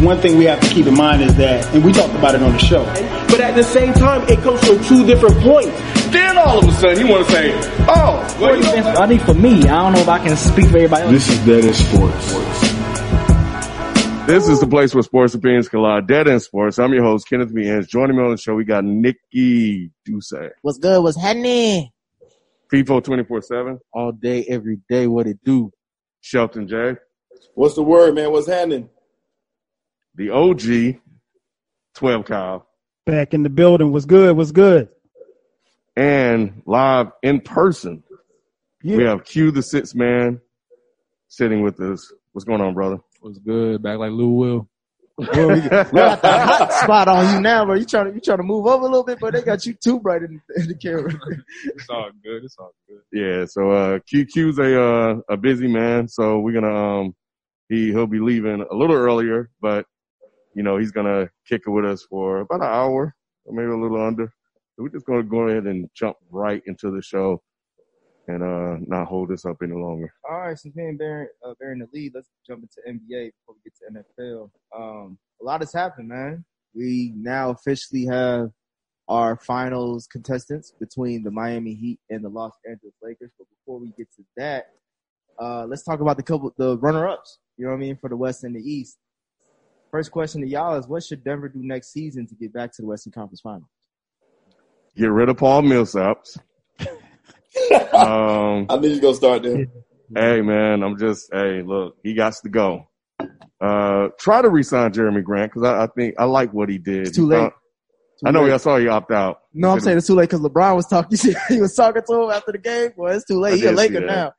One thing we have to keep in mind is that, and we talked about it on the show, but at the same time, it comes from two different points. Then all of a sudden, you want to say, "Oh, well, you know I think for me, I don't know if I can speak for everybody else. This is Dead in Sports. This is the place where sports opinions collide. Dead in Sports. I'm your host, Kenneth Means. Joining me on the show, we got Nikki Duce. What's good? What's happening? FIFO 24-7. All day, every day, what it do? Shelton J. What's the word, man? What's happening? The OG, 12 Kyle. Back in the building. Was good? Was good? And live in person, Yeah. we have Q the Six Man sitting with us. What's going on, brother? What's good? Back like Lou Will. Well, we, we got the hot spot on you now, bro. You trying to you trying to move over a little bit, but they got you too bright in, in the camera. It's all good. It's all good. Yeah, so uh QQ's a uh, a busy man, so we're gonna um he he'll be leaving a little earlier, but you know he's gonna kick it with us for about an hour or maybe a little under. We're just gonna go ahead and jump right into the show and uh not hold this up any longer. All right, since me and Baron, uh, bearing the lead, let's jump into NBA before we get to NFL. Um, a lot has happened, man. We now officially have our finals contestants between the Miami Heat and the Los Angeles Lakers. But before we get to that, uh, let's talk about the couple, the runner-ups. You know what I mean for the West and the East. First question to y'all is: What should Denver do next season to get back to the Western Conference Finals? Get rid of Paul Millsaps. um I knew you gonna start there. Hey man, I'm just hey look, he got to go. Uh, try to resign Jerami Grant because I, I think I like what he did. It's too late. Uh, I know. I saw you opt out. No, I'm saying it's too late because LeBron was talking. he was talking to him after the game. Boy, it's too late. He's a did Laker now.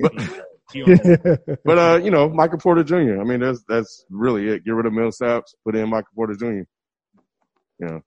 But, but uh, you know, Michael Porter Jr. I mean, that's that's really it. Get rid of Millsaps, put in Michael Porter Jr. Yeah,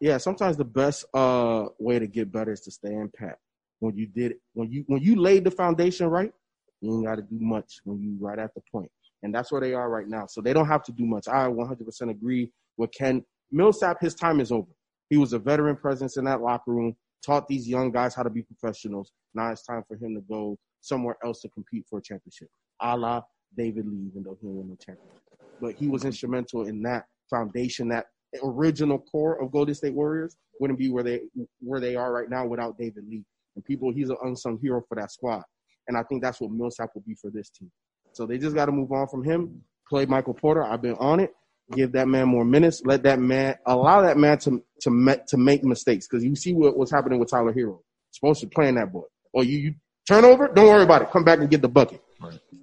yeah, sometimes the best uh way to get better is to stay in pat. When you did it, when you when you laid the foundation right, you ain't got to do much when you right at the point, and that's where they are right now. So they don't have to do much. I 100% agree with Ken Millsap. His time is over. He was a veteran presence in that locker room, taught these young guys how to be professionals. Now it's time for him to go somewhere else to compete for a championship, a la David Lee, even though he didn't championship. But he was instrumental in that foundation, that original core of Golden State Warriors wouldn't be where they where they are right now without David Lee. And people, he's an unsung hero for that squad. And I think that's what Millsap will be for this team. So they just got to move on from him. Play Michael Porter. I've been on it. Give that man more minutes. Let that man allow that man to to to make mistakes because you see what, what's happening with Tyler Herro. Supposed to playing that boy. Or you, you turnover. Don't worry about it. Come back and get the bucket.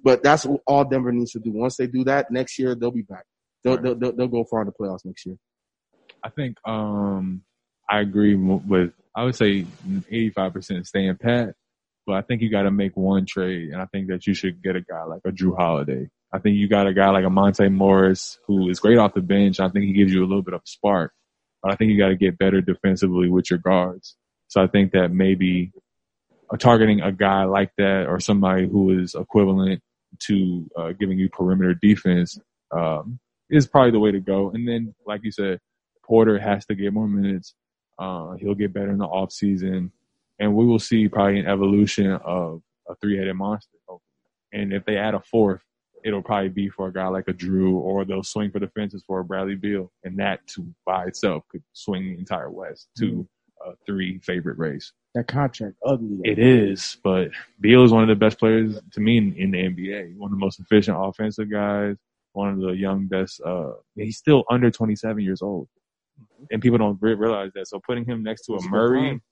But that's all Denver needs to do. Once they do that, next year they'll be back. They'll they'll, they'll, they'll go far in the playoffs next year. I think um I agree with I would say 85% staying pat, but I think you got to make one trade, and I think that you should get a guy like a Jrue Holiday. I think you got a guy like a Monte Morris who is great off the bench. I think he gives you a little bit of spark, but I think you got to get better defensively with your guards. So I think that maybe targeting a guy like that or somebody who is equivalent to uh, giving you perimeter defense um, is probably the way to go. And then, like you said, Porter has to get more minutes. Uh, he'll get better in the off season, and we will see probably an evolution of a three-headed monster. And if they add a fourth, it'll probably be for a guy like a Jrue, or they'll swing for the fences for a Bradley Beal, and that too by itself could swing the entire West to a three favorite race. That contract ugly. It is, but Beal is one of the best players to me in, in the NBA. One of the most efficient offensive guys. One of the young best. Uh, he's still under 27 years old, and people don't re- realize that. So putting him next to a That's a Murray, point.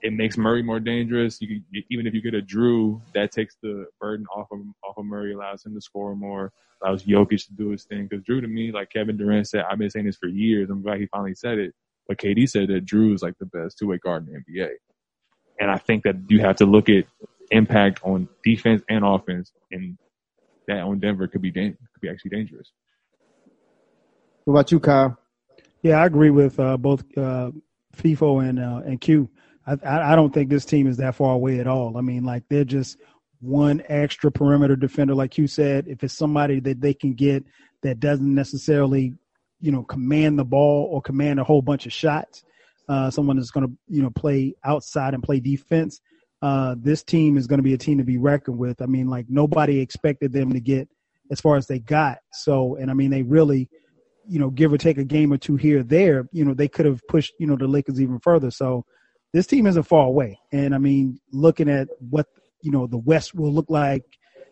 it makes Murray more dangerous. You, can- even if you get a Jrue, that takes the burden off of off of Murray, allows him to score more, allows Jokic to do his thing. Because Jrue, to me, like Kevin Durant said, I've been saying this for years. I'm glad he finally said it. But KD said that Jrue is like the best two way guard in the NBA. And I think that you have to look at impact on defense and offense. And that on Denver could be dan- could be actually dangerous. What about you, Kyle? Yeah, I agree with uh, both uh, FIFO and uh, and Q. I, I I don't think this team is that far away at all. I mean, like they're just one extra perimeter defender, like you said. If it's somebody that they can get that doesn't necessarily, you know, command the ball or command a whole bunch of shots, uh, someone that's going to you know play outside and play defense. Uh, this team is going to be a team to be reckoned with. I mean, like nobody expected them to get as far as they got. So, and I mean, they really, you know, give or take a game or two here there, you know, they could have pushed, you know, the Lakers even further. So, this team isn't far away. And I mean, looking at what you know the West will look like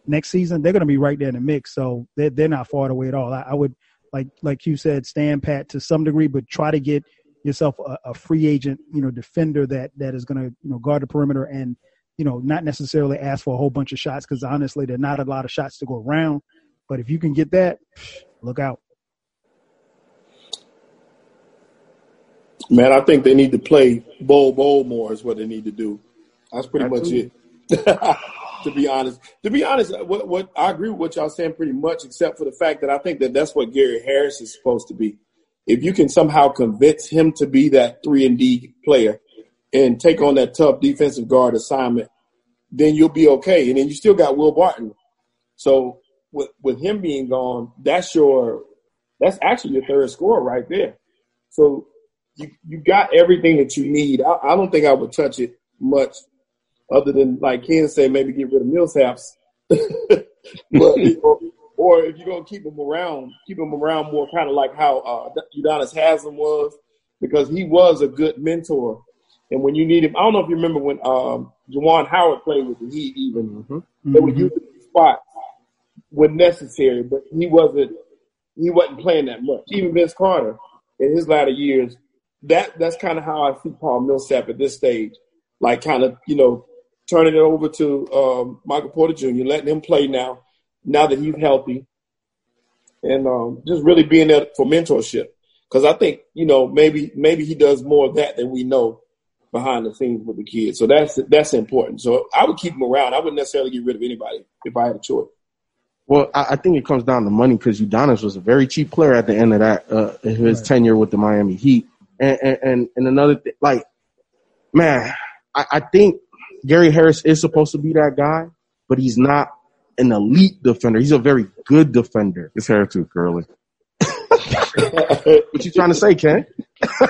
next season, they're going to be right there in the mix. So they're they're not far away at all. I, I would like like you said, stand pat to some degree, but try to get yourself a, a free agent, you know, defender that that is going to you know guard the perimeter and you know not necessarily ask for a whole bunch of shots because honestly, there are not a lot of shots to go around. But if you can get that, look out. Man, I think they need to play Bol Bol more is what they need to do. That's pretty much it. to be honest, to be honest, what, what I agree with what y'all saying pretty much, except for the fact that I think that that's what Gary Harris is supposed to be. If you can somehow convince him to be that three and D player and take on that tough defensive guard assignment, then you'll be okay. And then you still got Will Barton. So with with him being gone, that's your that's actually your third score right there. So you you got everything that you need. I, I don't think I would touch it much, other than like Ken say, maybe get rid of Millsaps. but or if you're gonna keep him around, keep him around more, kind of like how uh, Udonis Haslem was, because he was a good mentor. And when you need him, I don't know if you remember when um, Juwan Howard played with the Heat. Even Mm-hmm. they would use him spots when necessary, but he wasn't he wasn't playing that much. Even Vince Carter in his latter years, that that's kind of how I see Paul Millsap at this stage, like kind of you know turning it over to um, Michael Porter Jr., letting him play now, now that he's healthy, and um, just really being there for mentorship. Because I think you know maybe maybe he does more of that than we know behind the scenes with the kids. So that's that's important. So I would keep him around. I wouldn't necessarily get rid of anybody if I had a choice. Well, I, I think it comes down to money because Udonis was a very cheap player at the end of that uh, his tenure with the Miami Heat. And and and, and another thing, like, man, I, I think Gary Harris is supposed to be that guy, but he's not an elite defender. He's a very good defender. His hair too curly. what you trying to say, Ken?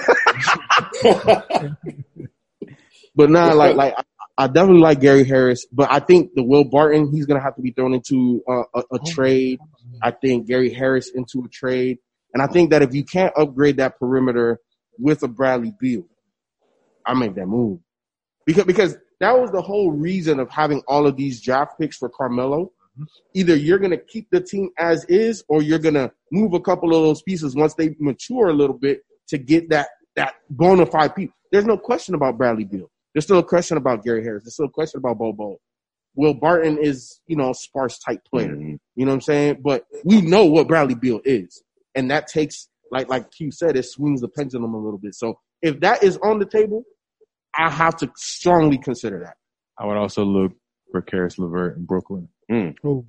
but nah, like like I- definitely like Gary Harris, but I think the Will Barton he's gonna have to be thrown into uh, a, a trade. I think Gary Harris into a trade, and I think that if you can't upgrade that perimeter with a Bradley Beal, I make that move because because that was the whole reason of having all of these draft picks for Carmelo. Mm-hmm. Either you're gonna keep the team as is, or you're gonna move a couple of those pieces once they mature a little bit to get that that bona fide piece. There's no question about Bradley Beal. There's still a question about Gary Harris. There's still a question about Bobo. Will Barton is, you know, a sparse type player. Mm-hmm. You know what I'm saying? But we know what Bradley Beal is. And that takes, like like Q said, it swings the pendulum a little bit. So if that is on the table, I have to strongly consider that. I would also look for Caris LeVert in Brooklyn.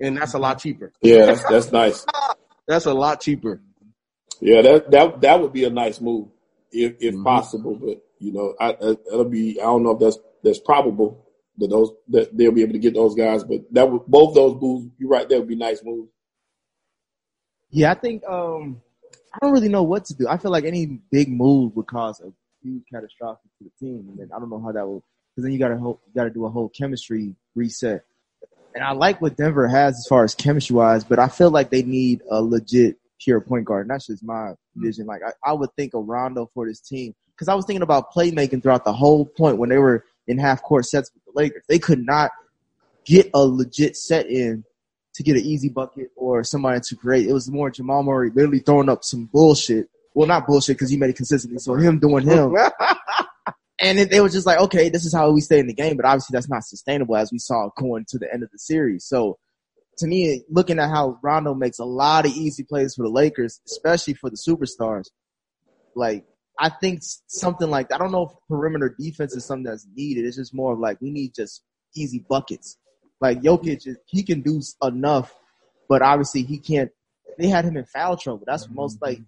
And that's a lot cheaper. Yeah, that's, that's nice. That's a lot cheaper. Yeah, that that that would be a nice move if if possible. But you know, I, I, that'll be. I don't know if that's that's probable that those that they'll be able to get those guys. But that would both those moves. You're right. That would be nice moves. Yeah, I think um, I don't really know what to do. I feel like any big move would cause a huge catastrophe to the team, and then I don't know how that will. Because then you got to you got to do a whole chemistry reset. And I like what Denver has as far as chemistry wise, but I feel like they need a legit pure point guard. And that's just my hmm. vision. Like I, I would think a Rondo for this team because I was thinking about playmaking throughout the whole point when they were in half court sets with the Lakers. They could not get a legit set in to get an easy bucket or somebody to create. It was more Jamal Murray literally throwing up some bullshit. Well, not bullshit because he made it consistently. So him doing him. and it, they were just like, okay, this is how we stay in the game. But obviously that's not sustainable as we saw going to the end of the series. So to me, looking at how Rondo makes a lot of easy plays for the Lakers, especially for the superstars, like I think something like I don't know if perimeter defense is something that's needed. It's just more of like we need just easy buckets. Like Jokic, is, he can do enough but obviously he can't. They had him in foul trouble. That's most like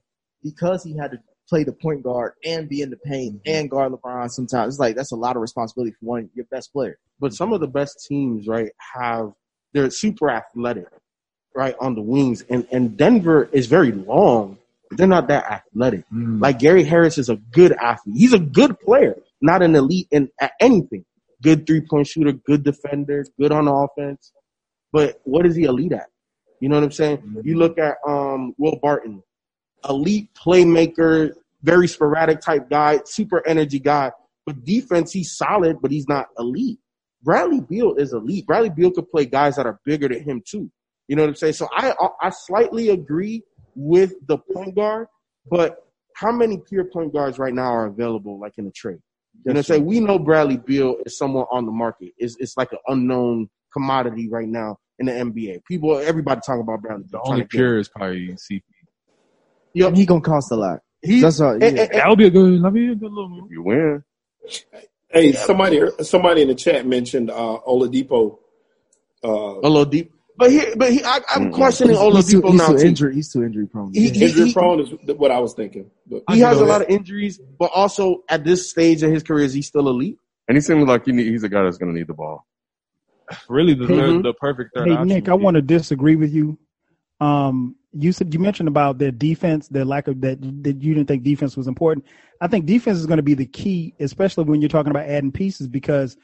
because he had to play the point guard and be in the paint mm-hmm. and guard LeBron. Sometimes it's like that's a lot of responsibility for one your best player. But some of the best teams, right, have they're super athletic, right, on the wings, and and Denver is very long. But they're not that athletic. Mm. Like Gary Harris is a good athlete. He's a good player, not an elite in at anything. Good three point shooter, good defender, good on offense. But what is he elite at? You know what I'm saying? Mm-hmm. You look at um, Will Barton, elite playmaker, very sporadic type guy, super energy guy. But defense, he's solid, but he's not elite. Bradley Beal is elite. Bradley Beal could play guys that are bigger than him too. You know what I'm saying? So I I slightly agree with the point guard, but how many pure point guards right now are available, like in a trade? You know what I'm saying? We know Bradley Beal is someone on the market. It's it's like an unknown commodity right now in the NBA. People, everybody talking about Bradley. The Beal, only to get pure is probably CP. Yep. He gonna cost a lot. He- That's all. Yeah. and- and- That would be a good. That'd be a good little move. You win. Hey, somebody somebody in the chat mentioned uh, Oladipo. Uh, Oladipo. But he, but he, I, I'm questioning he's too, Oladipo he's now too too. injury. He's too injury prone. He- he- injury prone is what I was thinking. But He has a lot of injuries, but also at this stage of his career, is he still elite? And he seems like he need, he's a guy that's going to need the ball. Really, the Hey, third, the perfect third Hey option. Nick, I want to disagree with you. Um, you said you mentioned about their defense, their lack of that that you didn't think defense was important. I think defense is going to be the key, especially when you're talking about adding pieces, because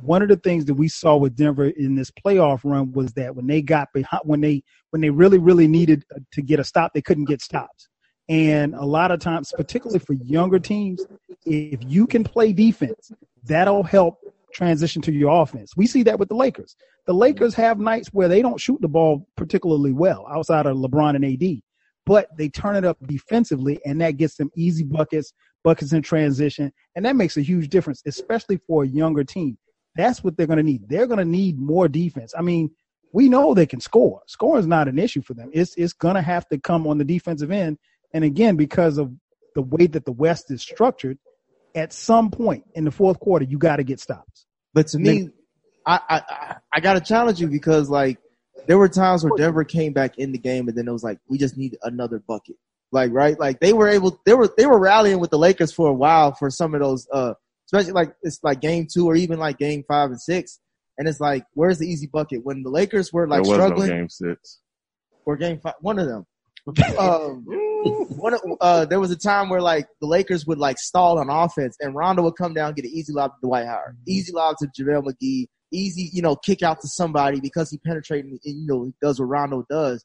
one of the things that we saw with Denver in this playoff run was that when they got behind, when they when they really really needed to get a stop, they couldn't get stops. And a lot of times, particularly for younger teams, if you can play defense, that'll help transition to your offense. We see that with the Lakers. The mm-hmm. Lakers have nights where they don't shoot the ball particularly well outside of LeBron and AD, but they turn it up defensively and that gets them easy buckets, buckets in transition, and that makes a huge difference, especially for a younger team. That's what they're going to need. They're going to need more defense. I mean, we know they can score. Scoring is not an issue for them. It's it's going to have to come on the defensive end. And again, because of the way that the West is structured, at some point in the fourth quarter, you got to get stops. But to me, I, I I- I gotta challenge you because like there were times where Denver came back in the game and then it was like we just need another bucket. Like right, like they were able they were they were rallying with the Lakers for a while for some of those uh especially like it's like game two or even like game five and six. And it's like, where's the easy bucket? When the Lakers were like there was struggling no game six. or game five, one of them. um, one uh, there was a time where like the Lakers would like stall on offense, and Rondo would come down, get an easy lob to Dwight Howard, easy lob to JaVale McGee, easy you know kick out to somebody because he penetrated and you know he does what Rondo does.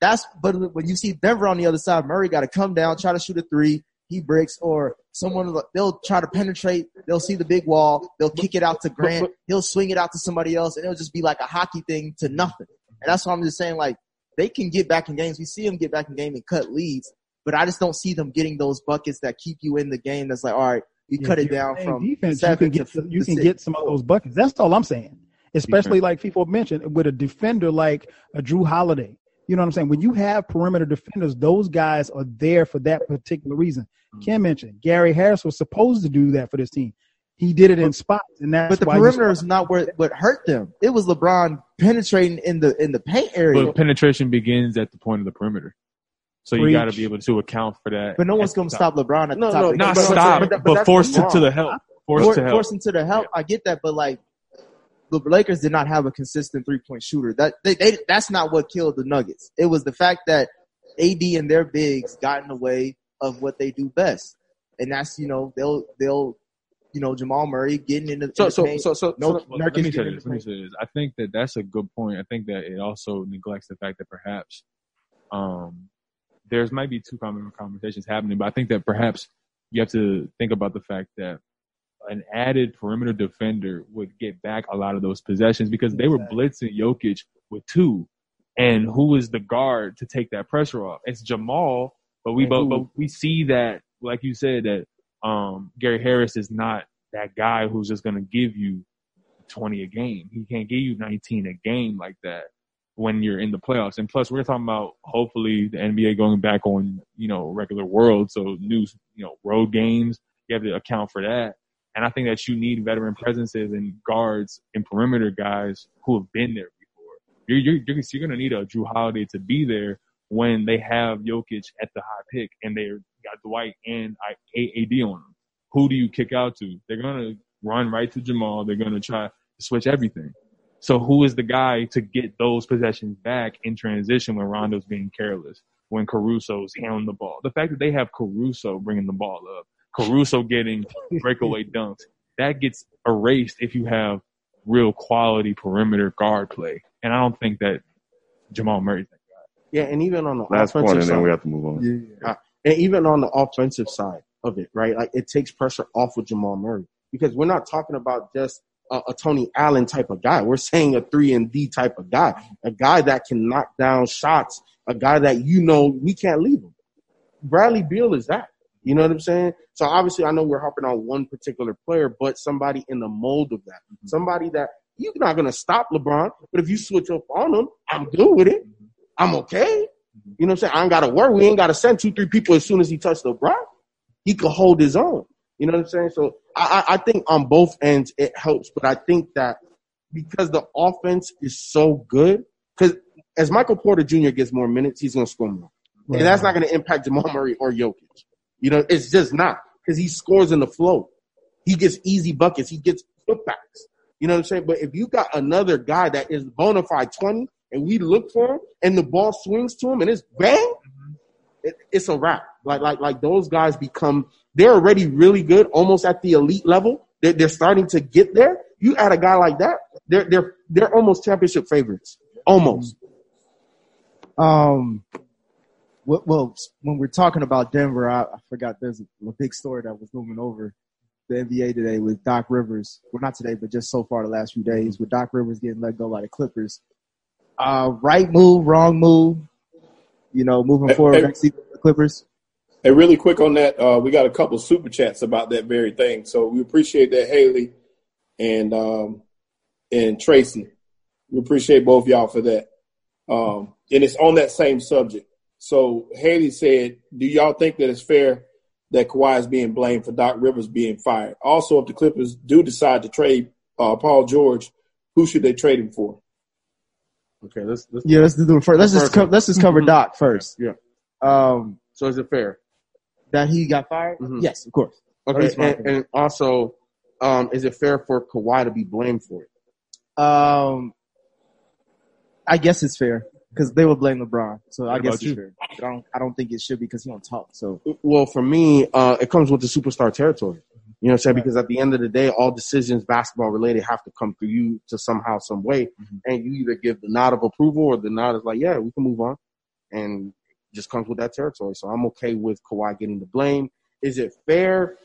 That's but when you see Denver on the other side, Murray got to come down, try to shoot a three, he breaks, or someone they'll try to penetrate, they'll see the big wall, they'll kick it out to Grant, he'll swing it out to somebody else, and it'll just be like a hockey thing to nothing. And that's why I'm just saying like they can get back in games. We see them get back in game and cut leads, but I just don't see them getting those buckets that keep you in the game. That's like, all right, you Yeah, cut it down from defense. You seven can get some, you to can six. get some of those buckets. That's all I'm saying. Especially like people mentioned with a defender like a Jrue Holiday. You know what I'm saying? When you have perimeter defenders, those guys are there for that particular reason. Mm. Kim mentioned Gary Harris was supposed to do that for this team. He did it in spots, and that's But the why perimeter is not where what hurt them. It was LeBron penetrating in the in the paint area. But penetration begins at the point of the perimeter. So you got to be able to account for that. But no one's going to stop LeBron at No, the top. no, of Not game. But- but- stop, but- but, but force him to the help. Force For- to help. force him to the help. I get that, but like the Lakers did not have a consistent three point shooter. That they, they that's not what killed the Nuggets. It was the fact that AD and their bigs got in the way of what they do best, and that's you know they'll they'll you know Jamal Murray getting into the, So in the so paint. so so, no so Well, let me say getting in this. the Let me paint. say this. I think that that's a good point. I think that it also neglects the fact that perhaps um, there's might be two common conversations happening, but I think that perhaps you have to think about the fact that an added perimeter defender would get back a lot of those possessions because they were blitzing Jokic with two, and who is the guard to take that pressure off? It's Jamal, but we but, but we see that, like you said, that um, Gary Harris is not that guy who's just going to give you 20 a game. He can't give you 19 a game like that when you're in the playoffs. And plus, we're talking about hopefully the NBA going back on, you know, regular world. So new, you know, road games, you have to account for that. And I think that you need veteran presences and guards and perimeter guys who have been there before. You're you're you're, you're gonna need a Jrue Holiday to be there when they have Jokic at the high pick and they got Dwight and AD on them. Who do you kick out to? They're gonna run right to Jamal. They're gonna try to switch everything. So who is the guy to get those possessions back in transition when Rondo's being careless, when Caruso's handling the ball? The fact that they have Caruso bringing the ball up, Caruso getting breakaway dunks, that gets erased if you have real quality perimeter guard play. And I don't think that Jamal Murray's that guy. Yeah, and even on the Last offensive point, and side, then we have to move on. Uh, and even on the offensive side of it, right? Like it takes pressure off of Jamal Murray because we're not talking about just a, a Tony Allen type of guy. We're saying a three and D type of guy, a guy that can knock down shots, a guy that you know we can't leave him. Bradley Beal is that. You know what I'm saying? So obviously, I know we're harping on one particular player, but somebody in the mold of that, mm-hmm. somebody that you're not gonna stop LeBron, but if you switch up on him, I'm good with it. Mm-hmm. I'm okay. Mm-hmm. You know what I'm saying? I ain't gotta worry. We ain't gotta send two, three people as soon as he touched LeBron. He could hold his own. You know what I'm saying? So I, I think on both ends it helps, but I think that because the offense is so good, because as Michael Porter Jr. gets more minutes, he's gonna score more. And that's not gonna impact Jamal Murray or Jokic. You know, it's just not because he scores in the flow. He gets easy buckets. He gets putbacks. You know what I'm saying? But if you got another guy that is bona fide 20 and we look for him and the ball swings to him and it's bang, it, it's a wrap. Like, like, like those guys become, they're already really good, almost at the elite level. They're, they're starting to get there. You add a guy like that, they're, they're, they're almost championship favorites. Almost. Um, well, well, when we're talking about Denver, I, I forgot there's a, a big story that was moving over the NBA today with Doc Rivers. Well, not today, but just so far the last few days with Doc Rivers getting let go by the Clippers. Uh, right move, wrong move. You know, moving Hey, forward hey. next season with the Clippers. Hey, really quick on that, uh, we got a couple super chats about that very thing. So we appreciate that, Haley and um, and Tracy. We appreciate both y'all for that. Um, and it's on that same subject. So Haley said, "Do y'all think that it's fair that Kawhi is being blamed for Doc Rivers being fired? Also, if the Clippers do decide to trade uh, Paul George, who should they trade him for?" Okay, let's, let's Yeah, let's do it first. Let's just co- let's just cover Doc first. Yeah. Um, So is it fair? That he got fired. Mhm. Yes, of course. Okay, and, and also, um, is it fair for Kawhi to be blamed for it? Um, I guess it's fair because they would blame LeBron, so I guess it's you? fair. I don't. I don't think it should be because he don't talk. So Well, for me, uh, it comes with the superstar territory. You know what I'm saying? Because at the end of the day, all decisions basketball related have to come through you to somehow, some way. And you either give the nod of approval or the nod is like, yeah, we can move on. And it just comes with that territory. So I'm okay with Kawhi getting the blame. Is it fair?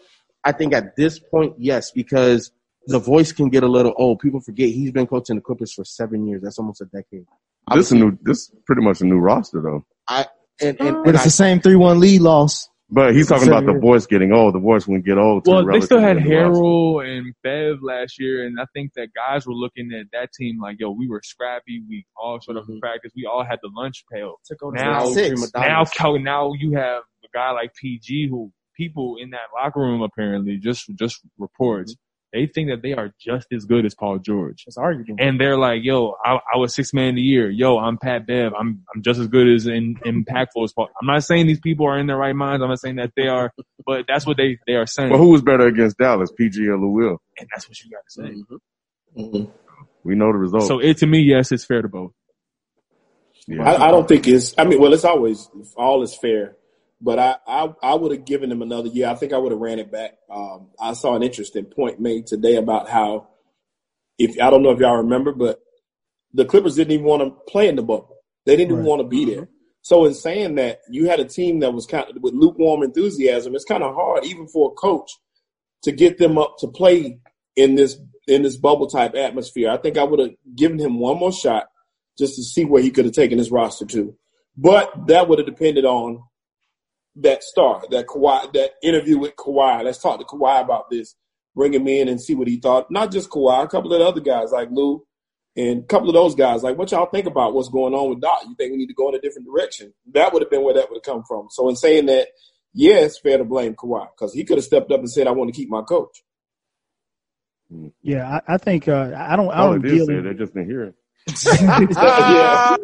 I think at this point, yes, because the voice can get a little old. People forget he's been coaching the Clippers for seven years. That's almost a decade. This is a new. This is pretty much a new roster though. I and, and, but it's I, the same three-one lead loss. But he's talking about the Seven voice getting old. The voice wouldn't get old. Well, they still had relatively new. Harrell and Bev last year, and I think that guys were looking at that team like, yo, we were scrappy. We all showed up Mhm. for practice. We all had the lunch pail. Took over Now- six. Now, now you have a guy like PG who people in that locker room apparently just just reports they think that they are just as good as Paul George. It's arguable. And they're like, yo, I, I was six man of the year. Yo, I'm Pat Bev. I'm I'm just as good as in, impactful as Paul. I'm not saying these people are in their right minds. I'm not saying that they are, but that's what they they are saying. Well, who was better against Dallas, PG or Lou Will? and that's what you got to say. Mhm. We know the result. So it to me, yes, it's fair to both. yeah. I, I don't think it's. I mean, well, it's always all is fair, but I I, I would have given him another year. I think I would have ran it back. Um, I saw an interesting point made today about how if I don't know if y'all remember, but the Clippers didn't even want to play in the bubble. They didn't even want to be there. So in saying that, you had a team that was kind of with lukewarm enthusiasm. It's kind of hard, even for a coach, to get them up to play in this in this bubble type atmosphere. I think I would have given him one more shot just to see where he could have taken his roster to. But that would have depended on that star, that Kawhi, that interview with Kawhi. Let's talk to Kawhi about this. Bring him in and see what he thought. Not just Kawhi, a couple of the other guys like Lou and a couple of those guys. Like, what y'all think about what's going on with Doc? You think we need to go in a different direction? That would have been where that would have come from. So in saying that, yeah, it's fair to blame Kawhi because he could have stepped up and said, "I want to keep my coach." Yeah, I, I think uh, I don't. I All don't they did deal. in- they just didn't hear it. yeah.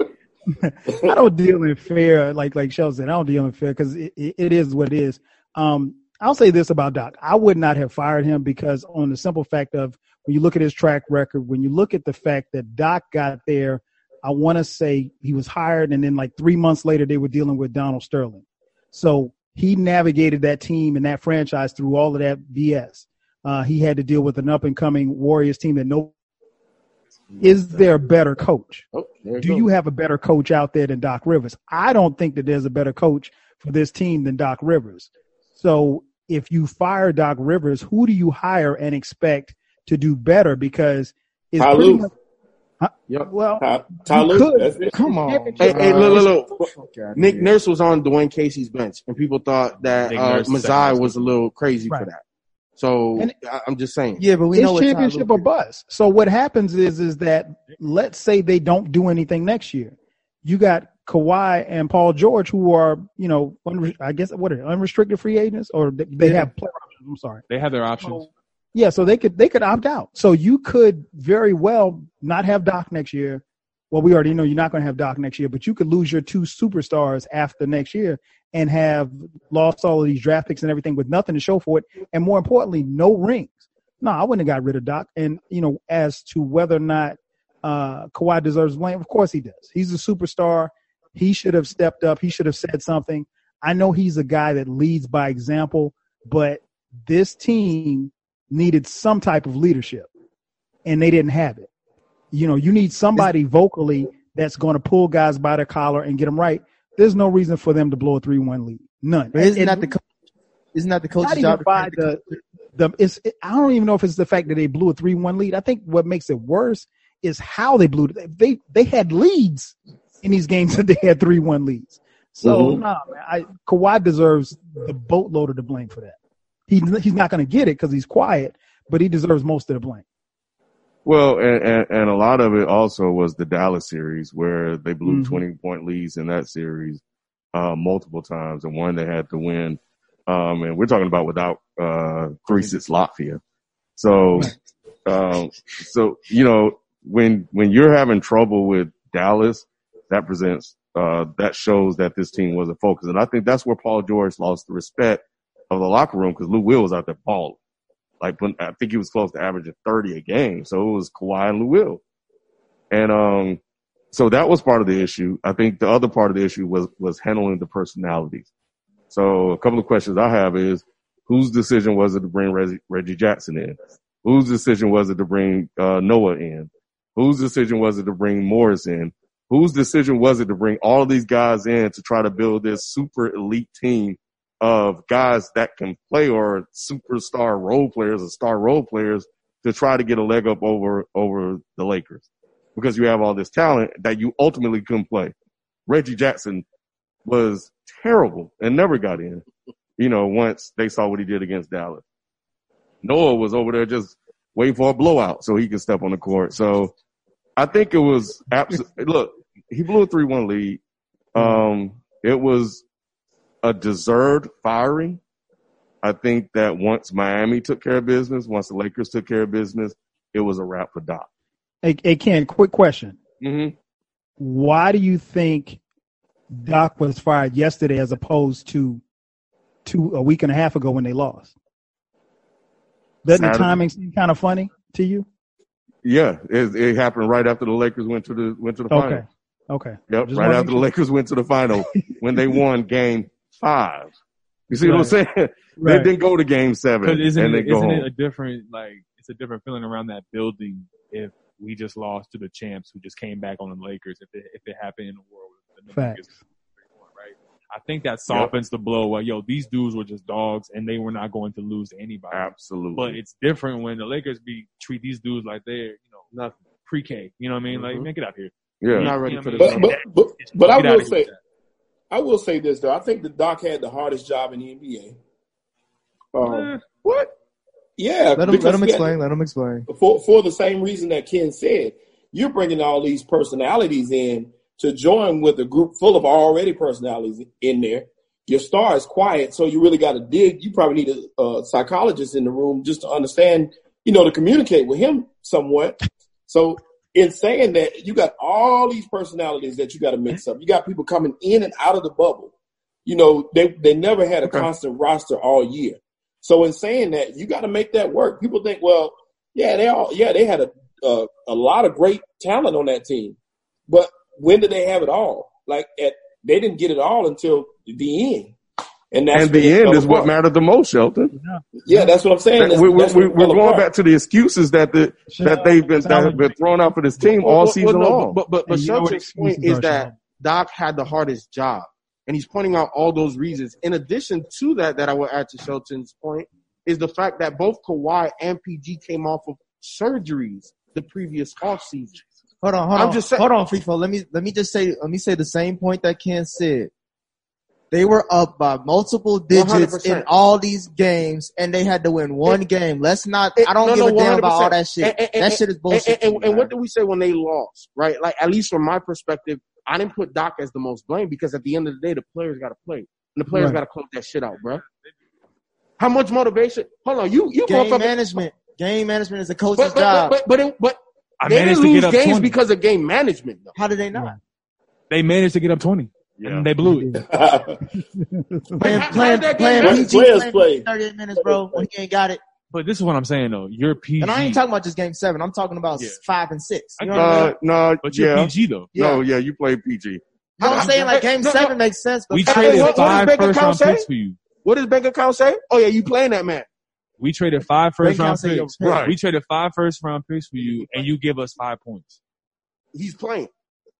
I don't deal in fear, like like Shell said. I don't deal in fear because it, it, it is what it is. Um, I'll say this about Doc: I would not have fired him because on the simple fact of when you look at his track record, when you look at the fact that Doc got there, I want to say he was hired, and then like three months later they were dealing with Donald Sterling. So he navigated that team and that franchise through all of that BS. Uh, he had to deal with an up and coming Warriors team that no. Is there a better coach? Oh, Do goes. you have a better coach out there than Doc Rivers? I don't think that there's a better coach for this team than Doc Rivers. So if you fire Doc Rivers, who do you hire and expect to do better? Because it's Ty pretty much. Huh? Yep. Well, Ty, Ty Lue, could. that's it. Come on. Hey, hey, look, look, look. Nick. Nurse was on Dwane Casey's bench, and people thought that Nick uh, Nurse Masai was a little crazy for that. So And- I- I'm just saying. Yeah, but we it's know what Ty Lue championship or did. bust. So what happens is is that let's say they don't do anything next year. You got Kawhi and Paul George who are you know unre- I guess what are they, unrestricted free agents or they, they Yeah. have player options. I'm sorry. They have their options. So, yeah, so they could they could opt out. So you could very well not have Doc next year. Well, we already know you're not going to have Doc next year, but you could lose your two superstars after next year and have lost all of these draft picks and everything with nothing to show for it, and more importantly, no rings. No, I wouldn't have got rid of Doc. And you know, as to whether or not uh, Kawhi deserves blame, of course he does. He's a superstar. He should have stepped up. He should have said something. I know he's a guy that leads by example, but this team needed some type of leadership, and they didn't have it. You know, you need somebody vocally that's going to pull guys by the collar and get them right. There's no reason for them to blow a three-one lead. None. But isn't that the co- isn't that the coach's not even job? to by the the the it's it, I don't even know if it's the fact that they blew a three one lead. I think what makes it worse is how they blew it. They they had leads in these games that they had three one leads. So Mhm. nah, man, I, Kawhi deserves the boatload of the blame for that. He he's not going to get it because he's quiet, but he deserves most of the blame. Well, and, and, and a lot of it also was the Dallas series where they blew Mhm. 20 point leads in that series, uh, multiple times and one they had to win. Um, and we're talking about without, uh, Krisis Latvia. So, um, so, you know, when, when you're having trouble with Dallas, that presents, uh, that shows that this team wasn't focused. And I think that's where Paul George lost the respect of the locker room because Lou Will was out there balling. Like when I think he was close to averaging 30 a game. So it was Kawhi and Lou. And, um, so that was part of the issue. I think the other part of the issue was, was handling the personalities. So a couple of questions I have is whose decision was it to bring Reggie, Reggie Jackson in? Whose decision was it to bring, uh, Noah in? Whose decision was it to bring Morris in? Whose decision was it to bring all of these guys in to try to build this super elite team of guys that can play or superstar role players or star role players to try to get a leg up over over the Lakers because you have all this talent that you ultimately couldn't play. Reggie Jackson was terrible and never got in. You know, once they saw what he did against Dallas. Noah was over there just waiting for a blowout so he could step on the court. So I think it was absolutely look, he blew a three one lead. Um it was a deserved firing. I think that once Miami took care of business, once the Lakers took care of business, it was a wrap for Doc. Hey, hey Ken, quick question. Mm-hmm. Why do you think Doc was fired yesterday as opposed to two a week and a half ago when they lost? Doesn't the timing seem kind of funny to you? Yeah, it, it happened right after the Lakers went to the went to the final. Okay. Okay. Yep, Just right after the. Lakers went to the final when they won Game Five. You see what I'm Right. saying? They didn't go to Game Seven, Because isn't and they it, go isn't home. it a different like it's a different feeling around that building if we just lost to the champs who just came back on the Lakers if it if it happened in the world with the Facts. right? I think that softens the blow. Well, yo, these dudes were just dogs and they were not going to lose to anybody. Absolutely. But it's different when the Lakers be treat these dudes like they're you know Nothing. pre-K. You know what I mean? Like Mhm. man, get out here. yeah. You're not ready You know for this. But but but, but I will say that. I will say this though. I think the Doc had the hardest job in the NBA. Um, Eh, what? Yeah, Let him let him he had- explain. Let him explain. for for the same reason that Ken said. You're bringing all these personalities in to join with a group full of already personalities in there. Your star is quiet, so you really got to dig. You probably need a, a psychologist in the room just to understand, you know, to communicate with him somewhat. So in saying that, you got all these personalities that you got to mix up. You got people coming in and out of the bubble. You know, they they never had a Okay. constant roster all year. So in saying that, you got to make that work. People think, well, yeah, they all, yeah, they had a a, a lot of great talent on that team, but when did they have it all? Like at they didn't get it all until the end, and that's and the end fell is what mattered the most, Shelton. Yeah, that's what I'm saying. That's, we, we, that's we, what we're going apart. back to the excuses that the that they've been that have been thrown out for this team Well, all well, season well, no, long. But but, but And you know what Shelton's point is that Doc had the hardest job, and he's pointing out all those reasons. In addition to that, that I will add to Shelton's point is the fact that both Kawhi and PG came off of surgeries the previous offseason. Hold on, hold I'm on, just saying- hold on, FIFO. Let me let me just say let me say the same point that Ken said. They were up by multiple digits 100%. in all these games, and they had to win one game. Let's not. It- I don't no, give no, a damn about all that shit. And- and- that shit is bullshit. And, and, me, and what man. do we say when they lost? Right? Like at least from my perspective, I didn't put Doc as the most blame because at the end of the day, the players got to play, and the players Right. got to close that shit out, bro. How much motivation? Hold on, you you game motherfucker- management? Game management is a coach's But but job. but but, but, it, but I they managed didn't to lose get up games 20. because of game management, though. How did they not? They managed to get up 20. Yeah. And they blew it. Playing, How- playing, playing PG, Players playing play. 38 minutes, bro, when he ain't got it. But this is what I'm saying though. You're PG. And I ain't talking about just game seven. I'm talking about Yeah. five and six. You know what I mean? Uh, no, but you're yeah, PG though. no, yeah, you play PG. You know what I'm saying? Like game No, no. seven makes sense, but We traded what- what five bank first round say? picks for you. What does bank account say? Oh yeah, you playing that man? We traded five Bank first round account say you're picks. Right. We traded five first round picks for you, and you give us five points. He's playing.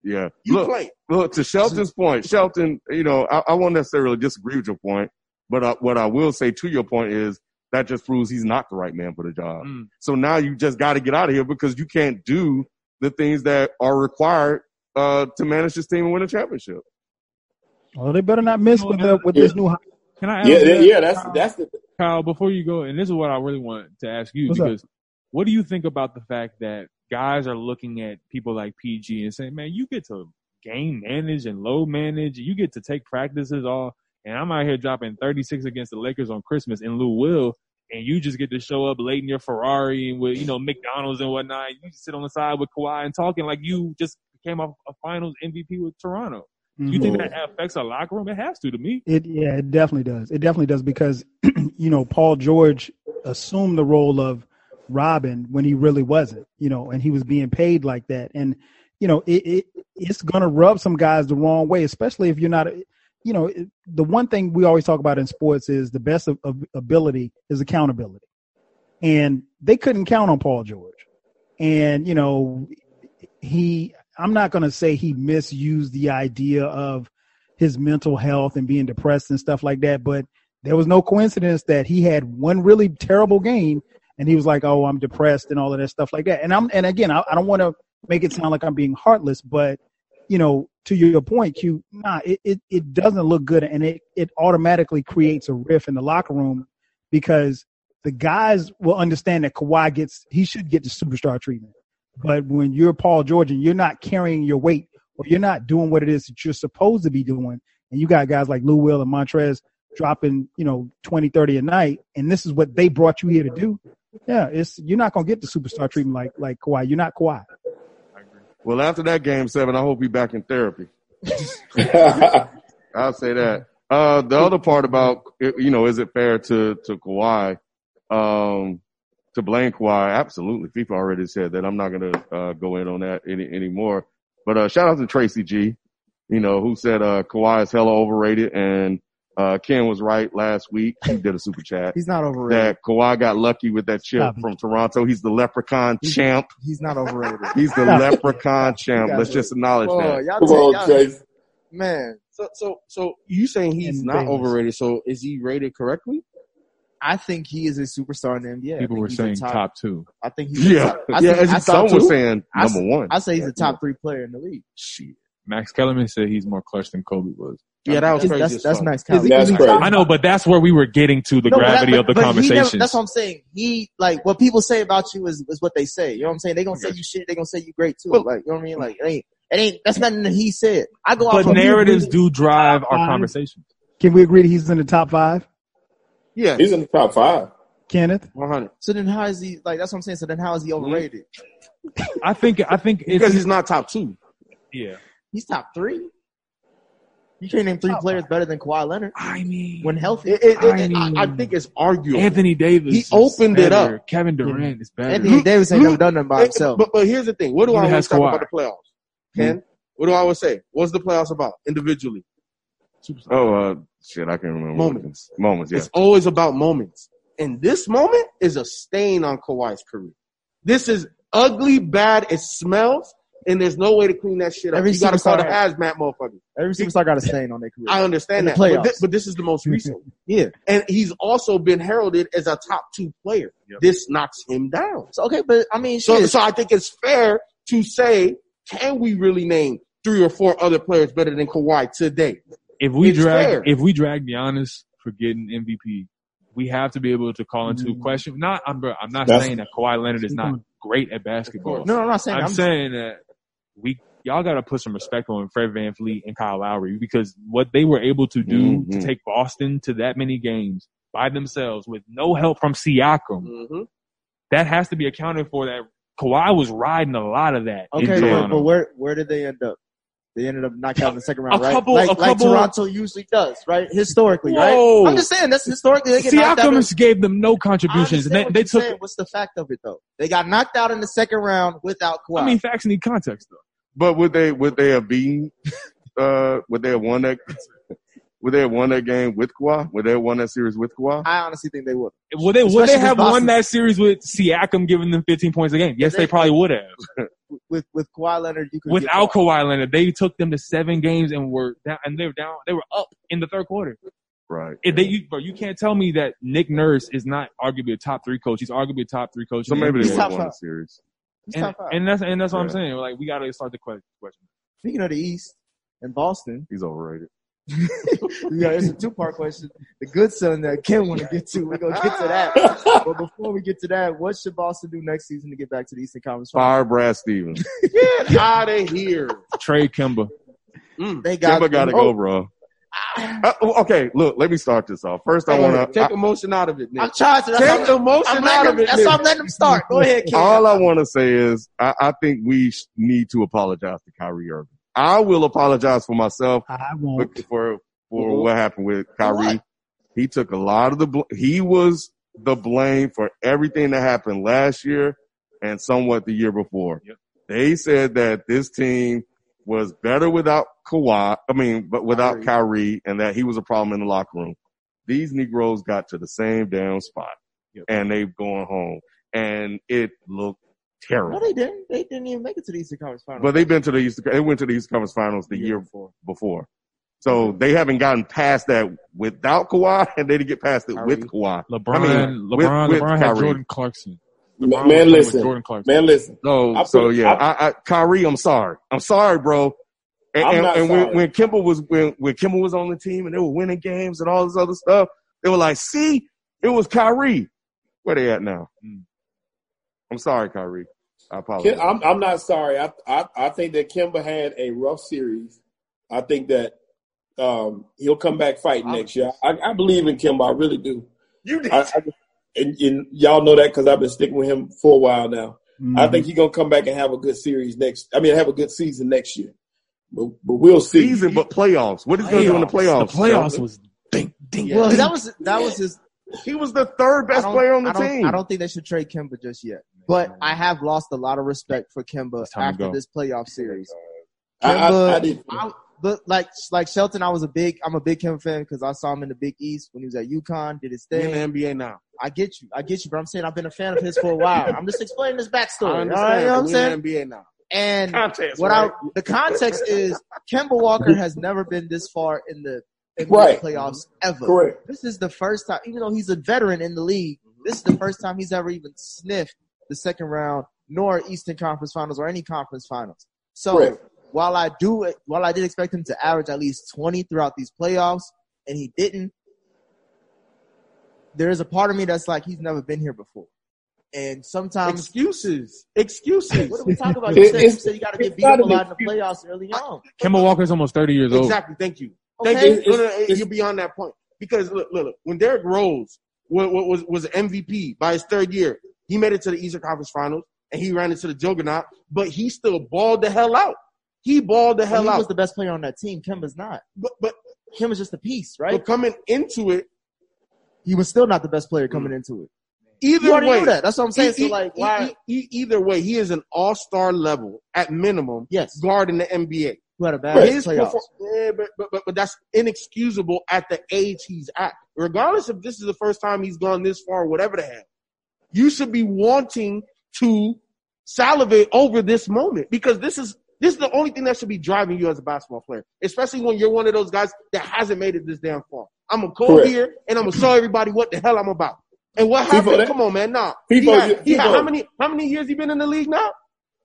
Yeah. You Look, playing. look to Shelton's point. Shelton, you know, I, I won't necessarily disagree with your point, but uh, what I will say to your point is that just proves he's not the right man for the job. Mm. So now you just got to get out of here because you can't do the things that are required uh, to manage this team and win a championship. Well, they better not miss with the with this new. hi- Can I? Ask yeah, that, yeah, that's Kyle? that's the Kyle, before you go, and this is what I really want to ask you What's up? because what do you think about the fact that guys are looking at people like PG and saying, "Man, you get to game manage and low manage, you get to take practices all, and I'm out here dropping 36 against the Lakers on Christmas in Lou Will, and you just get to show up late in your Ferrari and with you know McDonald's and whatnot. You sit on the side with Kawhi and talking like you just came off a Finals MVP with Toronto. You think mm-hmm. that affects a locker room? It has to, to me. It yeah, it definitely does. It definitely does because you know Paul George assumed the role of Robin when he really wasn't, you know, and he was being paid like that, and you know it, it it's gonna rub some guys the wrong way, especially if you're not, you know, the one thing we always talk about in sports is the best of, of ability is accountability, and they couldn't count on Paul George, and you know he I'm not going to say he misused the idea of his mental health and being depressed and stuff like that, but there was no coincidence that he had one really terrible game and he was like, "Oh, I'm depressed" and all of that stuff like that. And I'm and again, I, I don't want to make it sound like I'm being heartless, but you know, to your point, Q, nah, it, it, it doesn't look good and it, it automatically creates a rift in the locker room because the guys will understand that Kawhi gets he should get the superstar treatment. But when you're Paul George and you're not carrying your weight or you're not doing what it is that you're supposed to be doing, and you got guys like Lou Will and Montrez dropping, you know, 20, 30 a night, and this is what they brought you here to do. Yeah, it's you're not gonna get the superstar treatment like like Kawhi. You're not Kawhi. Well, after that game seven, I hope he's back in therapy. I'll say that. Uh, the other part about you know, is it fair to to Kawhi, um, to blame Kawhi? Absolutely. FIFA already said that. I'm not gonna uh, go in on that any anymore. But uh, shout out to Tracy G, you know, who said uh, Kawhi is hella overrated, and uh, Ken was right last week. He did a super chat He's not overrated. that Kawhi got lucky with that chip Stop it. from Toronto. He's the leprechaun champ. He's not overrated. He's the leprechaun champ. Let's just acknowledge Oh, that. y'all Come take- on, y'all- Chase. man. So so so you saying he's And not Bayless. overrated? So is he rated correctly? I think he is a superstar in the NBA. People were saying top two. I think he's a Yeah, top, I yeah. think, I, As some top were saying I s- number one. I say he's a top three player in the league. Shit. Max Kellerman said he's more clutch than Kobe was. Yeah, that was That's, crazy. that's, as that's nice. That's is he crazy. I know, but that's where we were getting to the No, but that- gravity but- of the but he never- conversation. that's what I'm saying. He like what people say about you is, is what they say. You know what I'm saying? They gonna say you shit. They gonna say you great too. Well- like you know what I mean? Like it ain't. It ain't. That's nothing that he said. I go off but narratives do drive our Five. conversation. Can we agree that he's in the top five? Yeah, He's in the top five. Kenneth. 100. So then how is he like? That's what I'm saying. So then how is he overrated? I think I think it's, Because he's not top two. yeah. He's top three. You can't name three players better than Kawhi Leonard I mean, when healthy. It, it, it- I I, mean- I think it's arguable. Anthony Davis. He is opened it up. Kevin Durant is better. Anthony Davis ain't never done nothing by But- himself. But, but here's the thing. What do Neither I always has talk Kawhi. about the playoffs? Ken, what do I always say? What's the playoffs about individually? Oh, uh, shit, I can't remember. Moments. Moments, yeah. It's always about moments. And this moment is a stain on Kawhi's career. This is ugly, bad. It smells, and there's no way to clean that shit up. Every you got to call the hazmat motherfucker. Every superstar got a stain on their career. I understand In that, but, playoffs. but this is the most recent. yeah. and he's also been heralded as a top two player. This knocks him down. So okay, but I mean, So, so I think it's fair to say, can we really name three or four other players better than Kawhi today? if we It's drag fair. if we drag Giannis for getting MVP, we have to be able to call into Mm. question. Not I'm I'm not That's- saying that Kawhi Leonard is not great at basketball. no, I'm not saying. I'm, I'm, saying that we y'all got to put some respect on Fred VanVleet and Kyle Lowry because what they were able to do to Mhm. take Boston to that many games by themselves with no help from Siakam, Mm-hmm. that has to be accounted for. That Kawhi was riding a lot of that. okay, but, but where where did they end up? They ended up knocked out in the second round, A right? couple- like, couple- Toronto usually does, right? Historically, Whoa. right? I'm just saying that's historically they get knocked out. gave them no contributions. They, they took. saying. What's the fact of it though? They got knocked out in the second round without Kawhi. I mean, facts need context though. But would they would they have beaten uh would they have won that would they have won that game with Kawhi? Would they have won that series with Kawhi? I honestly think they would. Would they, would they with have won that series with Siakam giving them 15 points a game? Yes, they- they probably would have. With with Kawhi Leonard, you could Without get Kawhi. Kawhi Leonard, they took them to seven games and were down, and they were down. They were up in the third quarter. Right. If they, you, bro, you can't tell me that Nick Nurse is not arguably a top three coach. He's arguably a top three coach. So maybe they would have won the series. He's and, and that's and that's what I'm Yeah. saying. Like we got to start the question. Speaking of the East and Boston, He's overrated. yeah, it's a two part question. The good son that Ken want to get to, we're gonna get to that. but before we get to that, what should Boston do next season to get back to the Eastern Conference Finals? Fire Brad Stevens. Get out of here. Trade Kemba. Mm. They got Kemba gotta oh, go, bro. Uh, okay, look, let me start this off. First, I want to Take to. emotion out of it, Nick. I'm trying to. That's Take why emotion I'm out letting of him, it, that's Nick. why I'm letting him start. Go ahead, Ken. All I want to say is, I, I think we sh- need to apologize to Kyrie Irving. I will apologize for myself I won't. for for, for Mhm. what happened with Kyrie. what? He took a lot of the. Bl- he was the blame for everything that happened last year and somewhat the year before. Yep. They said that this team was better without Kawhi. I mean, but without Kyrie, and that he was a problem in the locker room. These Negroes got to the same damn spot, Yep. and they've gone home, and it looked terrible. No, terrible. they didn't. They didn't even make it to the Eastern Conference Finals. But they've been to the East. They went to the East Conference Finals the year before. So they haven't gotten past that without Kawhi, and they didn't get past it with Kawhi. LeBron, I mean, with- LeBron, with had Kyrie. Jordan Clarkson. Man, LeBron man, listen. Jordan Clarkson. Man, listen. So, I so put- yeah, I- I, I, Kyrie, I'm sorry. I'm sorry, bro. And, I'm and, not and sorry. when, when Kimball was when, when Kimball was on the team and they were winning games and all this other stuff, they were like, "See, it was Kyrie." Where they at now? Mm. I'm sorry, Kyrie. I apologize. I'm, I'm not sorry. I, I I think that Kemba had a rough series. I think that um, he'll come back fighting next year. I, I believe in Kemba. I really do. you did. I, I, and, and y'all know that because I've been sticking with him for a while now. Mm-hmm. I think he's gonna come back and have a good series next. I mean, have a good season next year. But, but we'll see. season, but playoffs. What is he going to do in the playoffs? The playoffs was ding, ding, well, ding. that was that was his. He was the third best player on the I team. I don't think they should trade Kemba just yet. But I have lost a lot of respect for Kemba It's time to after this playoff series. I, I, I did. I, but like like Shelton, I was a big I'm a big Kemba fan because I saw him in the Big East when he was at UConn, did his He thing. in the NBA now. I get you, I get you, but I'm saying I've been a fan of his for a while. I'm just explaining his I backstory. All understand. right, you know what I'm saying? in the NBA now. And Context, what right? I the context is Kemba Walker has never been this far in the NBA Right. playoffs ever. Correct. This is the first time, even though he's a veteran in the league, mm-hmm. this is the first time he's ever even sniffed the second round, nor Eastern Conference Finals or any conference finals. So Correct. While I do, while I did expect him to average at least twenty throughout these playoffs, and he didn't, there is a part of me that's like he's never been here before, and sometimes. Excuses. Excuses. What are we talking about? You said, you said you got to get beat up a lot in the playoffs early on. Kemba Walker's almost 30 years old. Exactly. Thank you. Thank Okay. you. No, no, no, you're beyond that point. Because look, look, look, when Derrick Rose was, was was MVP by his third year. He made it to the Eastern Conference Finals and he ran into the juggernaut, but he still balled the hell out. He balled the hell he out. He was the best player on that team. Kemba's not. but but Kemba's just a piece, right? but coming into it, He was still not the best player coming into it. either You way, that. That's what I'm saying. e- so like, e- why? either way, he is an all-star level at minimum yes, guard in the NBA. who had a bad But his playoffs. perfor- yeah, but, but, but, but that's inexcusable at the age he's at. Regardless if this is the first time he's gone this far, or whatever the hell, you should be wanting to salivate over this moment because this is this is the only thing that should be driving you as a basketball player, especially when you're one of those guys that hasn't made it this damn far. I'm gonna come Correct. here and I'm gonna show everybody what the hell I'm about. And what happened? that- Come on, man. Nah. He had, he had how many how many years he been in the league now?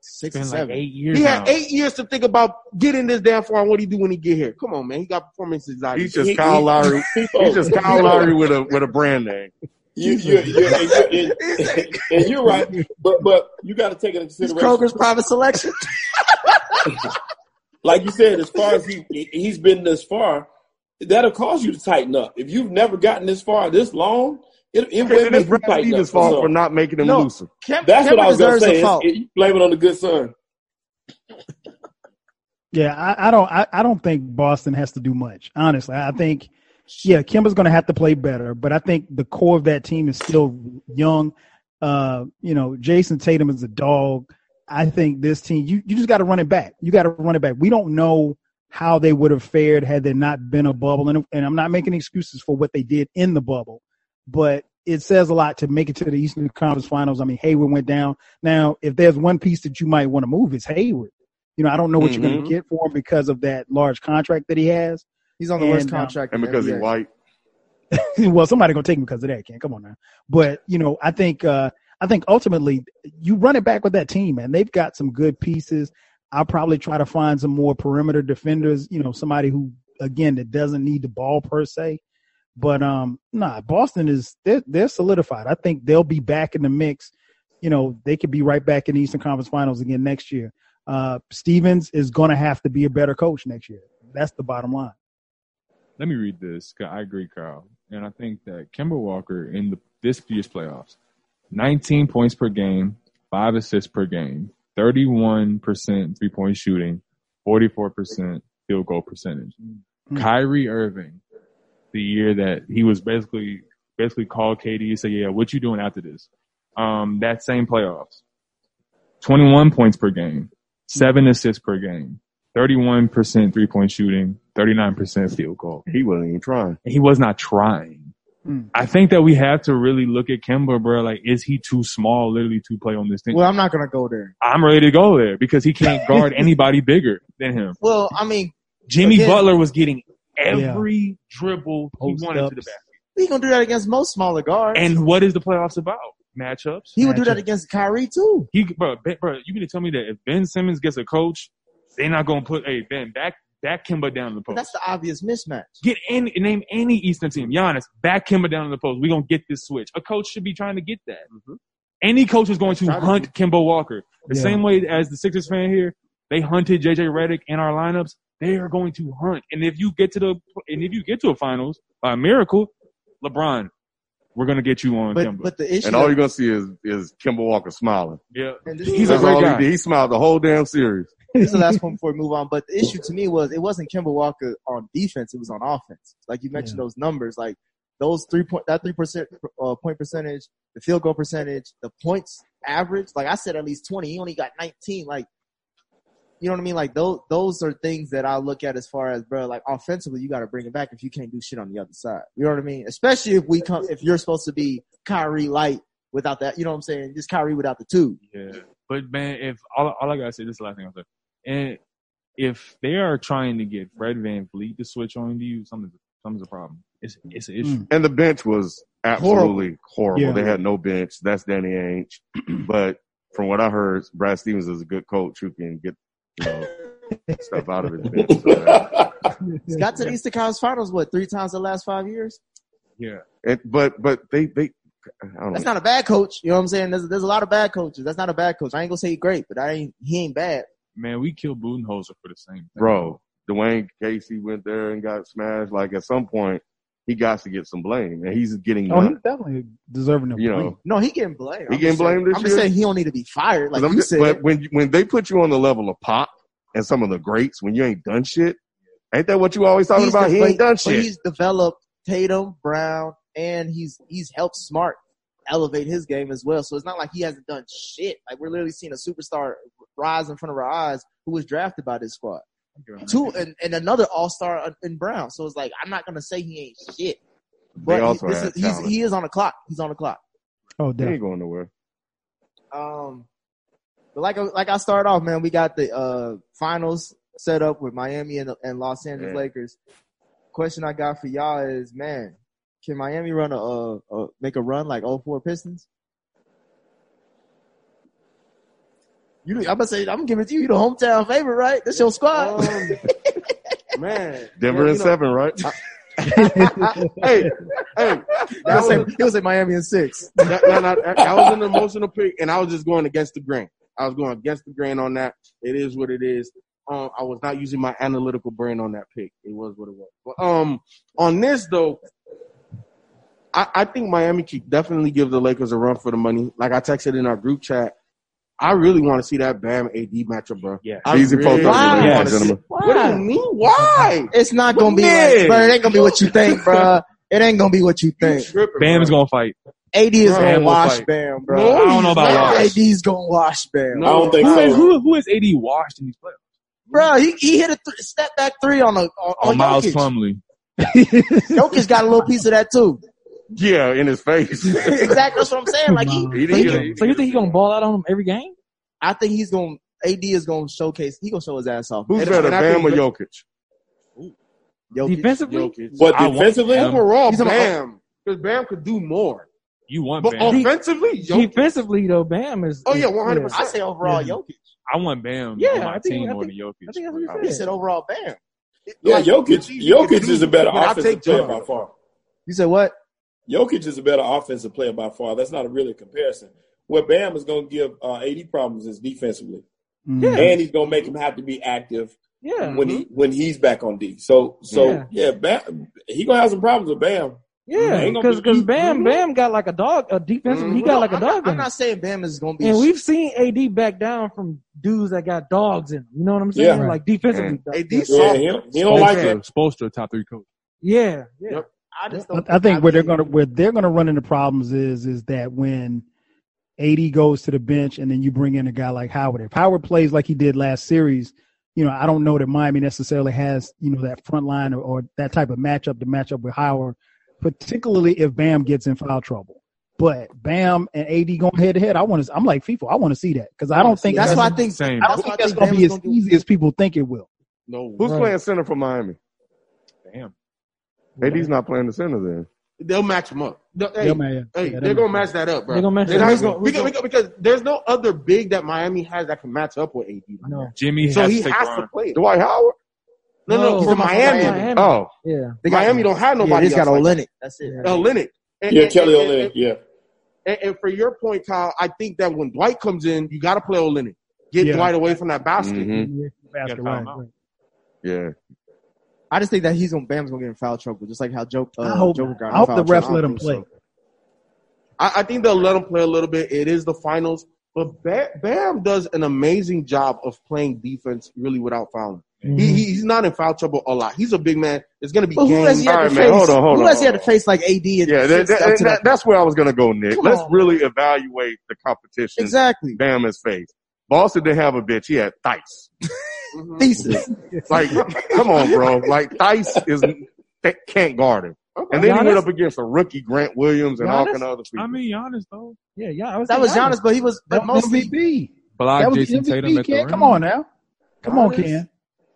Six It's and been like seven. eight years He had eight years to think about getting this damn far and what he do when he get here. Come on, man. He got performance anxiety. He's just He- Kyle he- Lowry. FIFO, He's just Kyle FIFO. Lowry with a with a brand name. You, you, you, and, you, and, and you're right, but but you got to take into He's consideration. Kroger's private selection. like you said, as far as he he's been this far, that'll cause you to tighten up. If you've never gotten this far this long, it, it Okay, will then make you tighten up. Stevens' fault So, for not making him No. looser. Kem- that's what I was gonna say. a fault. It's- it- you blame it on the good son. Yeah, I, I don't. I, I don't think Boston has to do much. Honestly, I think, yeah, Kemba's going to have to play better, but I think the core of that team is still young. Uh, you know, Jayson Tatum is a dog. I think this team, you you just got to run it back. You got to run it back. We don't know how they would have fared had there not been a bubble, and and I'm not making excuses for what they did in the bubble, but it says a lot to make it to the Eastern Conference Finals. I mean, Hayward went down. Now, if there's one piece that you might want to move, it's Hayward. You know, I don't know what you're going to get for him because of that large contract that he has. He's on the worst And, uh, contract. And because the he's white, well, somebody gonna take him because of that, Ken. Come on now. But you know, I think uh I think ultimately you run it back with that team, and They've got some good pieces. I'll probably try to find some more perimeter defenders. You know, somebody who again that doesn't need the ball per se. But um, nah, Boston is they're they're solidified. I think they'll be back in the mix. You know, they could be right back in the Eastern Conference Finals again next year. Uh, Stevens is going to have to be a better coach next year. That's the bottom line. Let me read this. I agree, Kyle, and I think that Kemba Walker in the this year's playoffs, 19 points per game, five assists per game, 31 percent three point shooting, 44 percent field goal percentage. Mm-hmm. Kyrie Irving, the year that he was basically basically called KD and said, "Yeah, what you doing after this?" Um, that same playoffs, 21 points per game, seven assists per game, 31% three point shooting, 39% field goal. he wasn't even trying. He was not trying. Hmm. I think that we have to really look at Kemba, bro. Like, is he too small literally to play on this team? Well, I'm not gonna go there. I'm ready to go there because he can't guard anybody bigger than him. Well, I mean, Jimmy Again- Butler was getting every dribble he Post wanted to the basket. he gonna do that against most smaller guards. And what is the playoffs about? Matchups. he would do that against Kyrie too. He, bro, bro, you mean to tell me that if Ben Simmons gets a coach, they're not gonna put, hey Ben, back back Kemba down in the post. that's the obvious mismatch. Get any name any Eastern team. Giannis, back Kemba down in the post. We're gonna get this switch. A coach should be trying to get that. Mm-hmm. Any coach is going to Try to hunt Kemba Walker. The Yeah. same way as the Sixers fan here, they hunted JJ Redick in our lineups. They are going to hunt. And if you get to the and if you get to a finals by a miracle, LeBron, we're gonna get you on But Kemba. but the issue, And all you're gonna see is is Kemba Walker smiling. yeah. and this, He's is, a great all guy. he. He smiled the whole damn series. This is the last point before we move on. But the issue to me was it wasn't Kemba Walker on defense; it was on offense. Like you mentioned, those numbers, like those three point that three percent uh, point percentage, the field goal percentage, the points average. Like I said, at least twenty. He only got nineteen. Like you know what I mean? Like those those are things that I look at as far as bro. Like offensively, you got to bring it back if you can't do shit on the other side. You know what I mean? Especially if we come if you're supposed to be Kyrie light without that. You know what I'm saying? Just Kyrie without the two. Yeah, but man, if all, all I gotta say, this is the last thing I'll say, and if they are trying to get Fred VanVleet to switch on to you, something's something's a problem. It's mm. it's an issue. Mm. And the bench was absolutely horrible. Yeah. They had no bench. That's Danny Ainge. but from what I heard, Brad Stevens is a good coach who can get you know stuff out of his bench. So, He's got to the Eastern Conference Finals what three times in the last five years. Yeah, and, but but they they That's know. not a bad coach. You know what I'm saying? There's, there's a lot of bad coaches. That's not a bad coach. I ain't gonna say he's great, but I ain't he ain't bad. Man, we killed Budenholzer for the same thing, bro. Dwane Casey went there and got smashed. Like at some point, he got to get some blame, and he's getting Oh, none. he's definitely deserving of you blame. know, No, he getting blamed. He I'm getting just saying- blamed this I'm just saying he don't need to be fired. Like I'm you just- said. but when when they put you on the level of Pop and some of the greats, when you ain't done shit, ain't that what you always talking he's about? de- he ain't done shit. he's developed Tatum, Brown, and he's he's helped Smart elevate his game as well. So it's not like he hasn't done shit. Like we're literally seeing a superstar rise in front of our eyes who was drafted by this squad. Two and, and another all star in Brown. So it's like I'm not gonna say he ain't shit. But he, this is, he's, he is on the clock. He's on the clock. Oh, He ain't going nowhere. Um, but like like I started off, man, we got the uh finals set up with Miami and, and Los Angeles Yeah. Lakers. Question I got for y'all is, man, can Miami run a, a, a make a run like 04 Pistons? You, I'm gonna say, I'm gonna give it to you. You the hometown favorite, right? That's your squad. Um, man, Denver you and know, seven, right? Hey, hey, He'll that say, was, he'll say Miami in six. that, no, no, that, that was an emotional pick, and I was just going against the grain. I was going against the grain on that. It is what it is. Um, I was not using my analytical brain on that pick. It was what it was. But, um, on this though, I, I think Miami can definitely give the Lakers a run for the money. Like I texted in our group chat, I really want to see that Bam AD matchup, bro. Yeah. I Easy really post up, wanna ladies and see- gentlemen. What do you mean? Why? It's not gonna be Man. like, bro. It ain't gonna be what you think, bro. It ain't gonna be what you think. Tripping, Bam is bro. gonna fight. AD is Bro, gonna wash fight. Bam, bro. No, I don't know about he's not. wash. AD's gonna wash Bam. No. I don't think Who is, so. who, who is AD washed in these playoffs? Bro, he, he hit a th- step back three on a on, Oh, on Miles Jokic. Plumlee. Jokic got a little piece of that too. Yeah, in his face. exactly, that's what I'm saying. Like he, He So you, didn't think, it. so you think he gonna ball out on him every game? I think he's gonna AD is gonna showcase. He gonna show his ass off. Who's And- better, and I Bam or think- Jokic? Jokic. Defensively, Jokic. What defensively? Overall, Bam. Because Bam could do more. You want But Bam. offensively, Jokic. defensely though, Bam is. Oh, yeah, 100%. I say overall Yeah. Jokic. I want Bam Yeah, on my I think- team I more think- than Jokic. I think that's what he He said. said overall Bam. Yeah, Like, Jokic. it's easy to Jokic is a better offensive player by far. You said what? Jokic is a better offensive player by far. That's not a really comparison. What Bam is going to give uh, AD problems is defensively, Mm. Yeah. and he's going to make him have to be active Yeah, when he when he's back on D. So so Yeah. yeah, Bam, he gonna have some problems with Bam. yeah, Ain't because be- because Bam Mhm. Bam got like a dog, a defensive. He Mhm. got like a I'm dog. Not, I'm not saying Bam is gonna be. And sh- we've seen AD back down from dudes that got dogs in them. You know what I'm saying? Yeah. Like defensively. AD Yeah, soft. he, don't- he don't like Spoelstra, it. Spoelstra, top three coach. Yeah, yeah. Yep. I just don't. I think where they're gonna where they're gonna run into problems is is that when AD goes to the bench and then you bring in a guy like Howard. If Howard plays like he did last series, you know I don't know that Miami necessarily has you know that front line or, or that type of matchup to match up with Howard, particularly if Bam gets in foul trouble. But Bam and AD going head to head, I want to. I'm like FIFA. I want to see that because I don't think That's that's, why I think. Same. I don't That's think that's going to be Bam's as gonna do- easy as people think it will. No. Who's Right. playing center for Miami? Damn. AD's not playing the center then. They'll match him up. They'll- hey, Yeah, hey, Yeah, they're that gonna match that up, bro. They're gonna match They're that not up. because, because, because there's no other big that Miami has that can match up with AD. No. Jimmy So has he to has to play. Dwight Howard? No, no, No, for Miami. Miami. Oh, Yeah. They got- Miami don't have Yeah, nobody. they just got else like Olynyk. That's it. Yeah. Olynyk. And- Yeah, and- Kelly and- Olynyk. and- Yeah, And, and for your point, Kyle, I think that when Dwight comes in, you got to play Olynyk. Get Yeah. Dwight away from that basket. Mhm. Yeah, basket, gotta foul right, him out. right. yeah. I just think that he's gonna Bam's gonna get in foul trouble, just like how Joe. Uh, I hope, Joker got I hope the refs trouble. let him play. so. I, I think they'll let him play a little bit. It is the finals, but Bam, Bam does an amazing job of playing defense really without fouling. Mhm. He, he- he's not in foul trouble a lot. He's a big man. It's going to be But who has he had All to face? hold on, hold who on, has he had to face like AD? And Yeah, that, that- that- that- that's where I was going to go, Nick. Come Let's on, really evaluate the competition exactly. Bam has faced. Boston didn't have a bitch. He had Theis. Mhm. Thesis. Like, come on, bro. Like, Theis is they can't guard him. And then he went up against a rookie, Grant Williams, and all Giannis? kind of other people. I mean, Giannis though. Yeah, yeah. I was That was thinking Giannis, but he was but That mostly MVP. Block Jayson MVP, Tatum at the rim. Come on now. Come on, Giannis? Ken.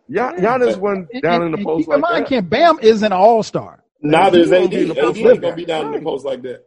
yeah, Giannis went And- down and- in the post keep in like mind, that. Ken, Bam is an all star. neither is He AD. gonna be in AD ain't gonna be down in the post like that.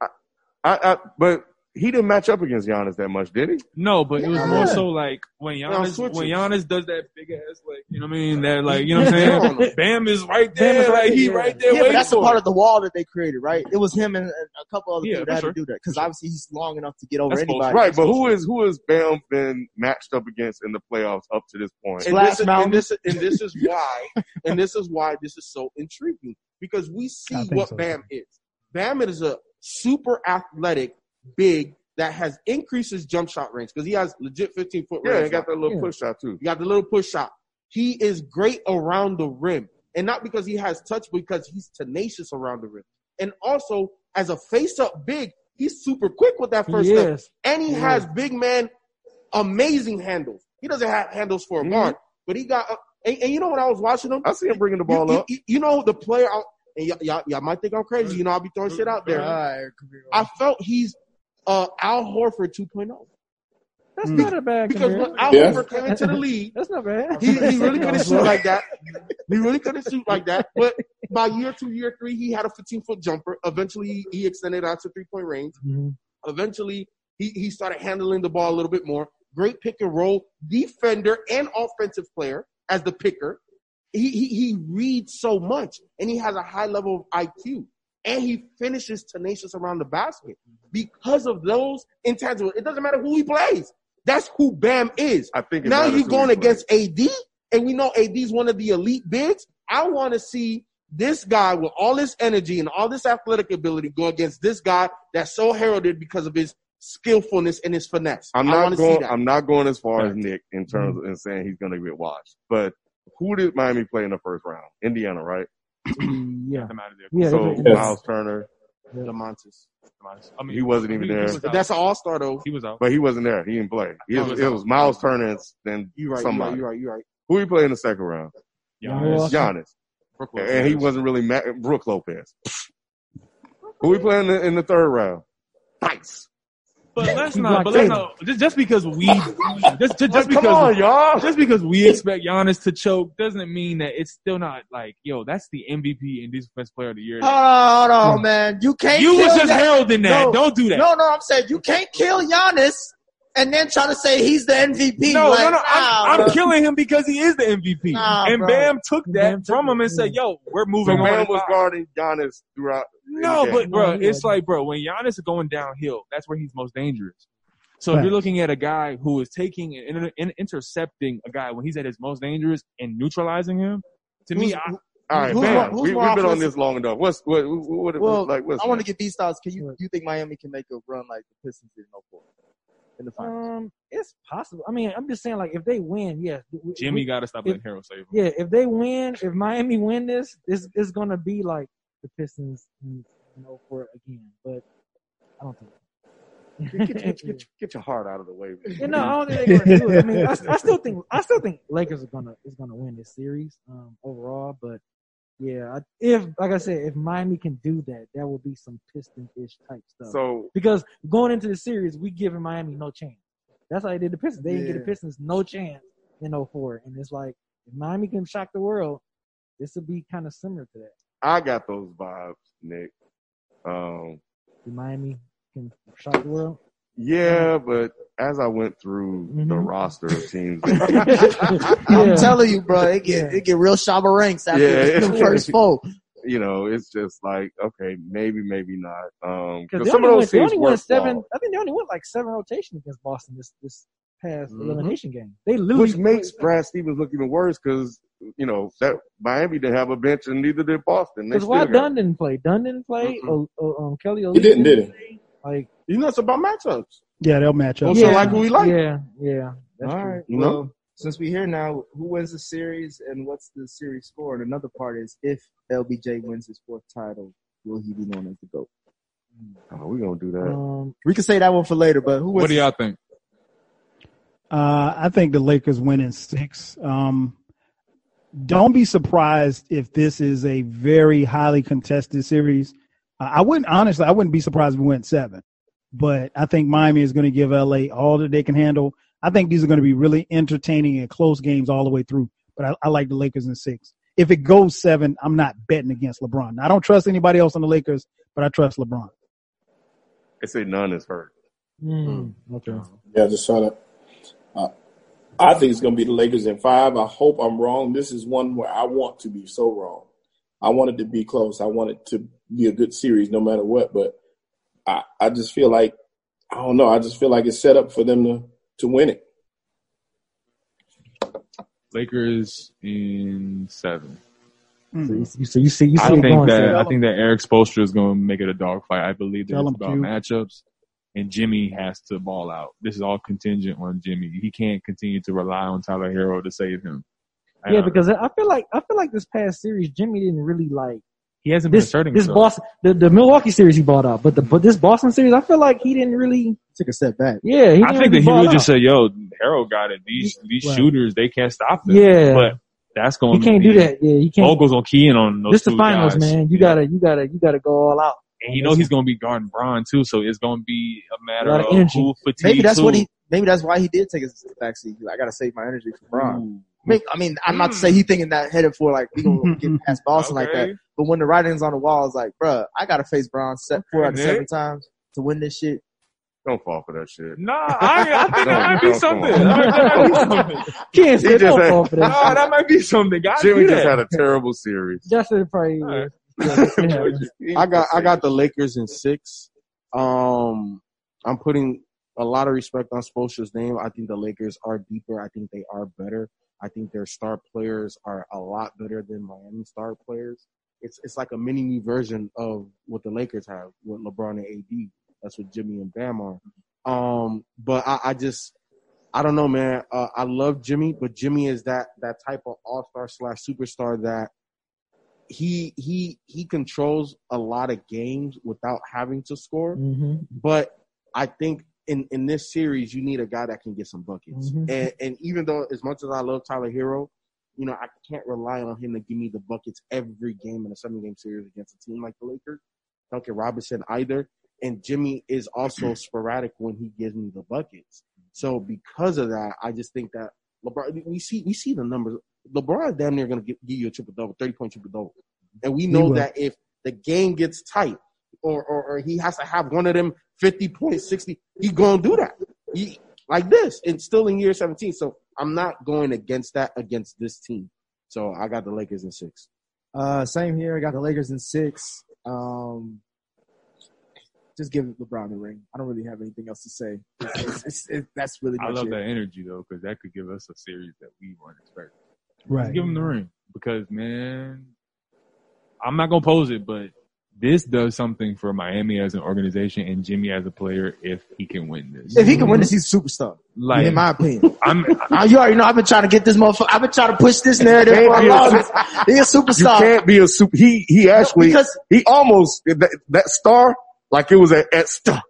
I, I, but he didn't match up against Giannis that much, did he? No, but it was more so like when Yeah, Giannis when Giannis does that big ass like you know what I mean that like you know what I'm saying Bam is right Bam there is right like he there. right there yeah, but that's a part it. of the wall that they created, right? It was him and and a couple other Yeah, people for that had sure. to do that because obviously he's long enough to get over That's anybody. Right, but who is who has Bam been matched up against in the playoffs up to this point? And this, is, Mountain. and, this, and this is why, and this is why this is so intriguing. because we see what so, Bam is. Bam is a super athletic big that has increased his jump shot range because he has legit 15 foot Yeah, range. he got that little Yeah. push shot too. He got the little push shot. He is great around the rim. And not because he has touch, because he's tenacious around the rim. And also, as a face up big, he's super quick with that first He step. is. And he He has big man, amazing handles. He doesn't have handles for a Mhm. guard, but he got, uh, and, and you know when I was watching him, I see him bringing the ball you, you- up. you, you know the player, out, and y'all, y'all, y'all might think I'm crazy. You know, I'll be throwing shit out there. I felt he's uh, Al Horford 2.0. That's Mm. not a bad Because comparison. when Al Yeah. Horford came into the league, That's not bad. he, he really couldn't shoot like that. He really couldn't shoot like that. But by year two, year three, he had a 15 foot jumper. Eventually, he, he extended out to three point range. Mhm. Eventually, he, he started handling the ball a little bit more. Great pick and roll defender and offensive player as the picker. He, he, he reads so much and he has a high level of IQ and he finishes tenacious around the basket because of those intangibles. It doesn't matter who he plays. That's who Bam is. I think Now matters you're going he plays. against AD, and we know AD is one of the elite bigs. I want to see this guy with all this energy and all this athletic ability go against this guy that's so heralded because of his skillfulness and his finesse. I'm not want to see going. that. I'm not going as far as Nick in terms mm-hmm. of in saying he's going to get washed. But who did Miami play in the first round? Indiana, right? Yeah. Doesn't matter there. Yeah. so Yes. Miles Turner, Domantas. I mean, he wasn't even he- he there. was that's an all star though. he was out. but he wasn't there. He didn't play. It He was, was it out. was Miles Turner and then You're right. somebody. You're right. You're right. Who he played in the second round? Giannis, Giannis, Brook and he wasn't really ma- Brook Lopez. Who we playing in the, in the third round? Dice. But let's not. But let's not. Just, just because we, just, just, just because, on, y'all. just because we expect Giannis to choke doesn't mean that it's still not like, yo, that's the MVP and defense player of the year. Hold on, hold on, man. You can't. you kill was just Gian- heralding that. No. Don't do that. No, no, I'm saying you can't kill Giannis and then try to say he's the MVP. No, like, no, no. nah, I'm. I'm killing him because he is the MVP. Nah, and bro. Bam took that Bam took from him and said, yo, we're So moving on. Bam was guarding Giannis throughout. No, the but bro, No, it's like, bro, when Giannis is going downhill, that's where he's most dangerous. So if you're looking at a guy who is taking and inter- in- intercepting a guy when he's at his most dangerous and neutralizing him, to me, Who's- I, all right, who's Bam. more- who's we, more we've been on this long enough. What's what? What? what, Well, like what's I want to get these thoughts. Can you you think Miami can make a run like the Pistons did in 04 in the finals? Um, it's possible. I mean, I'm just saying, like, if they win, yes. we- Jimmy got to stop if- letting Harold save him. Yeah, if they win, if Miami win this, it's, it's gonna be like the Pistons in, in 04 again. But I don't think. get, get, get, get, get your heart out of the way. man. You know, I don't think they're gonna do it. I mean, I, I still think I still think Lakers are gonna is gonna win this series um, overall. But yeah, if like I said, if Miami can do that, that will be some Piston-ish type stuff. So because going into the series, we giving Miami no chance. That's how they did the Pistons. They didn't get the Pistons no chance in 04. and it's like if Miami can shock the world, this will be kind of similar to that. I got those vibes, Nick. Um, If Miami can shock the world. Yeah, but as I went through the Mhm. roster of teams, I'm Yeah. telling you, bro, it get Yeah. it get real Shabba ranks after Yeah. the first four. you know, it's just like okay, maybe, maybe not. Um, because they some only, of went, those they teams only went were seven. flawed, I think they only went like seven rotations against Boston this this past Mhm. elimination game. They literally which makes Brad Stevens look even worse because you know that Miami didn't have a bench and neither did Boston. They because why got- Nunn didn't play? Nunn didn't play. Mm-mm. Uh, uh, um, Kelly He Olynyk didn't, did he? Play. Like You know, it's about matchups. Yeah, they'll match up. Also, like who we like. Yeah, yeah. That's All true. right. You well, know? since we're here now, who wins the series and what's the series score? And another part is if LBJ wins his fourth title, will he be known as the GOAT? Oh, we gonna do that. Um, We can say that one for later, but who wins? What do y'all think? Uh, I think the Lakers win in six. Um, don't be surprised if this is a very highly contested series. I wouldn't honestly. I wouldn't be surprised if we went seven, but I think Miami is going to give LA all that they can handle. I think these are going to be really entertaining and close games all the way through. But I, I like the Lakers in six. If it goes seven, I'm not betting against LeBron. I don't trust anybody else on the Lakers, but I trust LeBron. They say none is hurt. mm, okay. Yeah, just shut up. Uh, I think it's going to be the Lakers in five. I hope I'm wrong. This is one where I want to be so wrong. I want it to be close. I want it to be a good series no matter what. But I, I just feel like, I don't know. I just feel like it's set up for them to, to win it. Lakers in seven. So you, see- so you see, you see I think that so- I think that Erik Spoelstra is going to make it a dogfight. I believe that it's about Q. matchups, and Jimmy has to ball out. This is all contingent on Jimmy. He can't continue to rely on Tyler Herro to save him. yeah, Uh, because I feel like I feel like this past series, Jimmy didn't really like he hasn't been this. asserting This himself. Boston, the, the Milwaukee series he bought out, but the but this Boston series, I feel like he didn't really. take a step back. Yeah, he I didn't think that really he ball would just out. say, "Yo, Harold got it. These these Right. shooters, they can't stop them." Yeah. but that's going. He can't do that. Yeah, he can't. Vogel's on key in on those This the finals, guys. man. You Yeah. gotta, you gotta, you gotta go all out. And you know he's going to be guarding Bron too, so it's going to be a matter A of of energy. who fatigue. Maybe that's who. what he. Maybe that's why he did take a back seat. He's like, I gotta save my energy for Bron. I mean, I mean, I'm not to say he thinking that headed for like we gonna get past Boston like that. But when the writing's on the wall, it's like, bruh, I gotta face Bron set four out of Nick. seven times to win this shit. Don't fall for that shit. Nah, I, I think that Don't- might be something. fall. That might be something. Can't say just don't had- fall for No, that. that might be something. Guys Jimmy just had a terrible series. Justin probably. All right. yeah, yeah. I got I got the Lakers in six. Um, I'm putting a lot of respect on Spoelstra's name. I think the Lakers are deeper. I think they are better. I think their star players are a lot better than Miami star players. It's it's like a mini me version of what the Lakers have with LeBron and AD. That's what Jimmy and Bam are. Um, but I, I just I don't know, man. Uh, I love Jimmy, but Jimmy is that that type of all star slash superstar that he he he controls a lot of games without having to score. Mhm. But I think in in this series, you need a guy that can get some buckets. Mhm. And and even though as much as I love Tyler Herro, you know I can't rely on him to give me the buckets every game in a seven game series against a team like the Lakers. Duncan Robinson either. And Jimmy is also sporadic when he gives me the buckets. So because of that, I just think that LeBron. We see we see the numbers. LeBron is damn near going to give you a triple double, thirty point triple double, and we know that if the game gets tight, or, or or he has to have one of them fifty point sixty, he gonna do that. He like this, and still in year seventeen. So I'm not going against that against this team. So I got the Lakers in six. Uh, same here. I got the Lakers in six. Um, just give LeBron the ring. I don't really have anything else to say. It's, it's, it's, it, that's really I love it. that energy though, because that could give us a series that we weren't expecting. Right. Give him the ring because man, I'm not gonna pose it, but this does something for Miami as an organization and Jimmy as a player if he can win this. If he can win this, he's a superstar. Like- in my opinion. I'm, Uh, you already know I've been trying to get this motherfucker. I've been trying to push this narrative for a long time. He a You can't be a super. He he actually because- he almost that, that star like it was at, at star.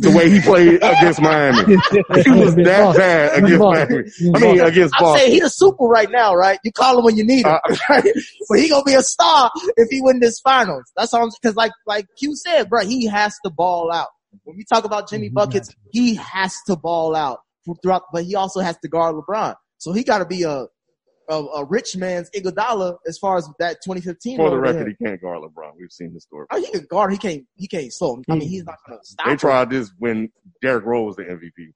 The way he played against Miami, he was that bad against Miami. I mean, against I'm Boston. saying he the super right now, right? You call him when you need him, Uh, right? But he gonna be a star if he win this finals. That's all. Because like like Q said, bro, he has to ball out. When we talk about Jimmy buckets, he has to ball out throughout, but he also has to guard LeBron. So he got to be a, a a rich man's Iguodala as far as that 2015. For the record, him. he can't guard LeBron. We've seen the story. Oh, he can guard. He can't. He can't slow him. I mean, he's not gonna stop. They him. tried this when Derrick Rose was the MVP.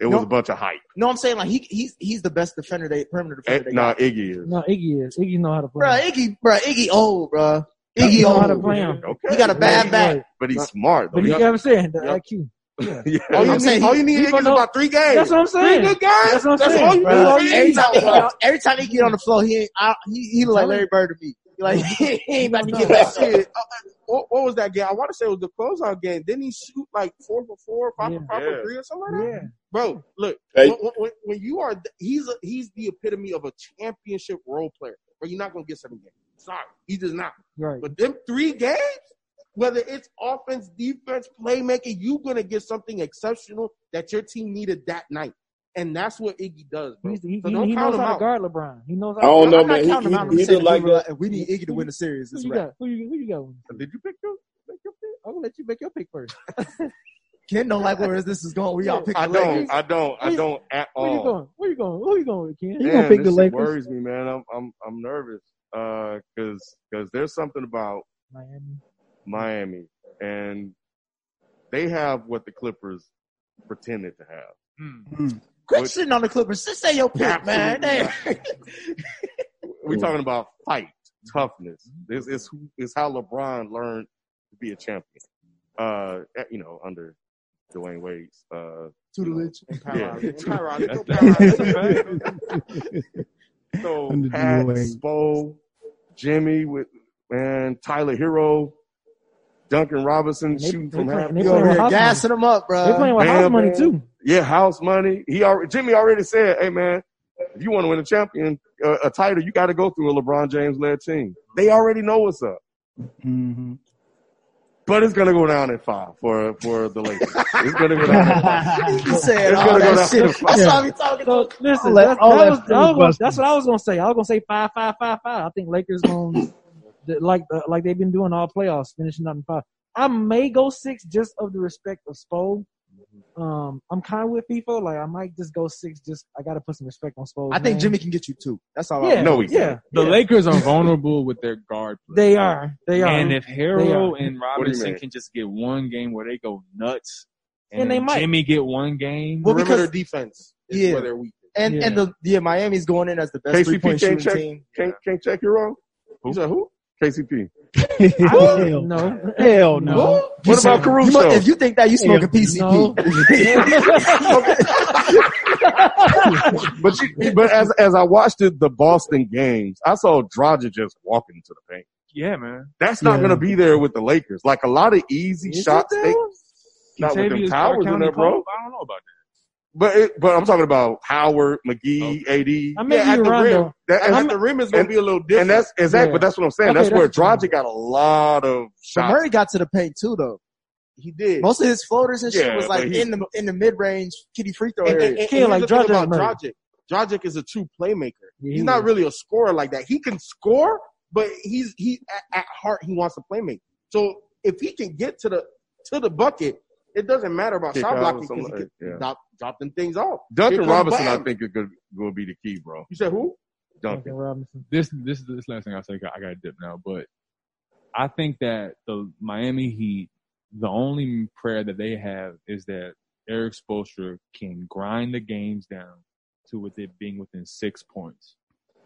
It was No. a bunch of hype. No, I'm saying like he he's he's the best defender they perimeter Eh, defender. they Nah, got. Iggy is. No, Iggy is. Iggy know how to play. Bro, Iggy, bro, Iggy old, bro. He Iggy know how to play him. Okay, He got a bad back. but he's smart. But you know what I'm saying? The Yep. IQ. Yeah. Yeah. All you I'm need, saying all you need he is gonna about three games. That's what I'm saying. Three good games. That's what I'm That's saying, all you bro. need. That's all All you you Every time, he get on, every time he get on the floor, he ain't, I, he, he look like Larry Bird to me. Like he ain't about to get that shit. Shit. Uh, uh, what, what was that game? I want to say it was the closeout game. Didn't he shoot like four for four, five Yeah. for five Yeah. for three, or something like that? Yeah. Bro, look, Hey. when, when, when you are, he's a, he's the epitome of a championship role player. But you're not gonna get seven games. Sorry, he does not. Right. But them three games, whether it's offense, defense, playmaking, you're gonna get something exceptional that your team needed that night. And that's what Iggy does, bro. He's, he, so don't he count knows him how to guard LeBron. He knows I how to don't know, I'm not man. He, counting him out. I'm he, he did like we that. we need Iggy to win the series. Who That's you right. got? Who you, who you got? Did you pick your, pick your pick? I'm gonna let you make your pick first. Ken don't like where this is going. We all pick I the Lakers. don't. I don't. I don't at all. Where you going? Where you going? Who you going with, Ken? He Man, gonna pick this the shit Lakers. worries me, man. I'm I'm I'm nervous uh, because because there's something about Miami. Miami and they have what the Clippers pretended to have. Hmm. Quit sitting on the Clippers. Just say your pick, man. We're talking about fight, toughness. This is who is how LeBron learned to be a champion. Uh, you know, under Dwyane Wade's uh, Tutelage. yeah. Tyrod, That's- that's a fact. So Under Pat, Dwayne. Spo, Jimmy with man Tyler Herro, Duncan Robinson They- shooting they from play- half. they You playing over with here house gassing them up, bro. They playing with house money man. too. Yeah, house money. He already Jimmy already said, "Hey man, if you want to win a champion, uh, a title, you got to go through a LeBron James led team." They already know what's up, hmm but it's gonna go down at five for for the Lakers. it's gonna go down at five. He said It's all gonna go that down shit. to That's five. why we talking. So listen, All that's, all that that was, that was that's what I was gonna say. I was gonna say five, five, five, five. I think Lakers going like uh, like they've been doing all playoffs, finishing up in five. I may go six just of the respect of Spo. Um, I'm kind of with FIFA. Like I might just go six. Just I got to put some respect on Spo. I think Jimmy can get you two. That's all. Yeah, No, we yeah, can't. The yeah. Lakers are vulnerable with their guard play. They are. They are. And if They Harrell and Robinson can just get one game where they go nuts, And and, they might. Jimmy get one game, Well, Perimeter because- defense is Yeah. where they're weak. And Yeah. and the yeah, Miami's going in as the best KCP three point shooting check. team. Can't can't check Herro. You said who? KCP. hell, no, hell no. no. You What about Caruso? you mu- if you think that, you smoking No. PCP. But you, but as as I watched the, the Boston games, I saw Dragic just walking to the paint. yeah, man. That's not Yeah. going to be there with the Lakers. Like a lot of easy Is shots, they, not with them towers in there, bro. I don't know about that. But it, but I'm talking about Howard, McGee, oh. AD. I may Yeah, at the Rondo. rim. That, At the rim is going and- to be a little different. and that's exactly. Yeah. But that's what I'm saying. Okay, that's where that's what Dragic got a lot of But shots. Murray got to the paint too, though. he did. Most of his floaters and shit was like he- in the in the mid range kitty free throw And, and, area. and, Kill and like here's Dragic about Murray. Dragic. Dragic is a true playmaker. Yeah, he's not really a scorer like that. He can score, but he's he at, at heart he wants to play make. So if he can get to the to the bucket, it doesn't matter about Kick shot blocking because he like- can yeah. drop, drop them things off. Duncan Here comes Robinson, I think, is going to be the key, bro. You said who? Duncan Duncan. Robinson. This this is this last thing I say. I got to dip now, but I think that the Miami Heat, the only prayer that they have is that Erik Spoelstra can grind the games down to with it being within six points.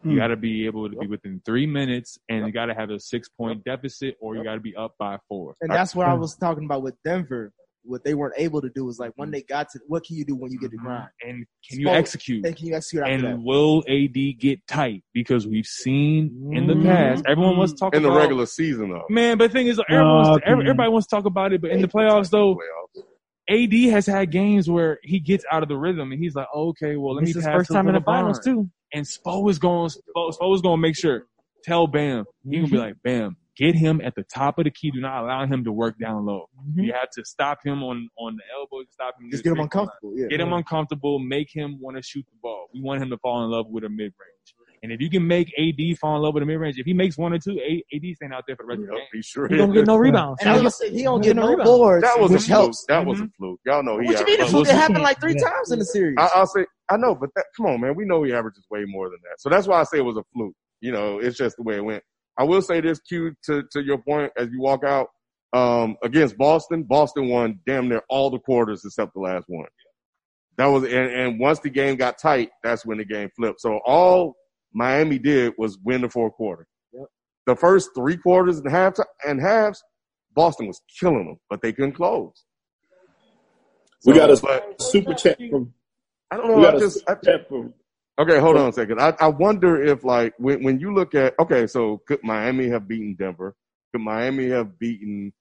You Hmm. got to be able to be within three minutes, and you got to have a six point deficit, or you got to be up by four. And that's what I was talking about with Denver. What they weren't able to do was like when mm-hmm. they got to what can you do when you get to mm-hmm. grind? And can you Spo- execute? And can you execute And that? will AD get tight? Because we've seen in the Mhm. past, everyone wants to talk In the regular season, though. Man, but the thing is, everyone wants to, mm-hmm. everybody wants to talk about it, but in the playoffs, though, AD has had games where he gets out of the rhythm and he's like, okay, well, let This me is pass first time in the LeBron. finals too. And Spo is going, Spo, Spo is going to make sure, tell Bam, he gonna be like, Bam, get him at the top of the key. Do not allow him to work down low. Mhm. You have to stop him on on the elbow, stop him. Just get the them three-point line. uncomfortable. Yeah. Get him uncomfortable. Make him want to shoot the ball. We want him to fall in love with a mid range. And if you can make AD fall in love with a mid range, if he makes one or two, A- AD staying out there for the rest of the game. he sure He don't get no rebounds. And I was gonna say he don't get no rebounds. boards, That was a which fluke. helps. That was a fluke. Y'all know he. What you mean? averaged- It happened like three yeah. times in the series. I, I'll say I know, but that, come on, man. We know he averages way more than that. So that's why I say it was a fluke. You know, it's just the way it went. I will say this, Q, to to your point as you walk out um, against Boston. Boston won damn near all the quarters except the last one. That was and, and once the game got tight, that's when the game flipped. So all Miami did was win the fourth quarter. Yep. The first three quarters and half and halves, Boston was killing them, but they couldn't close. We got a but super chat from. I don't know. I just I, super chat from. Okay, hold on a second. I, I wonder if like when when you look at okay, so could Miami have beaten Denver? Could Miami have beaten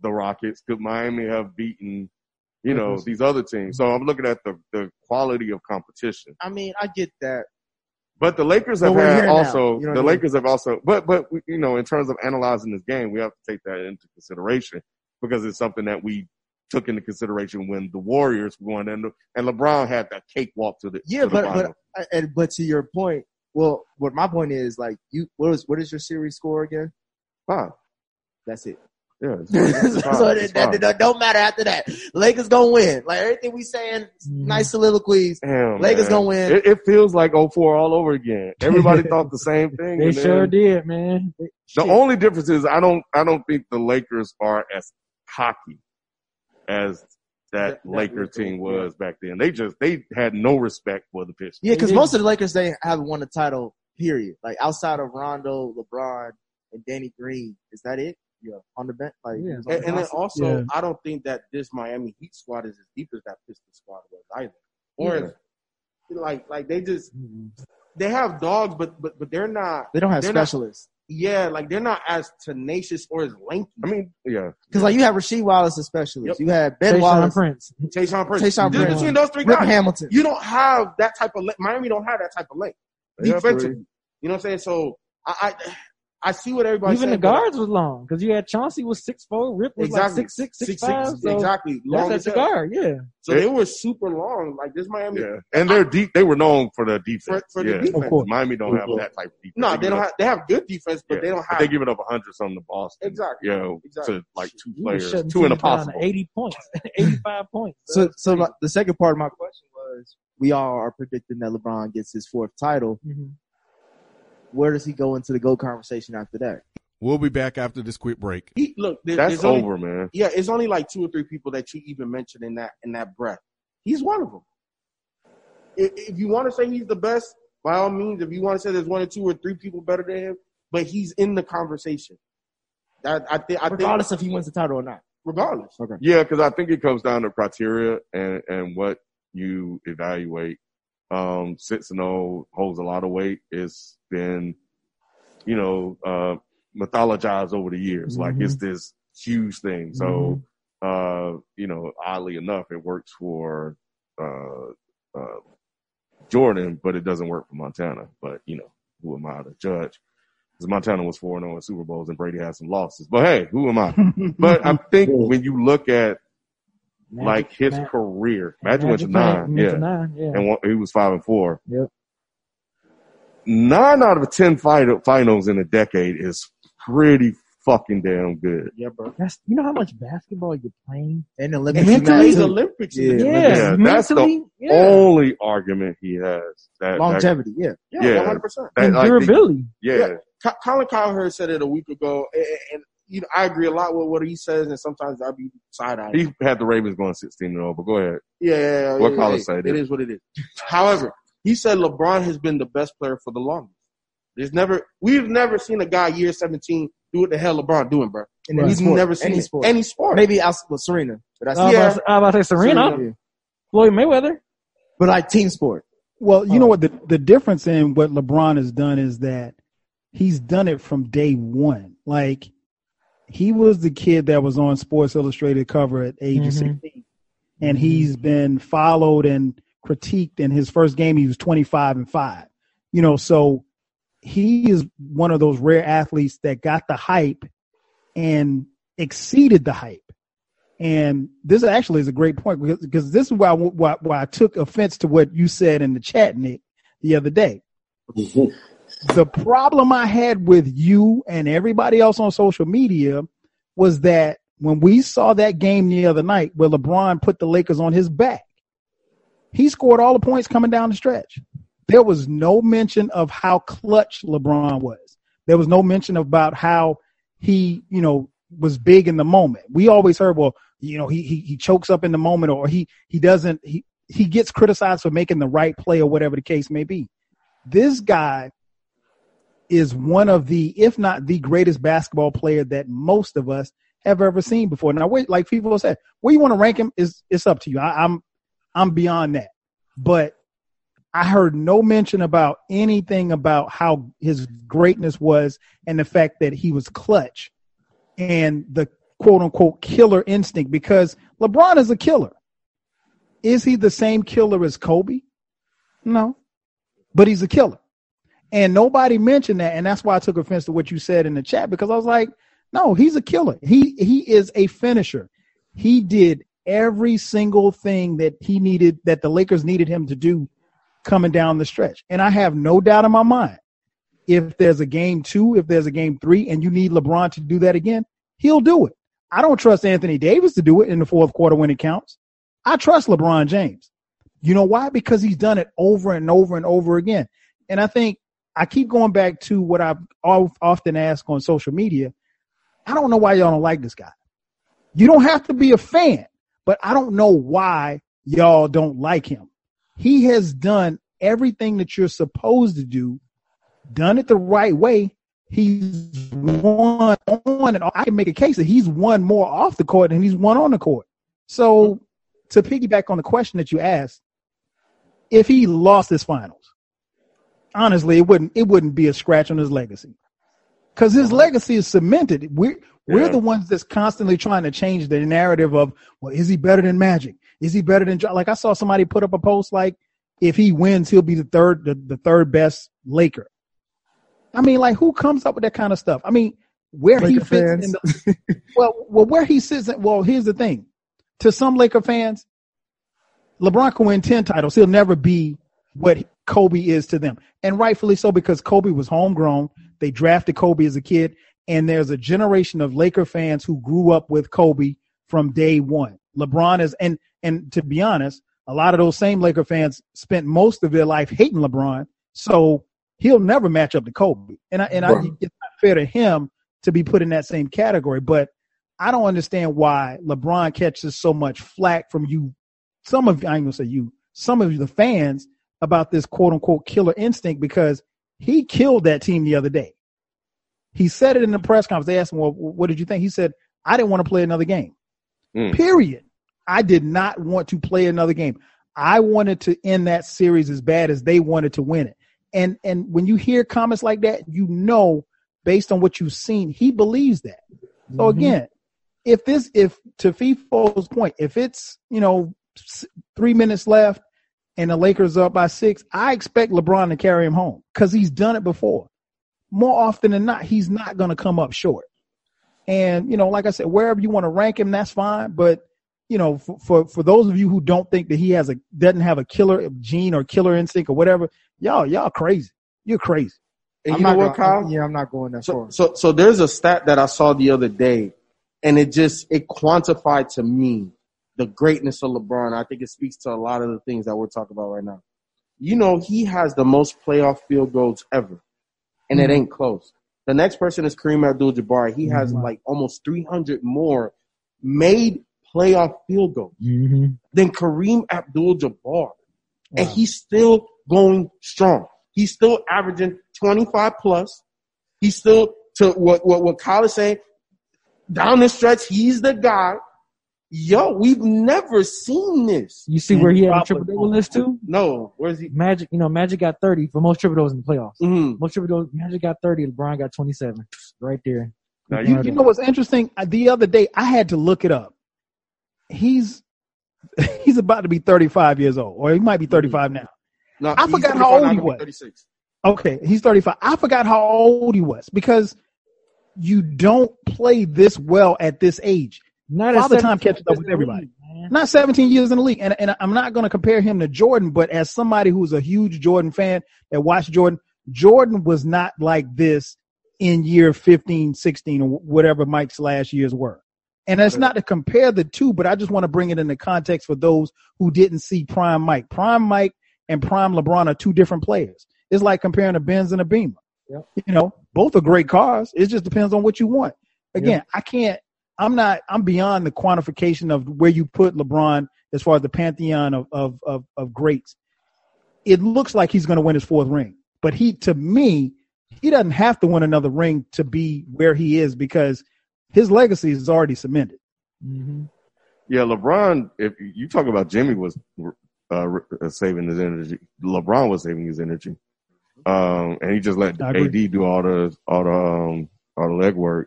the Rockets? Could Miami have beaten you know these other teams? So I'm looking at the the quality of competition. I mean, I get that. But the Lakers have we're had here now. also You know what the I mean? Lakers have also but but you know in terms of analyzing this game, we have to take that into consideration because it's something that we took into consideration when the Warriors won and and LeBron had that cakewalk to the Yeah, to the but final. but and but to your point, well, what my point is like you. What is what is your series score again? Five. That's it. Yeah, it's- it's so It's that, that, don't matter after that. Lakers gonna win. Like everything we saying, Mhm. nice soliloquies. Damn, Lakers man. gonna win. It, it feels like 04 all over again. Everybody thought the same thing. They sure then- did, man. The shit. only difference is I don't I don't think the Lakers are as cocky as that, That- that Laker Laker, team yeah. was back then. They just they had no respect for the Pistons. Yeah, because most of the Lakers they haven't won a title. Period. Like outside of Rondo, LeBron, and Danny Green, is that it? Yeah, on the bench. Like Yeah. And, the and then also, Yeah. I don't think that this Miami Heat squad is as deep as that Pistons squad was either. Or Yeah. like like they just Mhm. they have dogs, but but but they're not. they don't have they're not- specialists. Yeah, like they're not as tenacious or as lanky. I mean, yeah, Because like you have Rasheed Wallace, especially. Yep. You have Ben Tayshaun Wallace, Prince. Tayshaun Prince. Tayshaun Just Prince. between those three Rip guys, Hamilton. you don't have that type of. le- Miami don't have that type of length. They defensively. You know what I'm saying? So I, I, I see what everybody's Even the saying. but- guards was long because you had Chauncey was six four, Rip was Exactly. like six six six Six, five. six, so exactly. Long That's as at the guard, yeah. So They- they were super long. Like this Miami. yeah, and they're deep. They were known for their defense. For- for the defense. Of course. Miami don't have that type of defense. No, They they don't it have. They have good defense, but Yeah. they don't But have. they give it up a hundred something to Boston. Exactly. You know, Exactly. to like two You players, two in a teams down to possible. eighty points, eighty five points. So, so my, the second part of my question was: We all are predicting that LeBron gets his fourth title. Mhm. Where does he go into the GOAT conversation after that? We'll be back after this quick break. He, look, there, That's only, over, man. Yeah, it's only like two or three people that you even mentioned in that in that breath. He's one of them. If, if you want to say he's the best, by all means. If you want to say there's one or two or three people better than him, but he's in the conversation. That I think. I think Regardless if he wins the title or not. regardless. Okay. Yeah, because I think it comes down to criteria and and what you evaluate. Um, six and zero holds a lot of weight. It's been, you know, uh, mythologized over the years. Like it's this huge thing. So, uh, you know, oddly enough, it works for uh, uh, Jordan, but it doesn't work for Montana. But you know, who am I to judge? Because Montana was four and zero in Super Bowls, and Brady had some losses. But hey, who am I? but I think when you look at Magic- like his Ma- career, Magic, went to nine, went yeah, to nine, yeah. and one, he was five and four. Yep. Nine out of ten final, finals in a decade is pretty fucking damn good. Yeah, bro. That's you know how much basketball you're playing. And Olympics. Mentally- plays. Olympics. Yeah. in the- Yeah, Yeah, that's the mentally, yeah. Only argument he has that Longevity, yeah. Yeah, Yeah. one hundred percent. that, and that, like, the- durability. yeah, Yeah. Colin Cowherd said it a week ago, and, and you know I agree a lot with what he says, and sometimes I'll be side eyed. he had the Ravens going sixteen and zero. But go ahead. Yeah, yeah, yeah. What yeah, Colin yeah. said, It yeah. is what it is. However, he said LeBron has been the best player for the longest. There's never we've never seen a guy year 17 do what the hell LeBron doing, bro. In We've any sport. never seen any it. sport. Any sport. Maybe outside with Serena. But I was Yeah. about to- I was about to say Serena, Yeah. Floyd Mayweather. But like team sport. Well, you Oh. know what the the difference in what LeBron has done is that he's done it from day one. Like he was the kid that was on Sports Illustrated cover at age of Mhm. 16. And he's been followed and critiqued in his first game he was 25 and 5. You know, so he is one of those rare athletes that got the hype and exceeded the hype. And this actually is a great point because, because this is why, why why I took offense to what you said in the chat, Nick, the other day. the problem I had with you and everybody else on social media was that when we saw that game the other night where LeBron put the Lakers on his back, he scored all the points coming down the stretch. There was no mention of how clutch LeBron was. There was no mention about how he, you know, was big in the moment. We always heard, well, you know, he he, he chokes up in the moment or he he doesn't he he gets criticized for making the right play or whatever the case may be. This guy is one of the, if not the greatest basketball player that most of us have ever seen before. Now, wait, like people said, where you want to rank him is it's up to you. I, I'm I'm beyond that, but I heard no mention about anything about how his greatness was and the fact that he was clutch and the quote unquote killer instinct because LeBron is a killer. Is he the same killer as Kobe? No, but he's a killer. And nobody mentioned that. And that's why I took offense to what you said in the chat because I was like, no, he's a killer. He, he is a finisher. He did every single thing that he needed, that the Lakers needed him to do coming down the stretch. And I have no doubt in my mind, if there's a game two, if there's a game three, and you need LeBron to do that again, he'll do it. I don't trust Anthony Davis to do it in the fourth quarter when it counts. I trust LeBron James. You know why? Because he's done it over and over and over again. And I think I keep going back to what I've often asked on social media. I don't know why y'all don't like this guy. You don't have to be a fan, but I don't know why y'all don't like him. He has done everything that you're supposed to do, done it the right way. He's won on and I can make a case that he's won more off the court than he's won on the court. So to piggyback on the question that you asked, if he lost his finals, honestly, it wouldn't it wouldn't be a scratch on his legacy. because his uh-huh. legacy is cemented. We're we're the ones that's constantly trying to change the narrative of, well, is he better than Magic? Is he better than like I saw somebody put up a post like, if he wins, he'll be the third the, the third best Laker. I mean, like who comes up with that kind of stuff? I mean, where he Laker fits in the well, well, where he sits. in- Well, here's the thing: to some Laker fans, LeBron can win ten titles. He'll never be what Kobe is to them, and rightfully so because Kobe was homegrown. They drafted Kobe as a kid, and there's a generation of Laker fans who grew up with Kobe from day one. LeBron is, and and to be honest, a lot of those same Laker fans spent most of their life hating LeBron, so he'll never match up to Kobe. And I, and I, Right. it's not fair to him to be put in that same category. But I don't understand why LeBron catches so much flack from you. Some of I ain't gonna say you, some of you, the fans about this quote unquote killer instinct because he killed that team the other day. He said it in the press conference. They asked him, "Well, what did you think?" He said, "I didn't want to play another game." Mm. Period. I did not want to play another game. I wanted to end that series as bad as they wanted to win it. And and when you hear comments like that, you know, based on what you've seen, he believes that. So again, if this, if to FIFO's point, if it's you know three minutes left and the Lakers are up by six, I expect LeBron to carry him home because he's done it before. More often than not, he's not going to come up short. And you know, like I said, wherever you want to rank him, that's fine. But you know, for, for for those of you who don't think that he has a doesn't have a killer gene or killer instinct or whatever, y'all y'all crazy. You're crazy. And I'm you know what, gonna- Kyle? Yeah, I'm not going that So, far. so, so there's a stat that I saw the other day, and it just it quantified to me the greatness of LeBron. I think it speaks to a lot of the things that we're talking about right now. You know, he has the most playoff field goals ever, and it Mhm. ain't close. The next person is Kareem Abdul-Jabbar. He has like almost 300 more made playoff field goals Mm-hmm. than Kareem Abdul-Jabbar, and he's still going strong. He's still averaging 25 plus. He's still to what what what Kyle is saying. Down the stretch, he's the guy. Yo, we've never seen this. You see where he had a triple double list too? No, where's he? Magic, you know, Magic got 30 for most triple doubles in the playoffs. Mm-hmm. Most triple doubles, Magic got 30, LeBron got 27. Right there. Now You, you, you know what's interesting? Uh, The other day, I had to look it up. He's he's about to be 35 years old, or he might be 35 now. No, I forgot how old he was. 36. Okay, he's 35. I forgot how old he was because you don't play this well at this age. Not Father at time 17 catches up with everybody. league. Not 17 years in the league. And, and I'm not going to compare him to Jordan, but as somebody who's a huge Jordan fan that watched Jordan, Jordan was not like this in year 15, 16, or whatever Mike's last years were. And it's not to compare the two, but I just want to bring it into context for those who didn't see Prime Mike. Prime Mike and Prime LeBron are two different players. It's like comparing a Benz and a Beamer. Yep. You know, both are great cars. It just depends on what you want. Again, I can't I'm not. I'm beyond the quantification of where you put LeBron as far as the pantheon of of of, of greats. It looks like he's going to win his fourth ring, but he, to me, he doesn't have to win another ring to be where he is because his legacy is already cemented. Mhm. yeah, LeBron. If you talk about Jimmy was uh, uh, saving his energy, LeBron was saving his energy, um, and he just let AD do all the all the um, all the legwork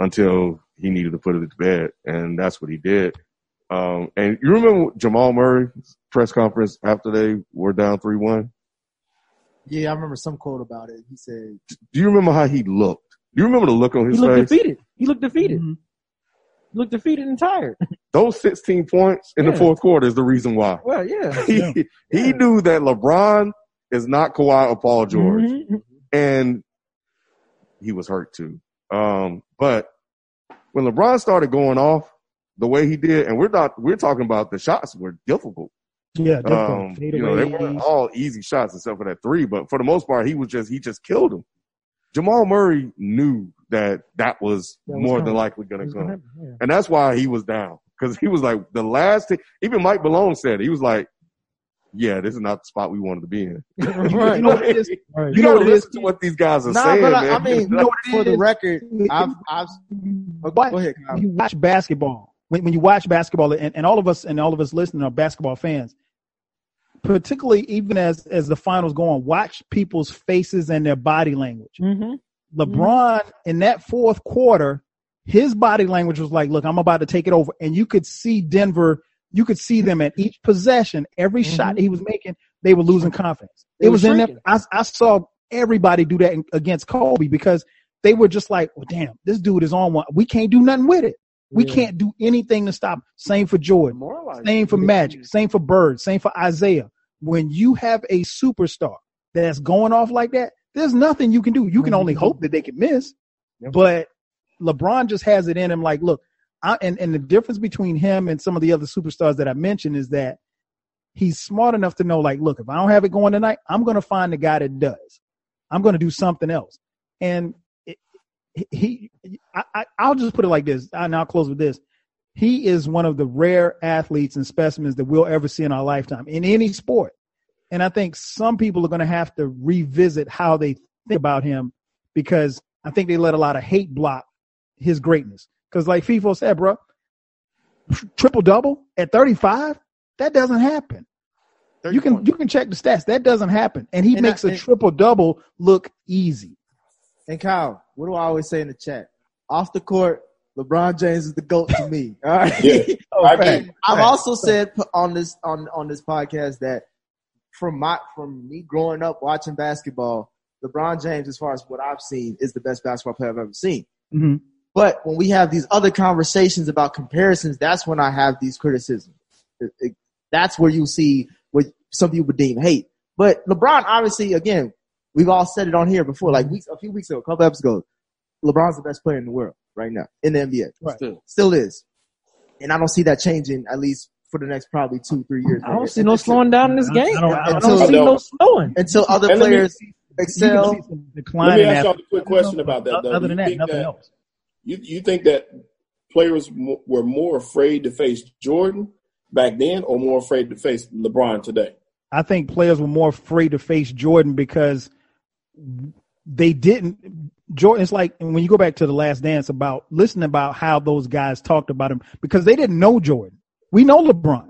until he needed to put it to bed, and that's what he did. Um, and you remember Jamal Murray's press conference after they were down three one? Yeah, I remember some quote about it. He said, Do you remember how he looked? Do you remember the look on He his looked face? defeated. He looked defeated. Mm-hmm. He looked defeated and tired. Those 16 points in the fourth quarter is the reason why. Well, yeah. He, he knew that LeBron is not Kawhi or Paul George, Mhm. and he was hurt too. Um, but when LeBron started going off the way he did, and we're not we're talking about the shots were difficult. Yeah, Um, you know, they weren't all easy shots except for that three, but for the most part, he was just he just killed him. Jamal Murray knew that that was That was more than likely going to was gonna come. yeah. And that's why he was down because he was like the last thing. Even Mike Malone said it. he was like, "Yeah, this is not the spot we wanted to be in." Right. You know what it is? Right. You, You know what listen to what these guys are "Nah, saying, but I, man. I mean, You know for the record, I've, I've. oh, What? Go ahead, Kyle. you watch basketball, when, when you watch basketball, and, and all of us and all of us listening are basketball fans, particularly even as as the finals go on, watch people's faces and their body language. Mhm. LeBron in that fourth quarter, his body language was like, look, I'm about to take it over. And you could see Denver, you could see them at each possession, every shot he was making, they were losing confidence. They it was in there. I, I saw everybody do that in- against Kobe because they were just like, well, damn, this dude is on one. We can't do nothing with it. We Yeah. can't do anything to stop. him. Same for Jordan. Same for Magic. Same for Bird. Same for Isiah. When you have a superstar that's going off like that, there's nothing you can do. You can only hope that they can miss. But LeBron just has it in him. Like, look, I, and and the difference between him and some of the other superstars that I mentioned is that he's smart enough to know, like, look, if I don't have it going tonight, I'm going to find the guy that does. I'm going to do something else. And it, he, I, I, I'll just put it like this. And I'll close with this. He is one of the rare athletes and specimens that we'll ever see in our lifetime in any sport. And I think some people are going to have to revisit how they think about him because I think they let a lot of hate block his greatness. Because, like FIFO said, bro, triple double at 35, that doesn't happen. You can you can check the stats. That doesn't happen, and he And makes I- a and- triple double look easy. And Kyle, what do I always say in the chat? Off the court, LeBron James is the goat to me. All right. Yeah. Oh, I have also said on this on on this podcast that from my from me growing up watching basketball, LeBron James, as far as what I've seen, is the best basketball player I've ever seen. Mhm. But when we have these other conversations about comparisons, that's when I have these criticisms. It- it- that's where you see what some people would deem hate. But LeBron, obviously, again, we've all said it on here before, like weeks, a few weeks ago, a couple episodes ago. LeBron's the best player in the world right now in the NBA. Right. Still. Still is. And I don't see that changing at least for the next probably two, three years. I don't see no slowing down in this game. I don't- I I don't, don't- see no slowing. until other And let me- players excel. can see some decline Let me ask y'all a quick question about that, though. Other than that, nothing that- else. You you think that players mo- were more afraid to face Jordan back then, or more afraid to face LeBron today? I think players were more afraid to face Jordan because they didn't. Jordan, it's like when you go back to the last dance about listening about how those guys talked about him because they didn't know Jordan. We know LeBron.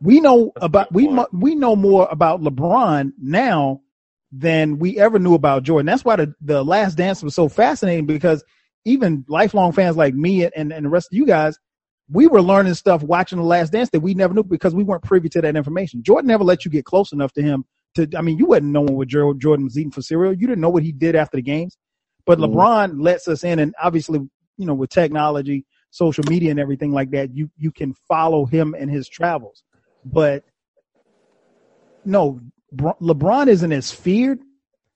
We know about we mo- we know more about LeBron now than we ever knew about Jordan. That's why the, the last dance was so fascinating because even lifelong fans like me and, and the rest of you guys, we were learning stuff watching the last dance that we never knew because we weren't privy to that information. Jordan never let you get close enough to him to, I mean, you wasn't knowing what Jordan was eating for cereal. You didn't know what he did after the games, but Mhm. LeBron lets us in. And obviously, you know, with technology, social media and everything like that, you, you can follow him and his travels. But no, LeBron isn't as feared.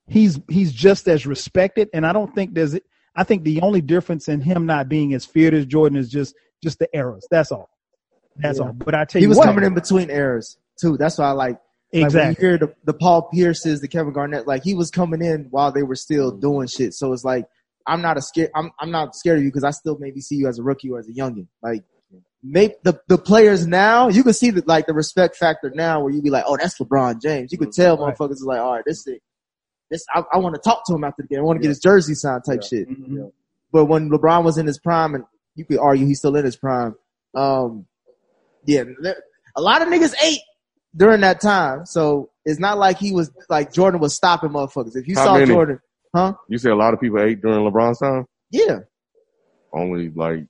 He's, he's just as respected. And I don't think there's, I think the only difference in him not being as feared as Jordan is just, just the errors. That's all. That's Yeah. all. But I tell you, He was what, coming in between errors too. That's why I like. Like exactly. when you hear the, the Paul Pierces, the Kevin Garnett, like he was coming in while they were still mm. doing shit. So it's like I'm not a scared. I'm I'm not scared of you because I still maybe see you as a rookie or as a youngin. Like make the the players now, you can see the like the respect factor now where you be like, oh, that's LeBron James. You could mm. tell Right. motherfuckers is like, all right, this thing, this I, I want to talk to him after the game. I want to get his jersey signed type shit. Mhm. But when LeBron was in his prime, and you could argue he's still in his prime, um, yeah, there- a lot of niggas ate during that time. So it's not like he was like Jordan was stopping motherfuckers. If you How saw many? Jordan, huh? You say a lot of people ate during LeBron's time. Yeah. Only like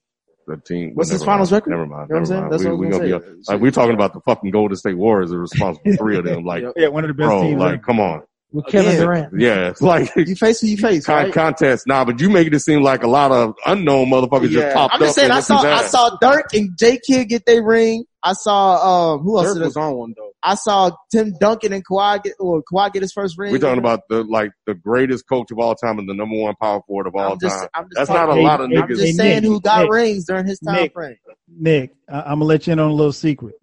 the team. What's his never finals mind. record? Never mind. You know what I'm never saying? mind. That's we, what I we was gonna gonna be like we're talking about the fucking Golden State Warriors are responsible for three of them. Like, Yeah, one of the best bro, teams. like, come on. With Kevin Again. Durant. Yeah, it's like You face who you face, con- right? contest. Nah, but you make it seem like a lot of unknown motherfuckers just Yeah. popped I'm just up. saying. I saw I saw Dirk and J Kidd get their ring. I saw um who else? Dirk was on one though. I saw Tim Duncan and Kawhi get or Kawhi get his first ring. We're talking about the like the greatest coach of all time and the number one power forward of all I'm just, time. I'm just That's talking- not a lot of Hey, I'm niggas. just Hey, saying Nick, who got Nick, rings during his time Nick. frame. Nick, I, I'm gonna let you in on a little secret.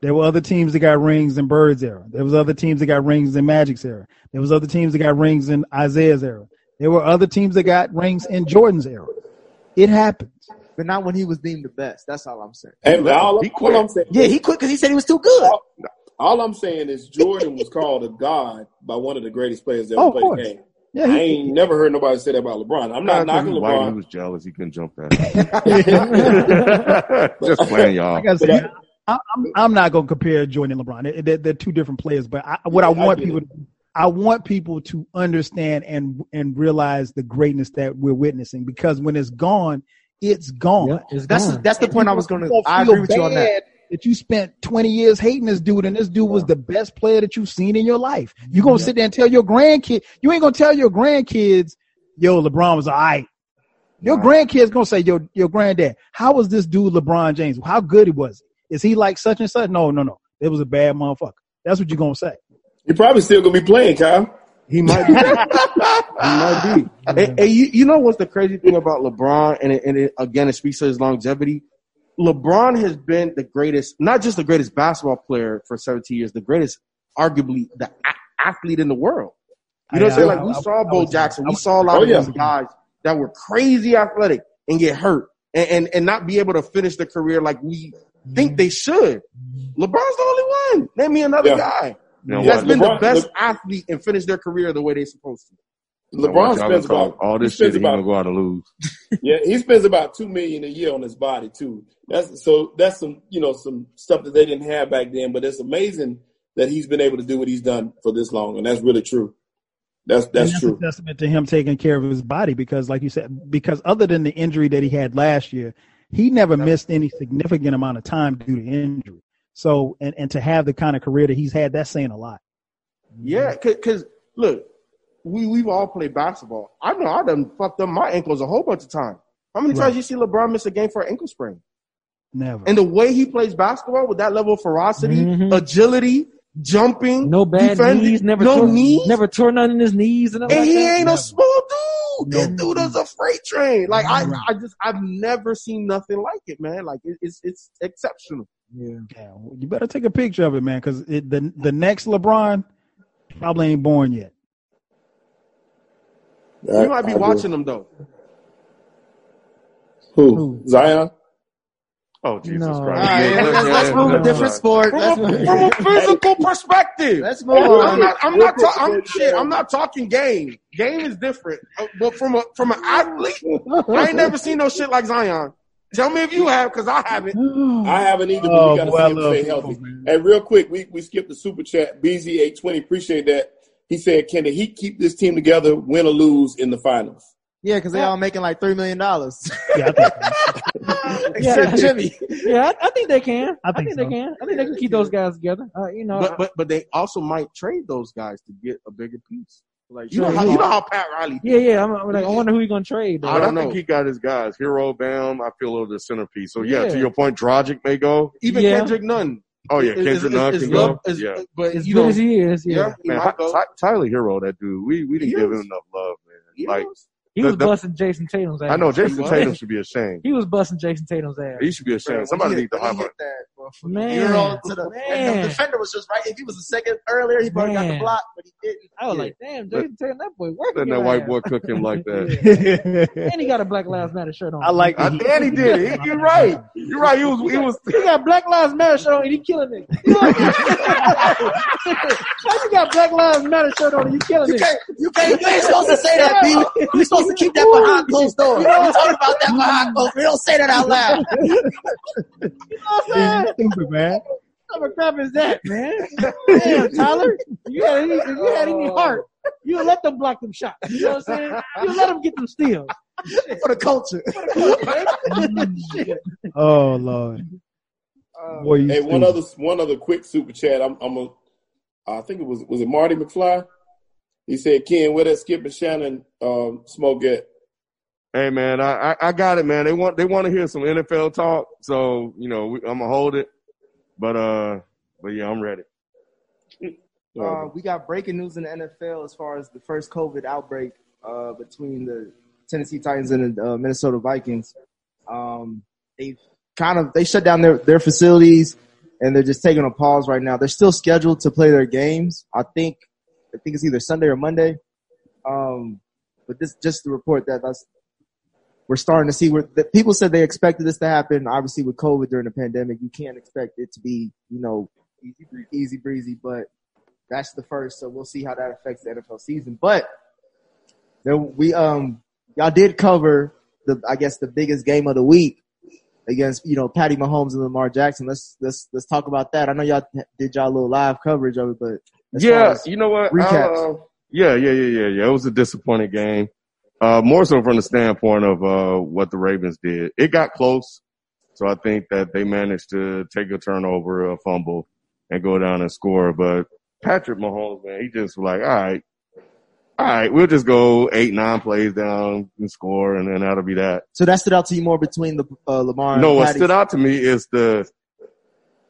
There were other teams that got rings in Bird's era. There was other teams that got rings in Magic's era. There was other teams that got rings in Isiah's era. There were other teams that got rings in Jordan's era. It happens. But not when he was deemed the best. That's all I'm saying. Hey, And all, He all quit. I'm saying, Yeah, he quit because he said he was too good. all, all I'm saying is Jordan was called a god by one of the greatest players that Oh, ever of played course. the game. Yeah, I he, ain't never heard nobody say that about LeBron. I'm not knocking White, he was jealous. He couldn't jump that. just playing, y'all. Like I said, I, I'm I'm not gonna compare Jordan and LeBron. They- They're, they're two different players. But I, what I Yeah, I want get people, to, I want people to understand and and realize the greatness that we're witnessing because when it's gone, it's gone. Yeah, it's That's gone. that's the And point I was going to. people I agree with you on that. That you spent 20 years hating this dude, and this dude was the best player that you've seen in your life. You gonna sit there and tell your grandkid, you ain't gonna tell your grandkids, yo, LeBron was all right. Your grandkids gonna say, yo, your granddad, how was this dude LeBron James? How good he was? Is he like such and such? No, no, no. It was a bad motherfucker. That's what you're gonna say. He probably still gonna be playing, Kyle. He might be. he might be. And, and you, you know what's the crazy thing about LeBron? And, it, and it, again, it speaks to his longevity. LeBron has been the greatest, not just the greatest basketball player for 17 years, the greatest, arguably, the a- athlete in the world. You know what I'm saying? Like we I- saw I Bo was- Jackson, I we saw a lot Oh, of yeah. these guys that were crazy athletic and get hurt and, and, and not be able to finish their career like we think they should. LeBron's the only one. Name me another Yeah. guy You know that's what? been the best Le- athlete and finished their career the way they're supposed to. LeBron spends about all he this spends shit. He gonna go out and lose. Yeah, he spends about two million a year on his body too. That's so that's some you know some stuff that they didn't have back then. But it's amazing that he's been able to do what he's done for this long, and that's really true. That's that's that's true. a testament to him taking care of his body because, like you said, because other than the injury that he had last year, he never missed any significant amount of time due to injury. So, and, and to have the kind of career that he's had, that's saying a lot. Yeah, because look, we we've all played basketball. I know I done fucked up my ankles a whole bunch of times. How many Right. times you see LeBron miss a game for an ankle sprain? Never. And the way he plays basketball with that level of ferocity, Mhm. agility, jumping, No bad defending, knees, never no tore, knees, never tore none in his knees and, and he ain't Never. a small dude. This No. dude is a freight train. Like I, I just I've never seen nothing like it, man. Like it, it's it's exceptional. Yeah. Yeah, you better take a picture of it, man, because the the next LeBron probably ain't born yet. I- you might be I agree. watching them though. Who? Who? Zion? Oh Jesus No. All Christ! right, Yeah, let's, let's man, move a different sport. From Let's a, move, from a physical perspective. let's move I'm not. I'm not. Ta- I'm, shit. I'm not talking game. Game is different. Uh, But from a from an athlete, I ain't never seen no shit like Zion. Tell me if you have, because I haven't. I haven't either, but Oh, we got to boy, I see him stay healthy. man. And real quick, we, we skipped the super chat. BZ820, appreciate that. He said, can the Heat keep this team together, win or lose in the finals? Yeah, because they all making like three million dollars. Yeah, I think Jimmy. Yeah, I, I think they can. I I think think, so. they can. I think they can keep those guys together. Uh, you know, But but but they also might trade those guys to get a bigger piece. Like you know how you know how Pat Riley. yeah, yeah. I'm, I'm like, I wonder who he's gonna trade. But Though. I, don't know. think he got his guys. Herro, Bam. I feel the centerpiece. So yeah, Yeah. to your point, Dragic may go. Even Yeah. Kendrick Nunn. Oh yeah, Kendrick is- Nunn is can love- go. is- Yeah, but As you good know, as he is, yeah. yeah, he man, might go. Tyler Herro, that dude. We we didn't give him enough love, man. Like was. He The- was the- busting Jayson Tatum's ass. I know Jayson. Tatum should be ashamed. He was busting Jayson Tatum's ass. He should be ashamed. Somebody need to highlight. Man, Euro to the, man. and the defender was just right. If he was a second earlier, he probably got the block, but he didn't. I was Yeah. like, damn, Jayson Tatum, that boy working. Letting that white ass. boy cook him like that. Yeah. And he got a Black Lives Matter shirt on. I like I, and he did it. He- You're right. You're right. He was. He was. He got Black Lives Matter shirt on and he killing it. Why you got Black Lives Matter shirt on and you killing You it? can't, you can't, you ain't supposed to say that, B. You're supposed to keep that behind closed doors. We don't talk about that behind closed. We don't say that out loud. You know what I'm saying? Stupid man. What type of crap is that, man? Damn, Tyler. If you had any, if you had any heart, you would let them block them shots. You know what I'm saying? You let them get them steals. For the culture. Shit. Oh Lord. Boy, you Hey, one other one other quick super chat. I'm I'm a I think it was was it Marty McFly? He said, Ken, where that Skip and Shannon um, smoke at? Hey man, I, I I got it, man. They want they want to hear some NFL talk, so you know we, I'm gonna hold it. But uh, but yeah, I'm ready. Uh, we got breaking news in the NFL as far as the first COVID outbreak uh, between the Tennessee Titans and the uh, Minnesota Vikings. Um, they've kind of they shut down their their facilities and they're just taking a pause right now. They're still scheduled to play their games. I think I think it's either Sunday or Monday. Um, but this just the report that that's we're starting to see where the, people said they expected this to happen. Obviously, with COVID during the pandemic, you can't expect it to be you know easy breezy, easy breezy, but that's the first. So we'll see how that affects the NFL season. But then we um y'all did cover the I guess the biggest game of the week against you know Patty Mahomes and Lamar Jackson. Let's let's let's talk about that. I know y'all did y'all a little live coverage of it, but Yeah, you know what? recaps? Uh, yeah, yeah, yeah, yeah, yeah. It was a disappointing game. Uh, more so from the standpoint of uh, what the Ravens did. It got close, so I think that they managed to take a turnover, a fumble, and go down and score. But Patrick Mahomes, man, he just was like, all right, all right, we'll just go eight, nine plays down and score, and then that'll be that. So that stood out to you more between the uh, Lamar. And No, what Patty? stood out to me is the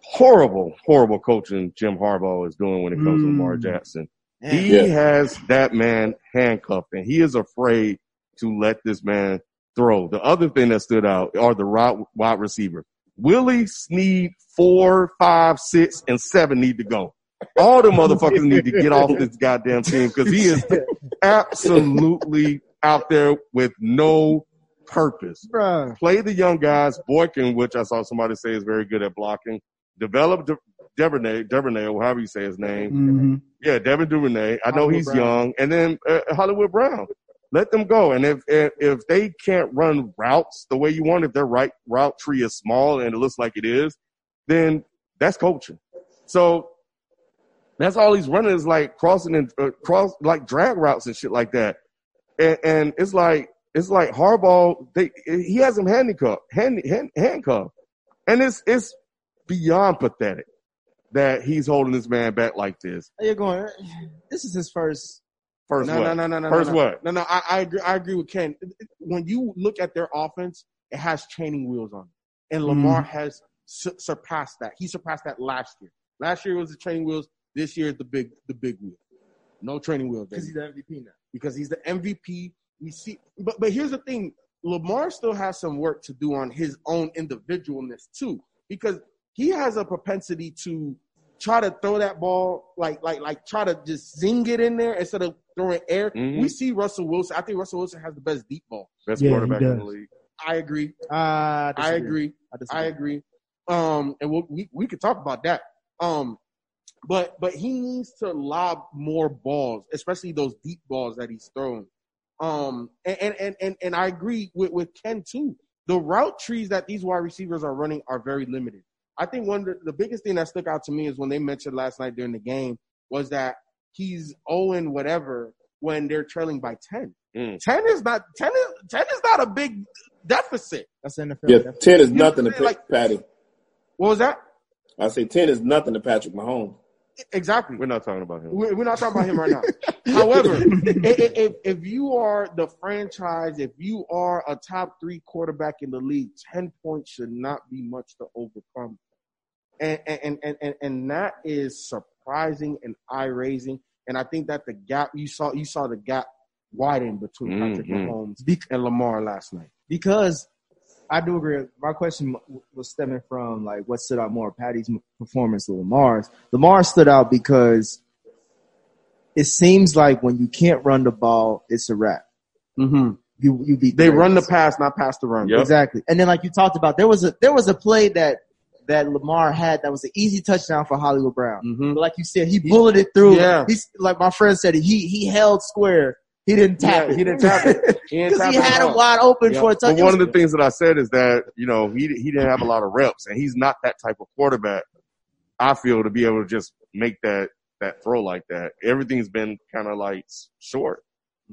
horrible, horrible coaching Jim Harbaugh is doing when it comes to Lamar Mm. Jackson. He Yeah. has that man handcuffed and he is afraid to let this man throw. The other thing that stood out are the wide receivers. Willie Snead, four, five, six, and seven need to go. All the motherfuckers need to get off this goddamn team because he is absolutely out there with no purpose. Bruh. Play the young guys. Boykin, which I saw somebody say is very good at blocking. Develop De- Duvernay, Duvernay, or however you say his name. hmm Yeah, Devin Duvernay. I know Hollywood he's Brown. young, and then uh, Hollywood Brown. Let them go. And if, if if they can't run routes the way you want, if their right route tree is small and it looks like it is, then that's coaching. So that's all he's running is like crossing and uh, cross like drag routes and shit like that. And, and it's like it's like Harbaugh. They he has him handcuffed, hand, hand, handcuffed, and it's it's beyond pathetic that he's holding this man back like this. You're going. This is his first. First no, what? no, no, no, no. First no, what? No, no. I, I agree. I agree with Ken. When you look at their offense, it has training wheels on it, and Lamar mm-hmm. has su- surpassed that. He surpassed that last year. Last year was the training wheels. This year is the big, the big wheel. No training wheels Because he's the MVP now. because he's the MVP. We see, but but here's the thing: Lamar still has some work to do on his own individualness too, because he has a propensity to try to throw that ball like like like try to just zing it in there instead of throwing air. Mhm. We see Russell Wilson. I think Russell Wilson has the best deep ball. Best Yeah, quarterback in the league. I agree. Uh, I agree. I. I agree. Um, and we'll, we we could talk about that. Um, but but he needs to lob more balls, especially those deep balls that he's throwing. Um, and and and and, and I agree with with Ken too. The route trees that these wide receivers are running are very limited. I think one of the, the biggest thing that stuck out to me is when they mentioned last night during the game was that he's owing whatever when they're trailing by ten. Mm. Ten is not ten is ten is not a big deficit. That's NFL. Yeah, That's- ten is You know nothing to I'm saying? Pat- Patty. What was that? I say ten is nothing to Patrick Mahomes. Exactly. We're not talking about him. We're we're not talking about him right now. However, if, if, if you are the franchise, if you are a top three quarterback in the league, 10 points should not be much to overcome. And, and, and, and, and that is surprising and eye raising. And I think that the gap you saw, you saw the gap widen between Patrick Mhm. Mahomes and Lamar last night. because I do agree. My question was stemming from like what stood out more, Patty's performance or Lamar's. Lamar stood out because it seems like when you can't run the ball, it's a wrap. Mm-hmm. You you beat. They run the pass, not pass the run. Yep. exactly. And then like you talked about, there was a there was a play that that Lamar had that was an easy touchdown for Hollywood Brown. Mm-hmm. But like you said, he bulleted through. Yeah. He's like my friend said, he he held square. He didn't tap Yeah, it. he didn't tap it. Because tap he had him wide open Yep. for a touchdown. But one of the things that I said is that you know he he didn't have a lot of reps, and he's not that type of quarterback. I feel to be able to just make that that throw like that. Everything's been kind of like short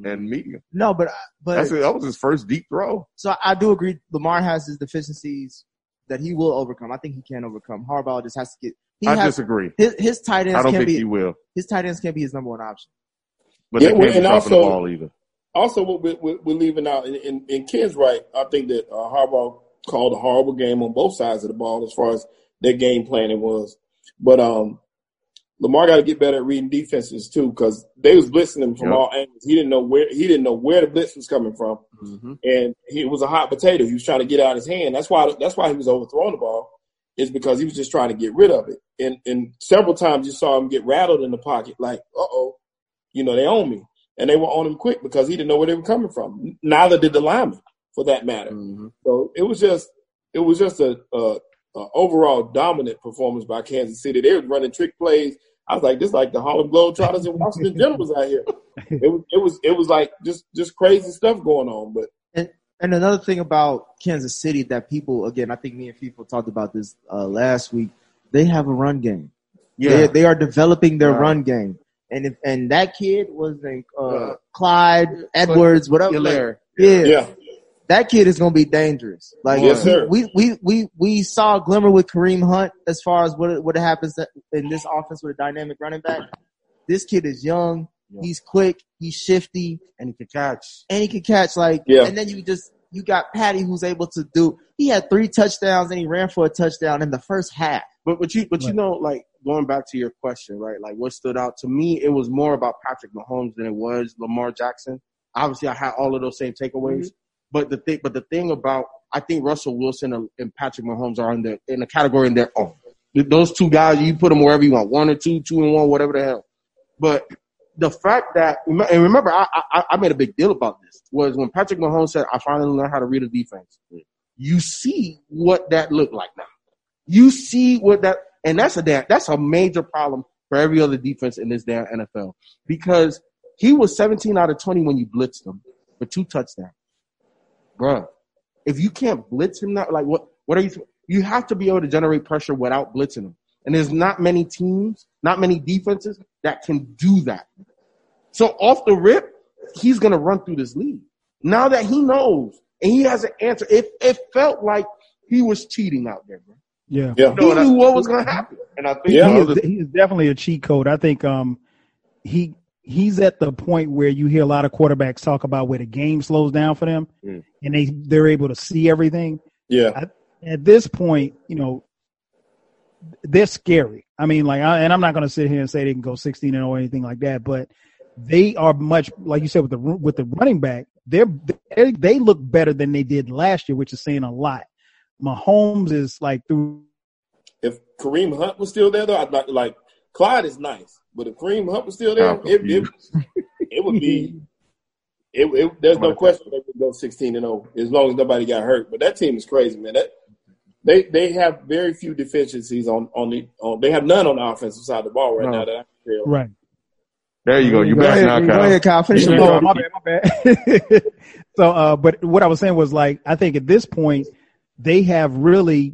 and medium. no, but but That's that was his first deep throw. So I do agree. Lamar has his deficiencies that he will overcome. I think he can overcome. Harbaugh just has to get. He I has disagree. his, his tight ends I don't can think be he will, his tight ends can be his number one option. but Yeah, they well, can't be and dropping the also- ball either. Also, what we, we, we're leaving out, and, and, and Ken's right. I think that uh, Harbaugh called a horrible game on both sides of the ball as far as their game planning was. But um, Lamar got to get better at reading defenses too, because they was blitzing him from Yep. all angles. He didn't know where he didn't know where the blitz was coming from, Mm-hmm. and he was a hot potato. He was trying to get out of his hand. That's why that's why he was overthrowing the ball, is because he was just trying to get rid of it. And and several times you saw him get rattled in the pocket, like, uh oh, you know they own me, and they were on him quick because he didn't know where they were coming from. Neither did the lineman, for that matter. Mm-hmm. So it was just it was just a, a, a overall dominant performance by Kansas City. They were running trick plays. I was like, this is like the Harlem Globetrotters and Washington Generals out here. It was it was it was like just just crazy stuff going on. But And and another thing about Kansas City that people again, I think me and people talked about this uh, last week. They have a run game. Yeah. They, they are developing their Right. run game. And if, and that kid was named, uh, Uh, Clyde Edwards, whatever. Helaire. yeah. Yeah. That kid is going to be dangerous. Like, Yes, we, we, we, we saw a glimmer with Kareem Hunt as far as what, what happens in this offense with a dynamic running back. This kid is young. Yeah. He's quick. He's shifty And he can catch. and he can catch like Yeah. and then you just you got Patty who's able to do he had three touchdowns and he ran for a touchdown in the first half. But but you but you know like going back to your question right like what stood out to me it was more about Patrick Mahomes than it was Lamar Jackson. Obviously I had all of those same takeaways, mm-hmm. But the thing but the thing about I think Russell Wilson and- Patrick Mahomes are in the in a category in their own. Those two guys you put them wherever you want, one or two, two and one, whatever the hell. But the fact that and remember I I, I made a big deal about this was when Patrick Mahomes said I finally learned how to read a defense. You see what that looked like now. You see what that, and that's a damn, that's a major problem for every other defense in this damn NFL because he was 17 out of 20 when you blitzed him for two touchdowns. Bruh, if you can't blitz him now, like what, what are you, you have to be able to generate pressure without blitzing him. And there's not many teams, not many defenses that can do that. So off the rip, he's going to run through this league. Now that he knows and he has an answer, it, it felt like he was cheating out there, bro. Yeah. Yeah. He knew what was going to happen. And I think Yeah. he is, he is definitely a cheat code. I think um he he's at the point where you hear a lot of quarterbacks talk about where the game slows down for them Mm. and they they're able to see everything. Yeah. At this point, you know, they're scary. I mean, like, I, and I'm not going to sit here and say they can go 16 and or anything like that, but they are much like you said with the with the running back. They're they, they look better than they did last year, which is saying a lot. Mahomes is like through If Kareem Hunt was still there, though, I'd like, like Clyde is nice, but if Kareem Hunt was still there, it, it, it would be. It, it, there's no question they would go 16 and 0 as long as nobody got hurt. But that team is crazy, man. That they they have very few deficiencies on on the on. They have none on the offensive side of the ball right No. now that I can tell. right. There you go. You Go back ahead, now, go ahead, Kyle. Finish your Yeah. Oh, thought. my bad, my bad. so, uh, but what I was saying was like, I think at this point, they have really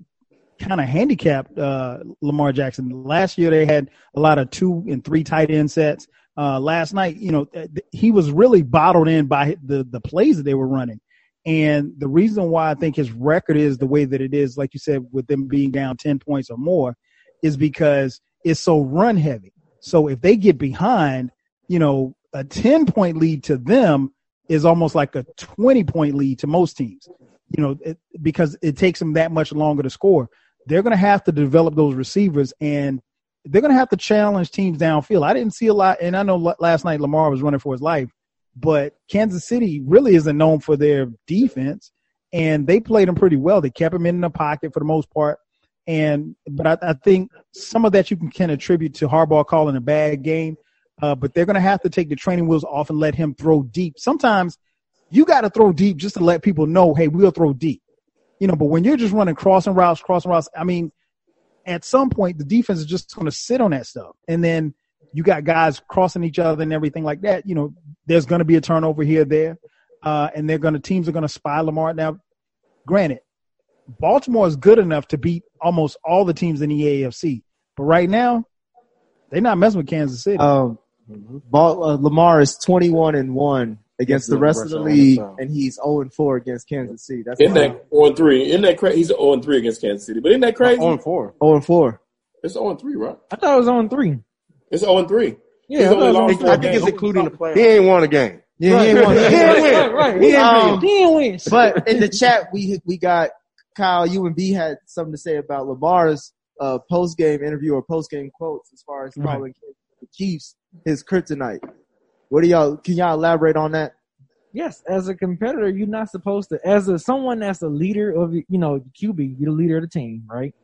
kind of handicapped uh, Lamar Jackson. Last year, they had a lot of two and three tight end sets. Uh, last night, you know, th- he was really bottled in by the the plays that they were running. And the reason why I think his record is the way that it is, like you said, with them being down 10 points or more, is because it's so run heavy. So if they get behind, you know, a 10 point lead to them is almost like a 20 point lead to most teams, you know, it, because it takes them that much longer to score. They're going to have to develop those receivers and they're going to have to challenge teams downfield. I didn't see a lot, and I know last night Lamar was running for his life, but Kansas City really isn't known for their defense, and they played them pretty well. They kept him in the pocket for the most part, and but I, I think some of that you can, can attribute to Harbaugh calling a bad game. Uh, but they're going to have to take the training wheels off and let him throw deep. Sometimes you got to throw deep just to let people know, hey, we'll throw deep. You know, but when you're just running crossing routes, crossing routes, I mean, at some point the defense is just going to sit on that stuff, and then you got guys crossing each other and everything like that. You know, there's going to be a turnover here, there, uh, and they're going to teams are going to spy Lamar. Now, granted, Baltimore is good enough to beat almost all the teams in the AFC, but right now they're not messing with Kansas City. Um, Ball, uh, Lamar is 21 and 1 against the rest of the league, and he's 0 and 4 against Kansas City. That's Isn't why- that 0 and 3? Isn't that crazy? He's 0 and 3 against Kansas City. But isn't that crazy? 0 and 4. 0 and 4. It's 0 and 3, right? I thought it was on three. It's 0 and 3. Yeah, He's I thought only lost I think it's including the playoffs. He ain't won a game. Yeah, he ain't won. Right, right, right. He Um, didn't win. But in the chat, we we got Kyle. You and B had something to say about Lamar's uh, post game interview or post game quotes as far as Right. calling the Chiefs his kryptonite. What do y'all? Can y'all elaborate on that? Yes, as a competitor, you're not supposed to. As a someone that's a leader of, you know, QB, you're the leader of the team, right?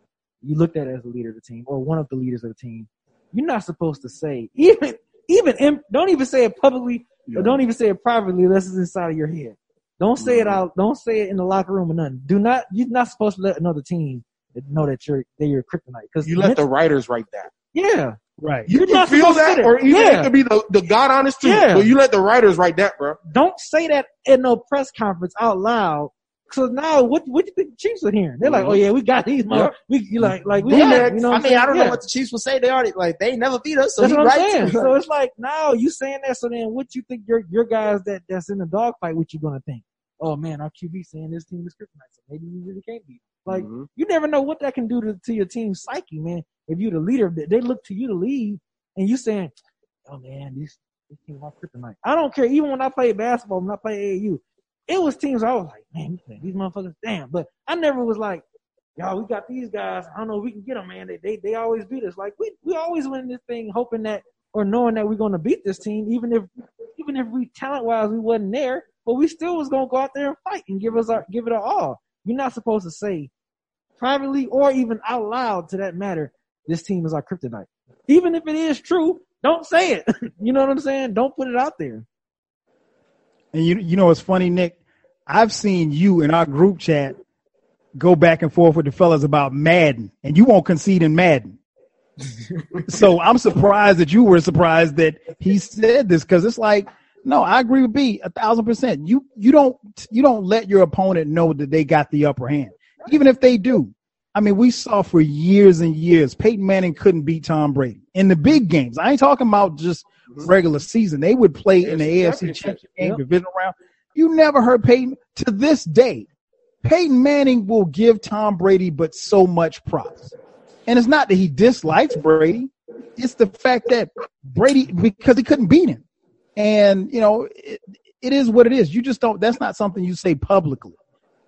You looked at it as the leader of the team or one of the leaders of the team. You're not supposed to say even even in, don't even say it publicly or don't even say it privately unless it's inside of your head. Don't say it mm-hmm. out. Don't say it in the locker room or nothing. Do not. You're not supposed to let another team know that you're that you're a kryptonite because You let the writers write that. yeah. Right. You can feel that, or even Yeah. it could be the, the God honest truth. Yeah. But you let the writers write that, bro. Don't say that in no press conference out loud So now, what what do you think the Chiefs are hearing? They're like, Mhm. oh yeah, we got these. Yep. Yep. We you like like we next. you know. I mean, I'm I don't saying? know what the Chiefs will say. They already like they never beat us, so That's what I'm right. saying. So it's like now you saying that. So then, what you think your your guys that that's in the dogfight? What you gonna think? Oh man, our QB saying this team is kryptonite, so maybe we really can't beat. them. Like Mhm. you never know what that can do to, to your team's psyche, man. If you're the leader, they- they look to you to lead, and you saying, "Oh man, this this team are kryptonite." I don't care. Even when I played basketball, when I played AAU, it was teams I was like, "Man, these motherfuckers, damn." But I never was like, "Y'all, we got these guys. I don't know if we can get them, man. They they they always beat us. Like we we always win this thing, hoping that or knowing that we're gonna beat this team, even if even if we talent wise we wasn't there, but we still was gonna go out there and fight and give us our give it our all. You're not supposed to say privately or even out loud to that matter, this team is our kryptonite. Even if it is true, don't say it. you know what I'm saying? Don't put it out there. And you you know what's funny, Nick? I've seen you in our group chat go back and forth with the fellas about Madden, and you won't concede in Madden. so I'm surprised that you were surprised that he said this because it's like, no, I agree with B a thousand percent. You you don't you don't let your opponent know that they got the upper hand, even if they do. I mean, we saw for years and years Peyton Manning couldn't beat Tom Brady in the big games. I ain't talking about just regular season. They would play in the AFC Championship game, Yep. divisional round. You never heard Peyton to this day. Peyton Manning will give Tom Brady but so much props. And it's not that he dislikes Brady. It's the fact that Brady because he couldn't beat him. And you know, it, it is what it is. You just don't that's not something you say publicly.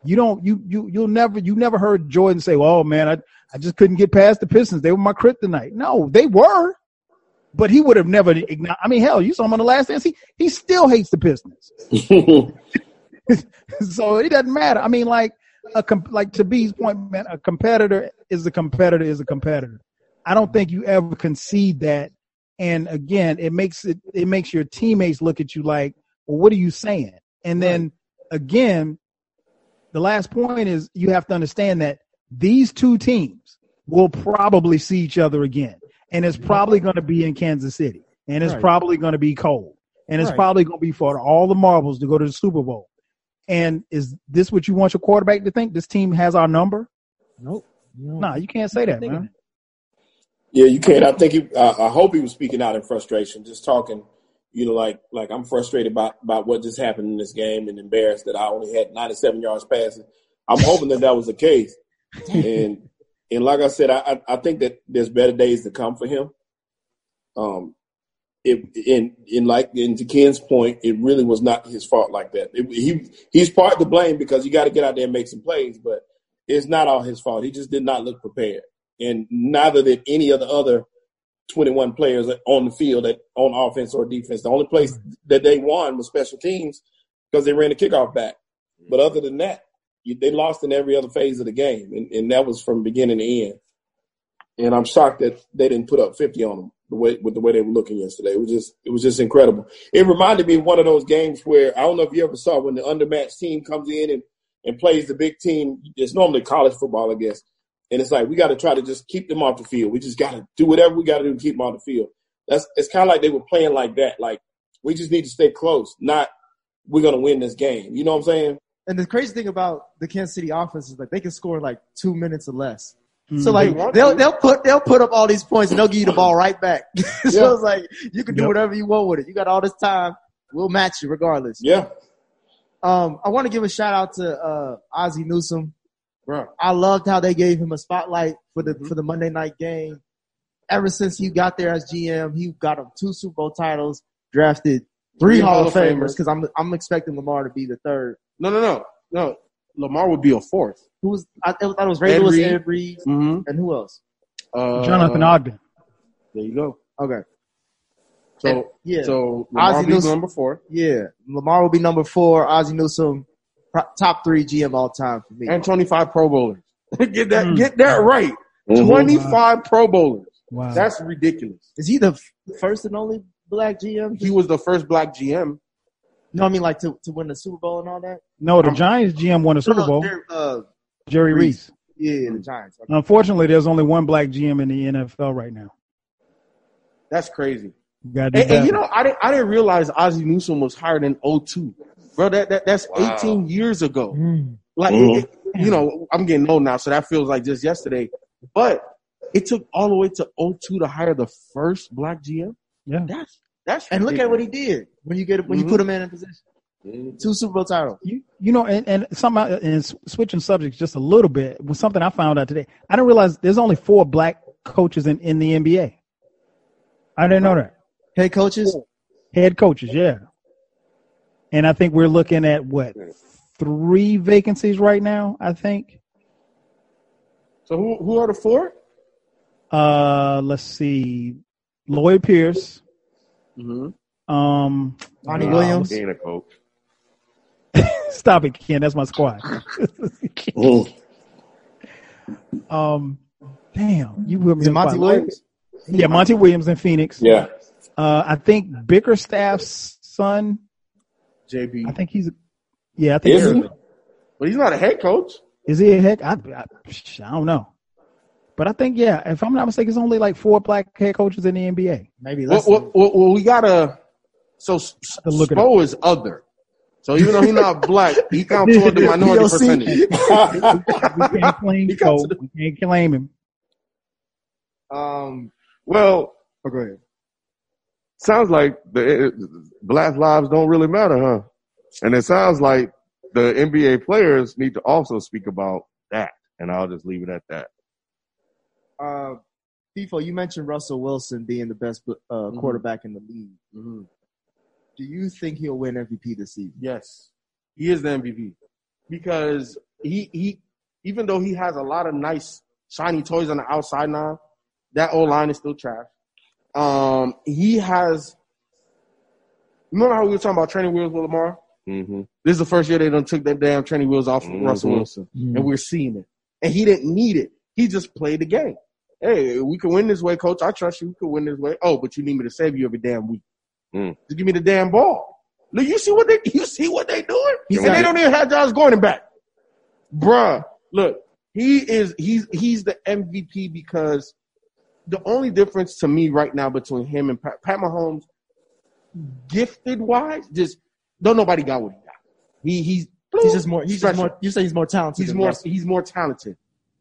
You don't you you you'll never you never heard Jordan say, "Oh man, I I just couldn't get past the Pistons. They were my kryptonite." No, they were. But he would have never I mean, hell, you saw him on the last dance. He he still hates the Pistons. so it doesn't matter. I mean, like a comp- like to B's point, man, a competitor is a competitor is a competitor. I don't think you ever concede that. And again, it makes it it makes your teammates look at you like, well, what are you saying? And then again, the last point is you have to understand that these two teams will probably see each other again. And it's probably going to be in Kansas City. And it's Right. probably going to be cold. And it's Right. probably going to be for all the marbles to go to the Super Bowl. And is this what you want your quarterback to think? This team has our number? Nope. You don't- No, you can't say that, man. Yeah, you can't. I think he. Uh, I hope he was speaking out in frustration, just talking. You know, like like I'm frustrated by about what just happened in this game, and embarrassed that I only had 97 yards passing. I'm hoping that that was the case, and and like I said, I I I think that there's better days to come for him. Um, it in in like in to Ken's point, it really was not his fault like that. It, he he's part to blame because you got to get out there and make some plays, but it's not all his fault. He just did not look prepared, and neither did any of the other 21 players on the field that on offense or defense. The only place mm-hmm. that they won was special teams because they ran the kickoff back. Mm-hmm. But other than that, you, they lost in every other phase of the game, and, and that was from beginning to end. And I'm shocked that they didn't put up 50 on them the way with the way they were looking yesterday. It was just it was just incredible. It reminded me of one of those games where I don't know if you ever saw when the undermatched team comes in and, and plays the big team. It's normally college football, I guess. And it's like we got to try to just keep them off the field. We just got to do whatever we got to do to keep them off the field. That's it's kind of like they were playing like that. Like we just need to stay close, not we're gonna win this game. You know what I'm saying? And the crazy thing about the Kansas City offense is like they can score like two minutes or less. Mm-hmm. So like they'll they'll put they'll put up all these points and they'll give you the ball right back. so Yeah. it's like you can do Yep. whatever you want with it. You got all this time. We'll match you regardless. Yeah. Um, I want to give a shout out to uh, Ozzie Newsome. Bro. I loved how they gave him a spotlight for Mm-hmm. the for the Monday night game. Ever since he got there as GM, he got him two Super Bowl titles, drafted three Three Hall of Hall of Famers Famers. because I'm I'm expecting Lamar to be the third. No, no, no, no. Lamar would be a fourth. Who was I, I thought it was Ray Lewis, Reed. Ed Reed, Mm-hmm. and who else? Uh, Jonathan Ogden. There you go. Okay, So And- yeah. so Lamar Ozzie will be Newsome- number four, yeah. Lamar will be number four. Ozzie Newsome, pro- top three GM all time for me. and twenty five Pro Bowlers. get that Mm. get that right. Mhm. Twenty five Pro Bowlers. Wow. That's ridiculous. Is he the f- first and only black GM? He was the first black GM. No, I mean like to, to win the Super Bowl and all that. no, the Giants GM won a Super No, no, Bowl. Uh, Jerry Reese. Reese. yeah, the Giants. Okay. Unfortunately, there's only one black GM in the NFL right now. That's crazy. You And, and you know, I didn't I didn't realize Ozzie Newsome was hired in 02. Bro, that, that that's Wow. 18 years ago. Mm. Like, Mhm. it- you know, I'm getting old now, so that feels like just yesterday. But it took all the way to 02 to hire the first black GM. Yeah. That's that's And look at what he did when you get when Mhm. you put him in a position. Two Super Bowl titles. You, you know, and, and something, I- and switching subjects just a little bit was something I found out today. I didn't realize there's only four black coaches in, in the NBA. I didn't know that. Head coaches. Head coaches, yeah. And I think we're looking at what three vacancies right now. I think. So who who are the four? Uh, let's see, Lloyd Pierce. Mm-hmm. Um, Monty uh, Williams. He ain't a coach. Stop it, Ken. That's my squad. Um, damn, you put me Is it on the Monty spot. Williams? Yeah, Monty Williams in Phoenix. Yeah. Uh, I think Bickerstaff's son. JB. I think he's. Yeah, I think. Is he? But he's not a head coach. Is he a head? I, I, I don't know. But I think yeah, if I'm not mistaken, it's only like four black head coaches in the NBA. Maybe Well, less. well, well, well, we gotta. So S- S- to look Spo is other. So even though he's not black, he counts toward the minority POC. percentage. We can't claim He Cole. We can't claim him. um. Well, Oh, go ahead. Sounds like the uh, black lives don't really matter, huh? And it sounds like the NBA players need to also speak about that. And I'll just leave it at that. Uh, FIFO, you mentioned Russell Wilson being the best uh, quarterback in the league. Mhm. Do you think he'll win MVP this season? Yes, he is the MVP because he he even though he has a lot of nice shiny toys on the outside now, that old line is still trash. Um, he has. Remember how we were talking about training wheels with Lamar? hmm This is the first year they done took that damn training wheels off Mhm. Russell Wilson, and we're seeing it. And he didn't need it. He just played the game. Hey, we can win this way, coach. I trust you. We can win this way. Oh, but you need me to save you every damn week. Mm. Just give me the damn ball. Look, you see what they you see what they doing? He's and got they don't even have Josh Gordon back. Bruh, look, he is he's he's the MVP because the only difference to me right now between him and Pat, Pat Mahomes, gifted wise, just don't nobody got what he got. He he's He's just more. He's just more. You say he's more talented. he's more Russell. he's more talented.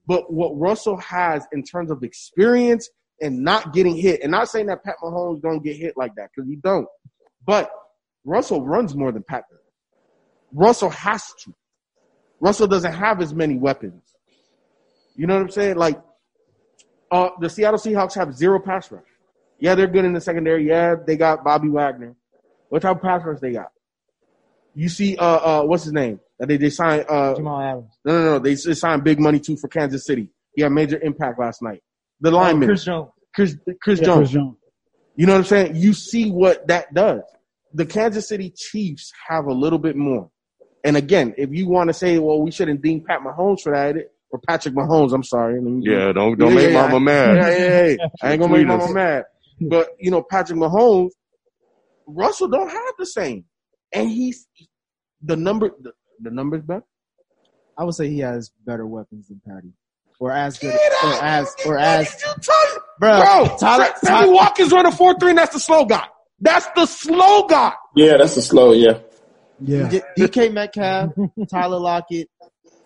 But what Russell has in terms of experience and not getting hit, and not saying that Pat Mahomes don't get hit like that because he don't, but Russell runs more than Pat does. Russell has to. Russell doesn't have as many weapons. You know what I'm saying? Like uh, the Seattle Seahawks have zero pass rush. Yeah, they're good in the secondary. Yeah, they got Bobby Wagner. What type of pass rush they got? You see, uh, uh, what's his name? That they they signed. Uh, Jamal Adams. no, no, no. They signed big money too for Kansas City. He had major impact last night. The lineman, Oh, Chris Jones. Chris, Chris Yeah, Jones. Chris Jones. You know what I'm saying? You see what that does. The Kansas City Chiefs have a little bit more. And again, if you want to say, well, we shouldn't deem Pat Mahomes for that, or Patrick Mahomes, I'm sorry. Yeah, don't don't Yeah, make yeah, mama I- mad. Yeah, yeah, yeah. I ain't gonna make Tweet us. mama mad. But you know, Patrick Mahomes, Russell don't have the same, and he's the number. The, the numbers better. I would say he has better weapons than Patty, or as good, Get or as, or as, You bro. Bro, Tyler, Sa- Sammy Tyler, Watkins run a four three, and that's the slow guy. That's the slow guy. Yeah, that's the slow. Yeah. Yeah. D- DK Metcalf, Tyler Lockett.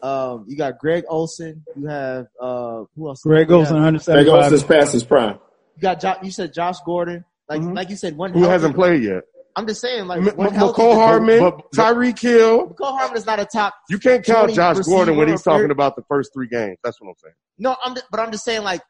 Um, you got Greg Olsen. You have uh, who else? Greg Olsen, have- Greg 175. Olsen's past his prime. You got jo- you said Josh Gordon. Like Mhm. like you said, one Who healthy- hasn't played yet? I'm just saying, like M- one M- healthy- Mecole Hardman, but- but- Tyreek Hill. Mecole Hardman is not a top. You can't count Josh Gordon when he's talking about the first three games. That's what I'm saying. No, I'm just, but I'm just saying like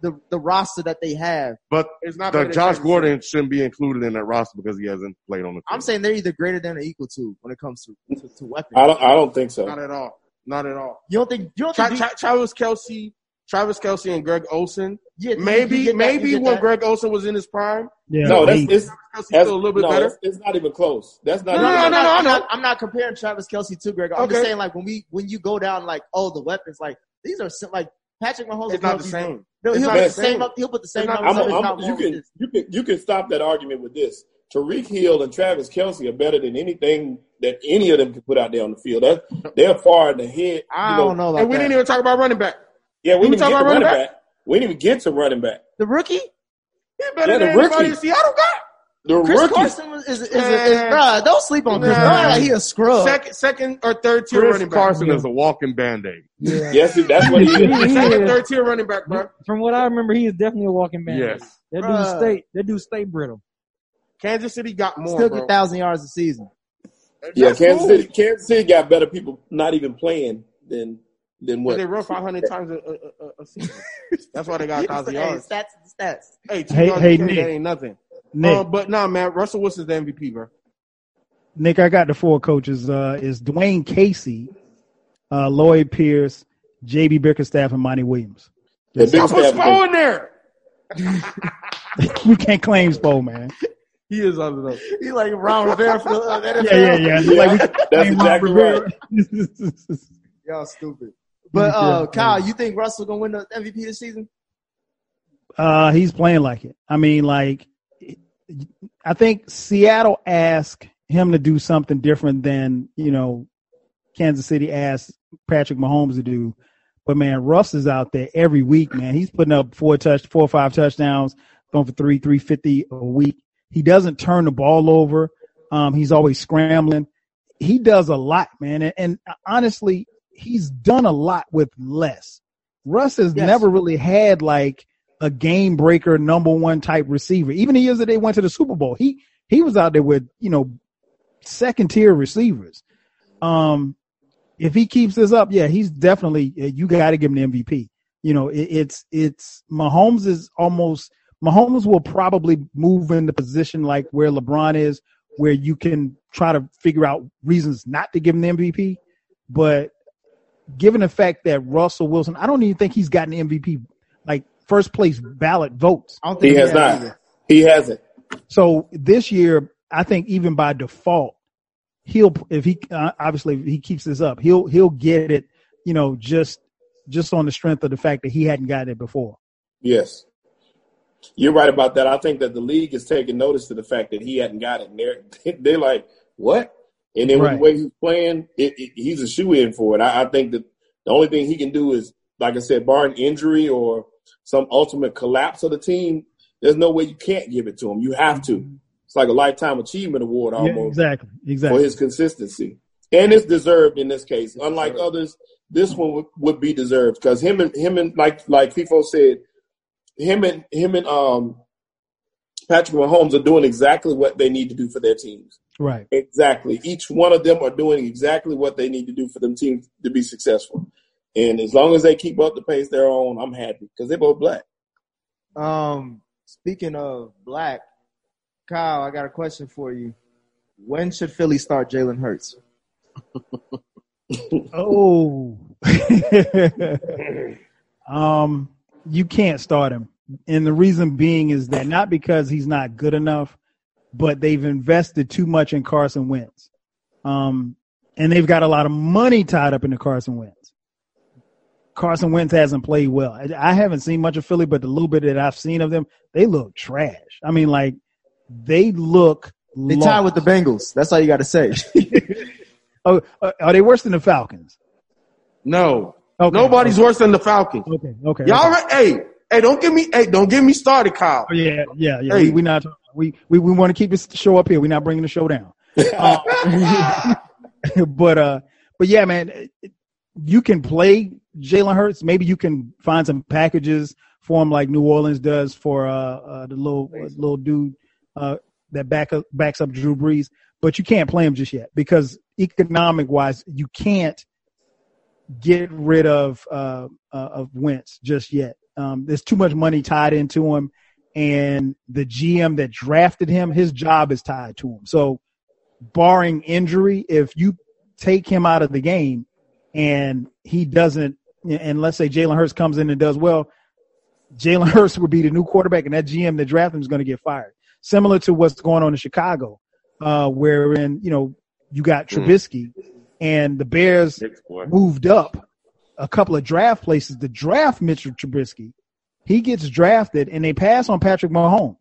the the roster that they have. But It's not the Josh Kansas Gordon shouldn't be included in that roster because he hasn't played on the. I'm saying they're either greater than or equal to when it comes to to, to weapons. I don't. I don't think so. Not at all. Not at all. You don't think you don't Tra- think? Tra- Travis Kelce, Travis Kelce, and Greg Olsen. you- you- you Maybe, that- maybe when that? Greg Olsen was in his prime, Yeah. No, that's Eight. it's, Kelce's that's still a little bit no, better. It's, it's not even close. That's not. No, even no, no, no, no, no, I'm not. I'm not comparing Travis Kelce to Greg. I'm Okay. just saying, like when we when you go down, like oh, the weapons, like these are like Patrick Mahomes. It's will not the same. No, It's he'll not put the the same same. up. He'll put the same not- I'm, up. if I'm, you can you can you can stop that argument with this. Tyreek Hill and Travis Kelce are better than anything that any of them can put out there on the field. That they're far in the head. I you know. don't know about And we that. didn't even talk about running back. Yeah, we We didn't talking get to about running running back. We didn't even get to running back. the rookie. He better Yeah, the than anybody rookie. in Seattle got. The Chris rookie. Carson is, is, is, is, Man. bruh, don't sleep on Chris. Nah. Like he a scrub. Second, second or third tier Chris running back. Carson is a walking band-aid. Yeah. Yes, that's what he is. He Second, is. third tier running back, bro. From what I remember, he is definitely a walking man. Yes. That dude Bruh. stay that dude stay brittle. Kansas City got more, Still bro. get thousand yards a season. Yeah, Kansas. City. Kansas City got better people not even playing than than what. they run 500 times a, a, a, a season. That's why they got 1,000 Hey, yards. stats, stats. Hey, two Hey- yards hey, Nick. that ain't nothing. Nick, Uh, but nah, man, Russell Wilson's the MVP, bro. Nick, I got the four coaches. Uh, is Dwane Casey, uh, Lloyd Pierce, J.B. Bickerstaff, and Monty Williams. The big I put staff- Spo in there. we can't claim Spo, man. He is under those. He like Ron Rivera for the uh, NFL. Yeah, yeah, yeah. Like, we can't That's claim Ron exactly Rivera. Y'all stupid. But uh, Kyle, you think Russell gonna win the MVP this season? Uh, he's playing like it. I mean, like, I think Seattle asked him to do something different than you know Kansas City asked Patrick Mahomes to do. But man, Russ is out there every week, man. He's putting up four touch, four or five touchdowns, throwing for three, three fifty a week. He doesn't turn the ball over. Um, he's always scrambling. He does a lot, man. And, and honestly, he's done a lot with less. Russ has Yes. never really had like a game breaker number one type receiver. Even the years that they went to the Super Bowl, he he was out there with you know second tier receivers. Um, if he keeps this up, yeah, he's definitely you got to give him the MVP. You know, it, it's it's Mahomes is almost Mahomes will probably move in the position like where LeBron is, where you can try to figure out reasons not to give him the MVP. But given the fact that Russell Wilson, I don't even think he's gotten the MVP like first place ballot votes. I don't think He think has not. either. He hasn't. So this year, I think even by default, he'll if he uh, obviously if he keeps this up, he'll he'll get it. You know, just just on the strength of the fact that he hadn't gotten it before. Yes. You're right about that. I think that the league is taking notice to the fact that he hadn't got it. And they're, they're like, what? And then with the way he's playing, it, it, he's a shoe in for it. I, I think that the only thing he can do is, like I said, barring injury or some ultimate collapse of the team, there's no way you can't give it to him. You have to. Mm-hmm. It's like a lifetime achievement award Yeah, almost exactly, for his consistency. And it's deserved in this case. Unlike others, this one would, would be deserved because him and him and like like FIFO said, him and him and um Patrick Mahomes are doing exactly what they need to do for their teams. Right. Exactly. Each one of them are doing exactly what they need to do for them teams to be successful. And as long as they keep up the pace they're on, I'm happy because they're both black. Um, speaking of black, Kyle, I got a question for you. When should Philly start Jalen Hurts? Oh. um, you can't start him. And the reason being is that not because he's not good enough, but they've invested too much in Carson Wentz. Um, and they've got a lot of money tied up into Carson Wentz. Carson Wentz hasn't played well. I, I haven't seen much of Philly, but the little bit that I've seen of them, they look trash. I mean, like, they look They lost. tied with the Bengals. That's all you got to say. Oh, uh, are they worse than the Falcons? No. Okay. Nobody's worse than the Falcons. Okay. Okay. Y'all, okay. hey, hey, don't get me, hey, don't get me started, Kyle. Oh, yeah, yeah, yeah. Hey. We, we not we we, we want to keep this show up here. We're not bringing the show down. Uh, but uh, but yeah, man, you can play Jalen Hurts. Maybe you can find some packages for him like New Orleans does for uh, uh the little uh, little dude uh that back up, backs up Drew Brees. But you can't play him just yet because economic wise, you can't get rid of uh, uh of Wentz just yet. Um, there's too much money tied into him, and the GM that drafted him, his job is tied to him. So, barring injury, if you take him out of the game and he doesn't, and let's say Jalen Hurts comes in and does well, Jalen Hurts would be the new quarterback, and that GM that drafted him is going to get fired. Similar to what's going on in Chicago, uh, wherein you know you got Trubisky, and the Bears moved up a couple of draft places to draft Mitchell Trubisky. He gets drafted and they pass on Patrick Mahomes.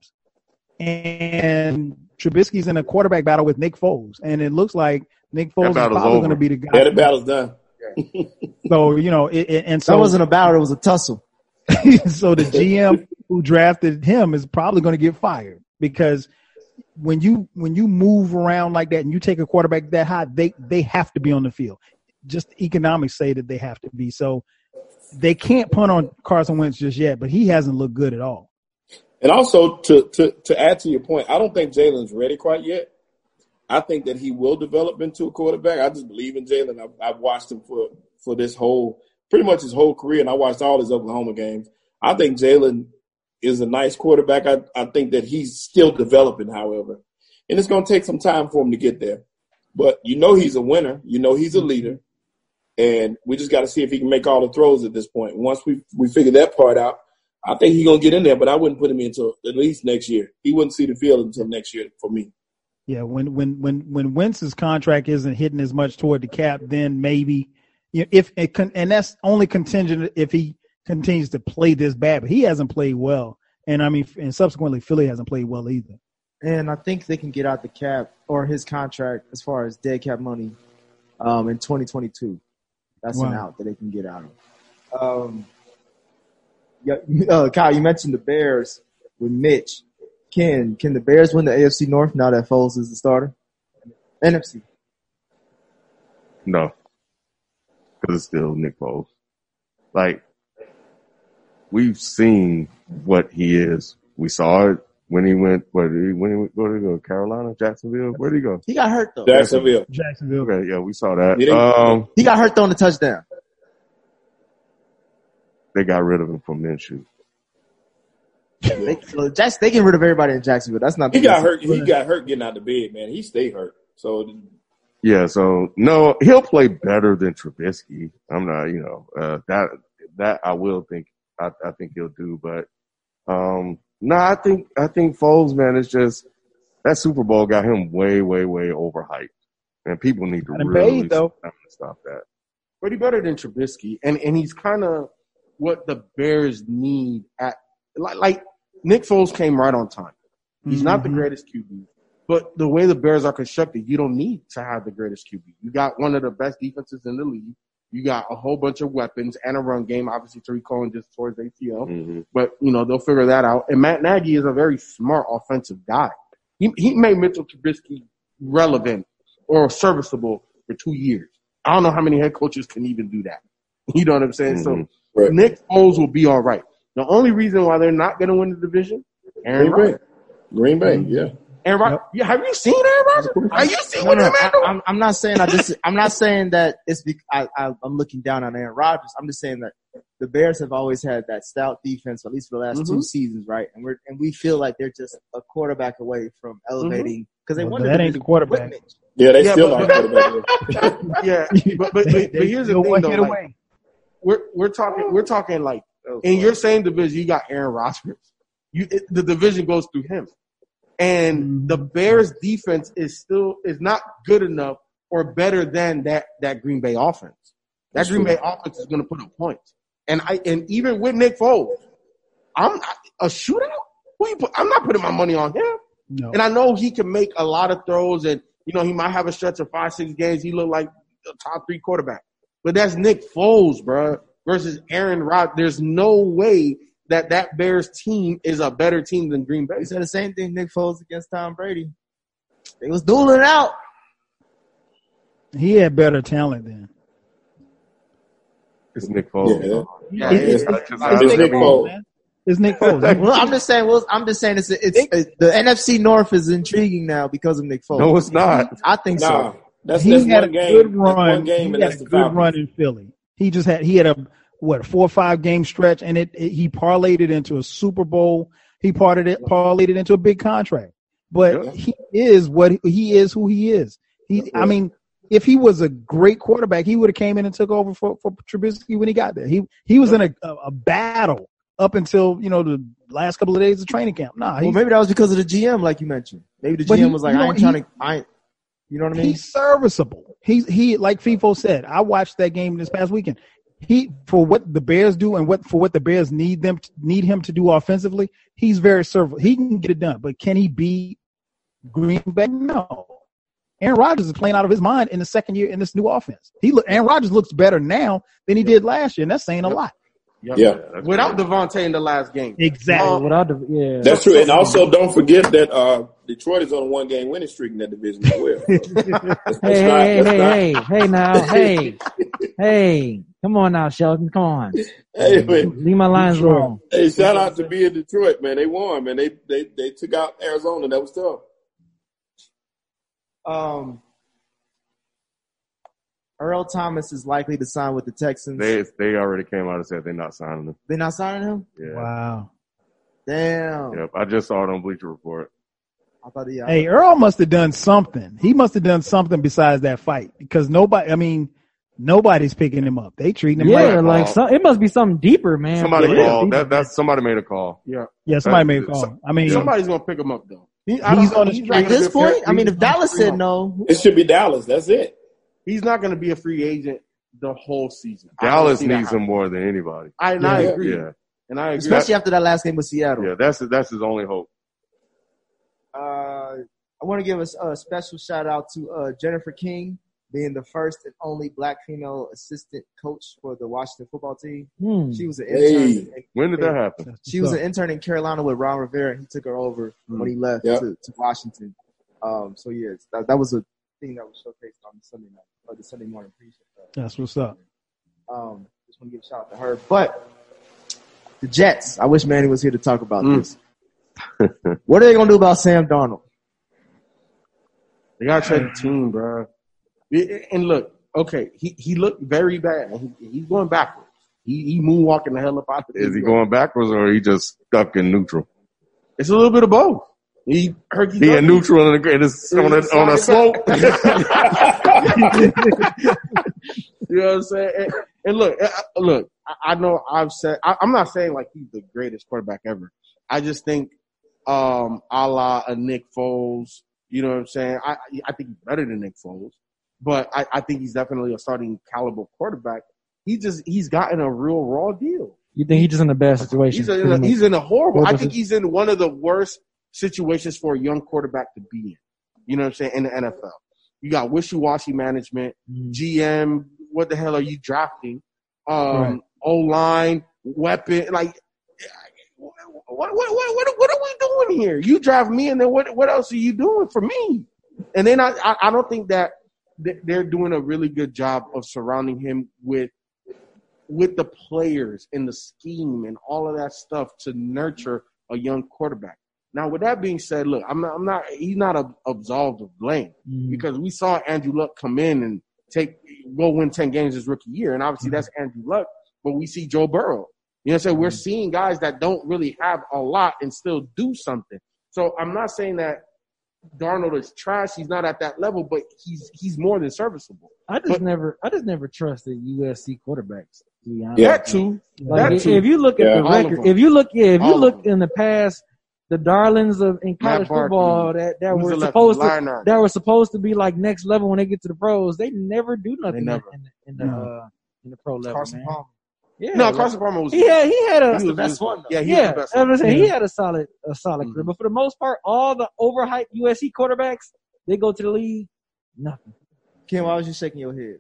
And Trubisky's in a quarterback battle with Nick Foles. And it looks like Nick Foles is probably going to be the guy. Yeah, the battle's done. So, you know, it, it- and that so, wasn't a battle; it was a tussle. so the GM who drafted him is probably going to get fired because when you when you move around like that and you take a quarterback that high, they they have to be on the field. Just economics say that they have to be. So they can't punt on Carson Wentz just yet, but he hasn't looked good at all. And also to to to add to your point, I don't think Jalen's ready quite yet. I think that he will develop into a quarterback. I just believe in Jalen. I've, I've watched him for for this whole pretty much his whole career, and I watched all his Oklahoma games. I think Jalen is a nice quarterback. I, I think that he's still developing, however, and it's going to take some time for him to get there. But you know he's a winner. You know he's a mm-hmm. leader, and we just got to see if he can make all the throws at this point. Once we we figure that part out, I think he's gonna get in there. But I wouldn't put him in until at least next year. He wouldn't see the field until next year for me. Yeah, when when when when Wentz's contract isn't hitting as much toward the cap, then maybe you know, if it con- and that's only contingent if he continues to play this bad. But he hasn't played well, and I mean, and subsequently Philly hasn't played well either. And I think they can get out the cap or his contract as far as dead cap money um, in 2022. That's an out that they can get out of. Um, yeah, uh, Kyle, you mentioned the Bears with Mitch. Can can the Bears win the AFC North now that Foles is the starter? NFC. No, because it's still Nick Foles. Like we've seen what he is. We saw it when he went. Where did he, when he went, where did he go? Carolina, Jacksonville. Where did he go? He got hurt though. Jacksonville. Jacksonville. Okay, yeah, we saw that. He Um, He got hurt throwing the touchdown. they got rid of him from Minshew. They, so Jacks, they get rid of everybody in Jacksonville. That's not. He got hurt. He got hurt getting out of bed, man. He stayed hurt. So Yeah, so no, he'll play better than Trubisky. I'm not, you know, uh, that that I will think I, I think he'll do, but um, no, I think I think Foles, man, is just that Super Bowl got him way, way, way overhyped, and people need to really paid, though. stop- stop that. But he better than Trubisky, and and he's kind of what the Bears need at like like Nick Foles came right on time. He's not the Mhm. greatest QB, but the way the Bears are constructed, you don't need to have the greatest QB. You got one of the best defenses in the league. You got a whole bunch of weapons and a run game. Obviously, Tarik Cohen just towards ACL, hmm but you know they'll figure that out. And Matt Nagy is a very smart offensive guy. He he made Mitchell Trubisky relevant or serviceable for two years. I don't know how many head coaches can even do that. You know what I'm saying? Mhm. So Right. Nick Foles will be all right. The only reason why they're not going to win the division, Aaron Green Bay. Green Bay, yeah. Aaron Rodgers. Yeah, have you seen Aaron Rodgers? Have you seen No, what no, that man I, doing? I'm, I'm not saying I dis- I'm not saying that it's bec I, I, I'm looking down on Aaron Rodgers. I'm just saying that the Bears have always had that stout defense, at least for the last two Mhm. seasons, right? And we're and we feel like they're just a quarterback away from elevating because they Well, won that the ain't the quarterback. with Mitch. Yeah, they Yeah, still but- are quarterback. yeah, but but, but, They- but they here's the still thing though. Like, away. we're we're talking we're talking like in your same division, you got Aaron Rodgers. You it, the division goes through him, and the Bears defense is still is not good enough or better than that that Green Bay offense. That That's Green true. Bay offense is going to put up points, and I and even with Nick Foles, I'm a shootout. Who you put? I'm not putting my money on him. No. And I know he can make a lot of throws, and you know he might have a stretch of five, six games. He look like a top three quarterback, but that's Nick Foles, bro, versus Aaron Rod. There's no way that that Bears team is a better team than Green Bay. We said the same thing Nick Foles against Tom Brady. They was dueling it out. He had better talent then. It's Nick Foles. Yeah. Yeah, It's- it's- it's- it's It's Nick Nick Foles, Foles. It's Nick Foles. Well, I'm just saying. Well, I'm just saying it's it's, it's the NFC North is intriguing now because of Nick Foles. No, it's not. I think Nah, so. that's, he that's had one a game. good That's run. one game, he and had that's a the good Falcons. run in Philly. He just had he had a what four or five game stretch, and it, it he parlayed it into a Super Bowl. He parted it parlayed it into a big contract. But Yeah. he is what he is. Who he is. He. I mean, if he was a great quarterback, he would have came in and took over for for Trubisky when he got there. He he was in a, a, a battle up until you know the last couple of days of training camp. Nah, Well, maybe that was because of the GM, like you mentioned. Maybe the GM he- was like, you know, I ain't he- trying to. I ain't. You know what I mean? He's serviceable. He's he like FIFO said. I watched that game this past weekend. He for what the Bears do and what for what the Bears need them to, need him to do offensively. He's very serviceable. He can get it done, but can he be Green Bay? No. Aaron Rodgers is playing out of his mind in the second year in this new offense. He look Aaron Rodgers looks better now than he did last year, and that's saying a lot. Yep. Yeah. Without Davante in the last game. Exactly. Um, Without the yeah. That's true. And also, don't forget that uh, Detroit is on a one game winning streak in that division as well. Let's- let's Hey, not- hey, hey, not- hey, hey, now, hey, hey, come on now, Sheldon, come on. Hey, man. Leave my lines Detroit. alone. Hey, shout out to be in Detroit, man. They won, man. They they they took out Arizona. That was tough. Um, Earl Thomas is likely to sign with the Texans. They they already came out and said they're not signing him. They're not signing him. Yeah. Wow. Damn. Yep. I just saw it on Bleacher Report. I thought he. Hey, Earl must have done something. He must have done something besides that fight because nobody. I mean, nobody's picking him up. They treating him Yeah, like like some, it must be something deeper, man. Somebody for real. called. That that's somebody made a call. Yeah. yeah. Somebody made a Uh, call. I mean, Somebody's gonna pick him up though. He, He's on the not street. At this be a free- point, I mean, if Dallas said no, It should be Dallas. That's it. He's not going to be a free agent the whole season. Dallas needs him more than anybody. I, and I agree. Yeah. And I agree. especially after that last game with Seattle. Yeah. That's that's his only hope. Uh, I want to give a, a special shout out to uh, Jennifer King being the first and only black female assistant coach for the Washington football team. Hmm. She was an Hey. intern. in- When did that happen? She was an intern in Carolina with Ron Rivera, and he took her over when he left Yep. to, to Washington. Um, so yes, that, that was a thing that was showcased on the Sunday night or the Sunday morning pre-show. that's what's up. Um, just want to give a shout out to her. But the Jets, I wish Manny was here to talk about Mm. this. what are they gonna do about Sam Darnold? They gotta trade the team, bro. And look, okay, he, he looked very bad. He, he's going backwards. He, he moonwalking the hell up out of Is he going backwards or he just stuck in neutral? It's a little bit of both. He herky He in neutral and it's on a, on a slope. You know what I'm saying? And, and look, uh, look, I, I know I've said I, I'm not saying like he's the greatest quarterback ever. I just think, um, a la a Nick Foles. You know what I'm saying? I I think he's better than Nick Foles, but I, I think he's definitely a starting caliber quarterback. He just he's gotten a real raw deal. You think he's just in a bad situation? He's in a, he's in a horrible. I think he's in one of the worst situations for a young quarterback to be in. You know what I'm saying? In the NFL, you got wishy-washy management. GM. What the hell are you drafting? Um, Right. O line, weapon, like. What, what, what, what, what are we doing here? You draft me, and then what? What else are you doing for me? And then I, I, I don't think that they're doing a really good job of surrounding him with with the players and the scheme and all of that stuff to nurture a young quarterback. Now, with that being said, look, I'm not, I'm not he's not a, absolved of blame Mm. because we saw Andrew Luck come in and take go win ten games his rookie year, and obviously that's Andrew Luck. But we see Joe Burrow. You know, what I'm saying we're seeing guys that don't really have a lot and still do something. So I'm not saying that Darnold is trash. He's not at that level, but he's he's more than serviceable. I just never, I just never trusted USC quarterbacks. To be honest. That too. Like, that if, too. if you look at Yeah. the record, if you look, yeah, if you All of look in the past, the darlings of in college Barkley. football that that Who's were the lefty? supposed to that were supposed to be like next level when they get to the pros, they never do nothing never. in, the in the No. uh, in the pro level. Carson man. Palmer. Yeah, no, like, Carson Palmer was he had he had a he was the best one, though. Yeah, he yeah, was the best. I was One. saying, he had a solid a solid Mhm. career, but for the most part, all the overhyped USC quarterbacks they go to the league, nothing. Ken, why was you shaking your head?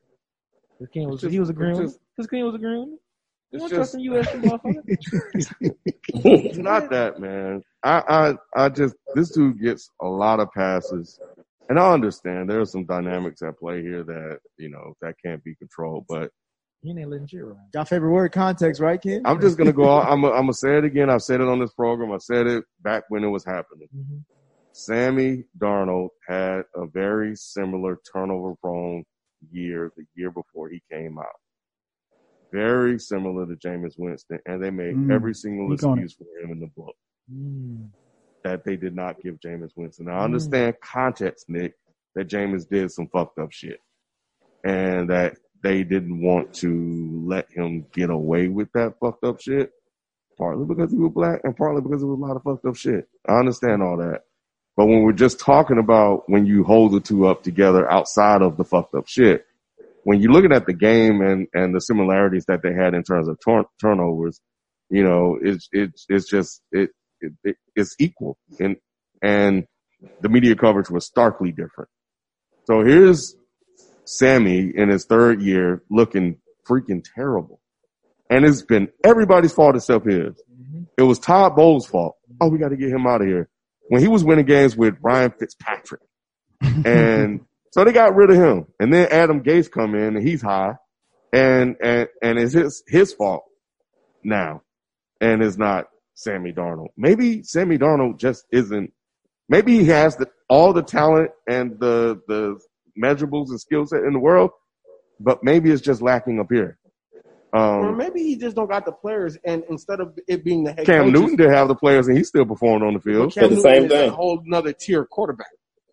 Because Ken was It's he was just- agreeing. it's Because Ken was agreeing. with me. You It's don't just trust in USC, motherfucker. It's not that, man. I, I, I just this dude gets a lot of passes, and I understand there are some dynamics at play here that you know that can't be controlled. But He ain't letting shit around. Your favorite word, context, right, Ken? I'm just gonna go. out- I'm, I'm gonna say it again. I've said it on this program. I said it back when it was happening. Mm-hmm. Sammy Darnold had a very similar turnover prone year the year before he came out. Very similar to Jameis Winston, and they made Mm. every single Speak on it. excuse for him in the book Mm. that they did not give Jameis Winston. Mm. I understand context, Nick, that Jameis did some fucked up shit, and that they didn't want to let him get away with that fucked up shit. Partly because he was black, and partly because it was a lot of fucked up shit. I understand all that. But when we're just talking about when you hold the two up together outside of the fucked up shit, when you're looking at the game and, and the similarities that they had in terms of turn, turnovers, you know, it's, it's, it's just, it, it, it's equal. And, and the media coverage was starkly different. So here's Sammy in his third year looking freaking terrible. and it's been everybody's fault except his. Mm-hmm. It was Todd Bowles' fault. Oh, we got to get him out of here. When he was winning games with Ryan Fitzpatrick, and so they got rid of him. And then Adam Gase come in, and he's high, and and and it's his his fault now, and it's not Sammy Darnold. Maybe Sammy Darnold just isn't. Maybe he has the, all the talent and the the measurables and skill set in the world, but maybe it's just lacking up here. or Um, maybe he just don't got the players, and instead of it being the head Cam coaches, Newton did have the players, and he still performed on the field. Cam the Newton same is thing. a whole another tier quarterback.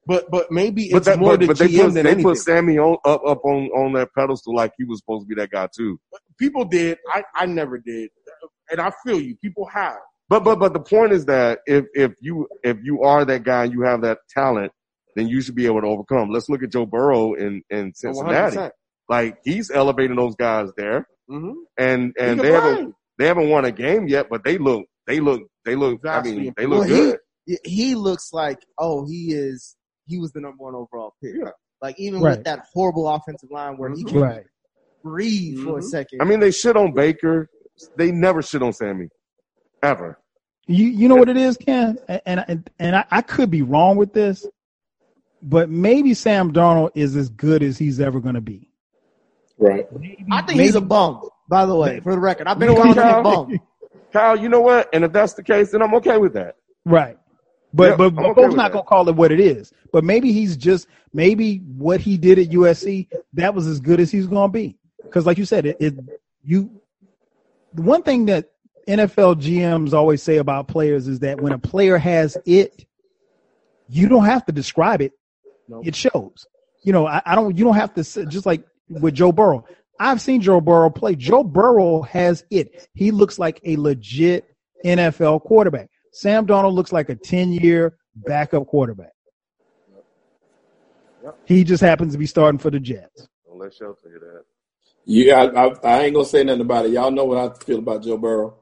But but maybe it's But, that, more but, the but they GM put than they anything. put Sammy on up up on on that pedestal like he was supposed to be that guy too. People did. I I never did, and I feel you. People have. But but but the point is that if if you if you are that guy and you have that talent, then you should be able to overcome. Let's look at Joe Burrow in in Cincinnati. 100%. Like he's elevating those guys there, Mhm. and and can they haven't they haven't won a game yet, but they look they look they look. I mean, they look he, good. he he looks like oh he is he was the number one overall pick. Yeah. Like even Right. with that horrible offensive line where he Mhm. can Right. breathe for a Mhm. second. I mean, they shit on Baker. They never shit on Sammy, ever. You you know what it is, Ken, and and and I, I could be wrong with this, but maybe Sam Darnold is as good as he's ever going to be. Right. I think he's a bum. By the way, for the record, I've been around him a bum. Kyle, you know what? And if that's the case, then I'm okay with that. Right. But Yeah, but, I'm but okay folks not that. gonna call it what it is. But maybe he's just maybe what he did at USC that was as good as he's gonna be. Because like you said, it, it you the one thing that NFL GMs always say about players is that when a player has it, you don't have to describe it. Nope. It shows. You know, I, I don't. You don't have to say, just like with Joe Burrow. I've seen Joe Burrow play. Joe Burrow has it. He looks like a legit NFL quarterback. Sam Darnold looks like a 10 year backup quarterback. He just happens to be starting for the Jets. Don't let Shell tell you that. Yeah, I, I, I ain't gonna say nothing about it. Y'all know what I feel about Joe Burrow.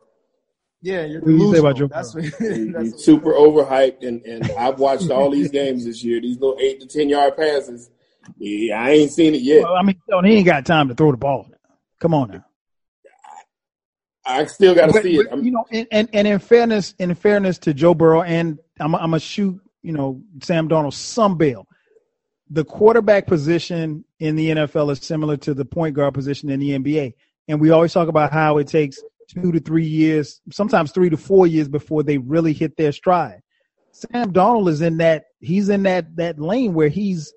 Yeah, you're What you say about. Joe That's what, that's he's super overhyped, and, and I've watched all these games this year. These little eight to ten yard passes. Yeah, I ain't seen it yet. Well, I mean, he ain't got time to throw the ball. Come on now. I still got to see it. but, I'm- you know, and, and, and in fairness, in fairness to Joe Burrow, and I'm, I'm gonna shoot, you know, Sam Darnold some bail. The quarterback position in the NFL is similar to the point guard position in the NBA, and we always talk about how it takes two to three years, sometimes three to four years before they really hit their stride. Sam Darnold is in that he's in that that lane where he's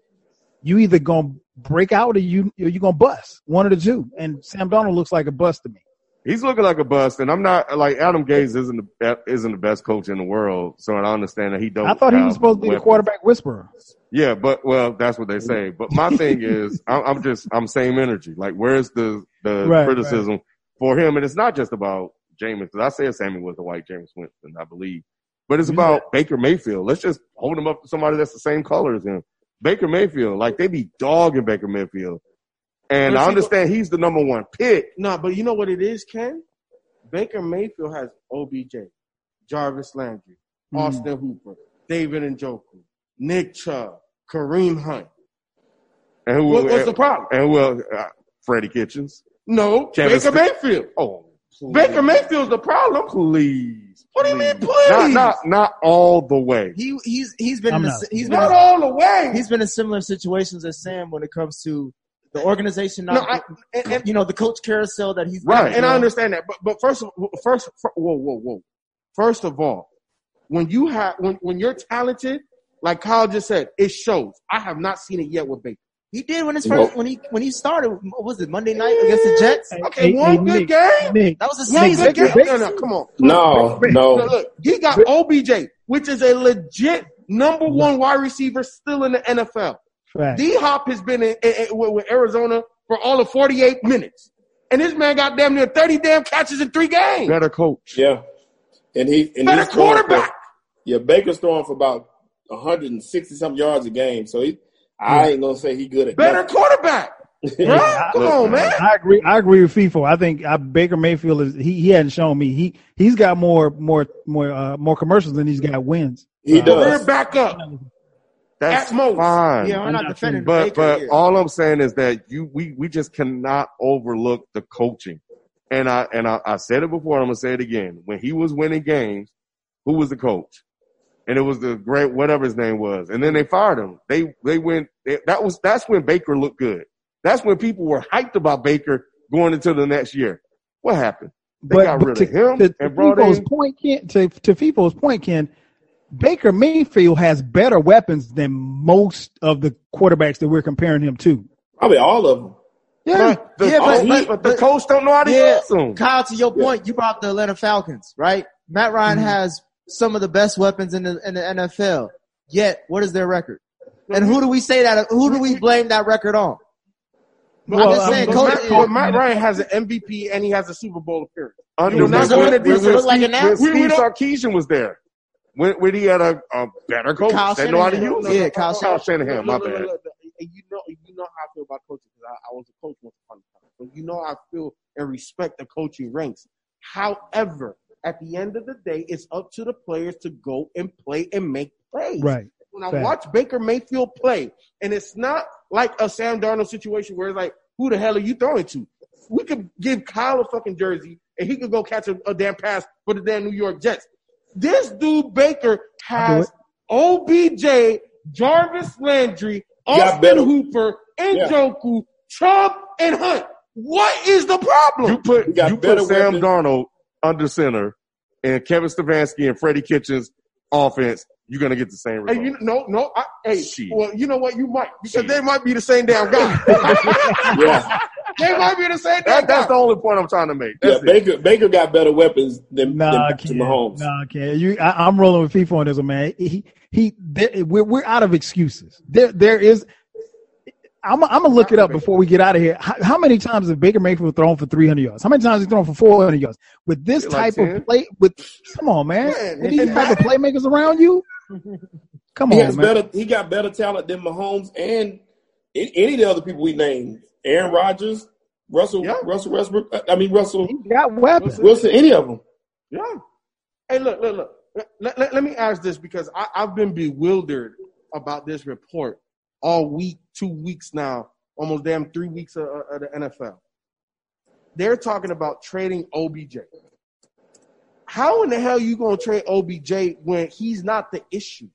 you either gonna break out or you or you gonna bust one of the two, and Sam Darnold looks like a bust to me. He's looking like a bust, and I'm not like Adam Gase isn't the isn't the best coach in the world, so I understand that he don't. I thought he was supposed to be the quarterback whisperer. Yeah, but well, that's what they say. But my thing is, I'm, I'm just I'm same energy. Like, where's the the Right, criticism for him? And it's not just about Jameis because I said Sammy was the white Jameis Winston, I believe, but it's about Baker Mayfield. Let's just hold him up to somebody that's the same color as him. Baker Mayfield, like they be dogging Baker Mayfield, and I understand he's the number one pick. No, but you know what it is, Ken? Baker Mayfield has OBJ, Jarvis Landry, Mm. Austin Hooper, David and Njoku, Nick Chubb, Kareem Hunt. And who? What- what's the problem? And well. Uh, Freddie Kitchens. No, Travis Baker St- Mayfield. Oh, Baker Mayfield's the problem. please. What do you mean, please. please? Not not not all the way. he he's he's been I'm in a, not. been Not in, all the way. he's been in similar situations as Sam when it comes to the organization. no, I, and, and, you know the coach carousel that he's Right. and I understand that, but but first, of- first, whoa, whoa, whoa. First of all, when you have when when you're talented, like Kyle just said, it shows. I have not seen it yet with Baker. He did when his Nope. first when he when he started. What was it Monday night against the Jets? Okay, Hey, one hey, good Nick, game. Nick, That was his One season. good game. Baker- No, no, come on. no, Look, no. look, he got OBJ, which is a legit number one wide receiver still in the NFL. Fact. D Hop has been in, in- in- with, with Arizona for all of 48 minutes. And this man got damn near 30 damn catches in three games. Better coach. Yeah, and he and Better he's throwing for- quarterback. yeah, Baker's throwing for about 160 some yards a game. So he, I ain't gonna say he good at Better nothing. quarterback. Bruh, come on, man. I agree. I agree with FIFO. I think uh, Baker Mayfield is he. He hadn't shown me he he's got more more more uh, more commercials than he's got wins. He Career does. backup. That's At most. fine. Yeah, I'm not not defending But Baker but here. all I'm saying is that you we we just cannot overlook the coaching. And I and I, I said it before. I'm gonna say it again. When he was winning games, who was the coach? And it was the great whatever his name was. And then they fired him. They they went. They, that was that's when Baker looked good. That's when people were hyped about Baker going into the next year. What happened? They but, got but rid to, of him to, to and brought FIFO's in. point, Ken, to to FIFO's point, Ken, Baker Mayfield has better weapons than most of the quarterbacks that we're comparing him to. I mean, all of them. Yeah, But the, Yeah, but- he- but- but the but- coach don't know how to Yeah, use them. Kyle, to your point, you brought the Atlanta Falcons, right? Matt Ryan Mm-hmm. has some of the best weapons in the in the NFL. Yet, what is their record? And who do we say that? Who do we blame that record on? But, I'm just saying, um, but coach- Matt, but Matt Ryan has an MVP and he has a Super Bowl appearance. Under You're not Does it going to look- it look like an when? We- we Steve don't- Sarkisian was there. When, when he had a, a better coach Kyle that know how to Shanahan. use Yeah. Kyle Kyle Shanahan, my Look, look, bad. look, look, you know, you know how I feel about coaches because I, I was a coach once upon a time. So you know I feel and respect the coaching ranks. However, at the end of the day, it's up to the players to go and play and make plays. Right. When I Fact. watch Baker Mayfield play, and it's not like a Sam Darnold situation where it's like, who the hell are you throwing to? We could give Kyle a fucking jersey and he could go catch a, a damn pass for the damn New York Jets. This dude Baker has OBJ, Jarvis Landry, Austin better- Hooper, Yeah. Njoku, Chubb, and Hunt. What is the problem? You put You got you put better Sam weapons. Darnold under center and Kevin Stefanski and Freddie Kitchens offense, you're gonna get the same Hey, you no, no. I, hey, Shit. well, you know what? You might because Shit. they might be the same damn guy. Yeah, they might be the same damn that, that's guy. the only point I'm trying to make. yeah. That's it. Baker Baker got better weapons than, Nah, than I Patrick can't. Mahomes. Nah, I can't. You, I, I'm rolling with FIFA on this one, man. He, he, there, we're, we're out of excuses. There, there is. I'm, I'm gonna look it up before we get out of here. How, how many times has Baker Mayfield thrown for 300 yards? How many times has he thrown for 400 yards? With this Like type 10. of play, with come on, man, Man, with these and type of playmakers around you, come He on, has man. better. He got better talent than Mahomes and any of the other people we named. Aaron Rodgers, Russell, Yeah. Russell Westbrook. Uh, I mean Russell He got weapons. Wilson. Any of them. Yeah. Hey, look, look, look. Let, let, let me ask this because I, I've been bewildered about this report all week, two weeks now, almost damn three weeks of, of the NFL. They're talking about trading OBJ. How in the hell you gonna trade OBJ when he's not the issue?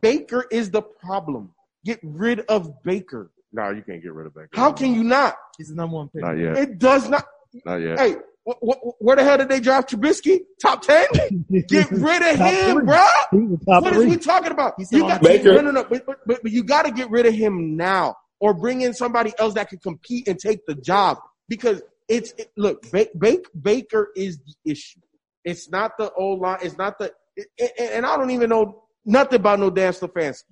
Baker is the problem. Get rid of Baker. No, you can't get rid of Baker. How can you not? He's the number one pick. Not yet. It does not. Not yet. Hey, wh- wh- where the hell did they draft Trubisky? Top ten? Get rid of him, three. bro. He was top What is three. we talking about? He's You got the Baker. no, no, no. But, but, but, but you got to get rid of him now, or bring in somebody else that can compete and take the job. Because it's it, look, ba- Ba- Baker is the issue. It's not the old line. It's not the. it- it- and I don't even know nothing about no Dan Stefanski.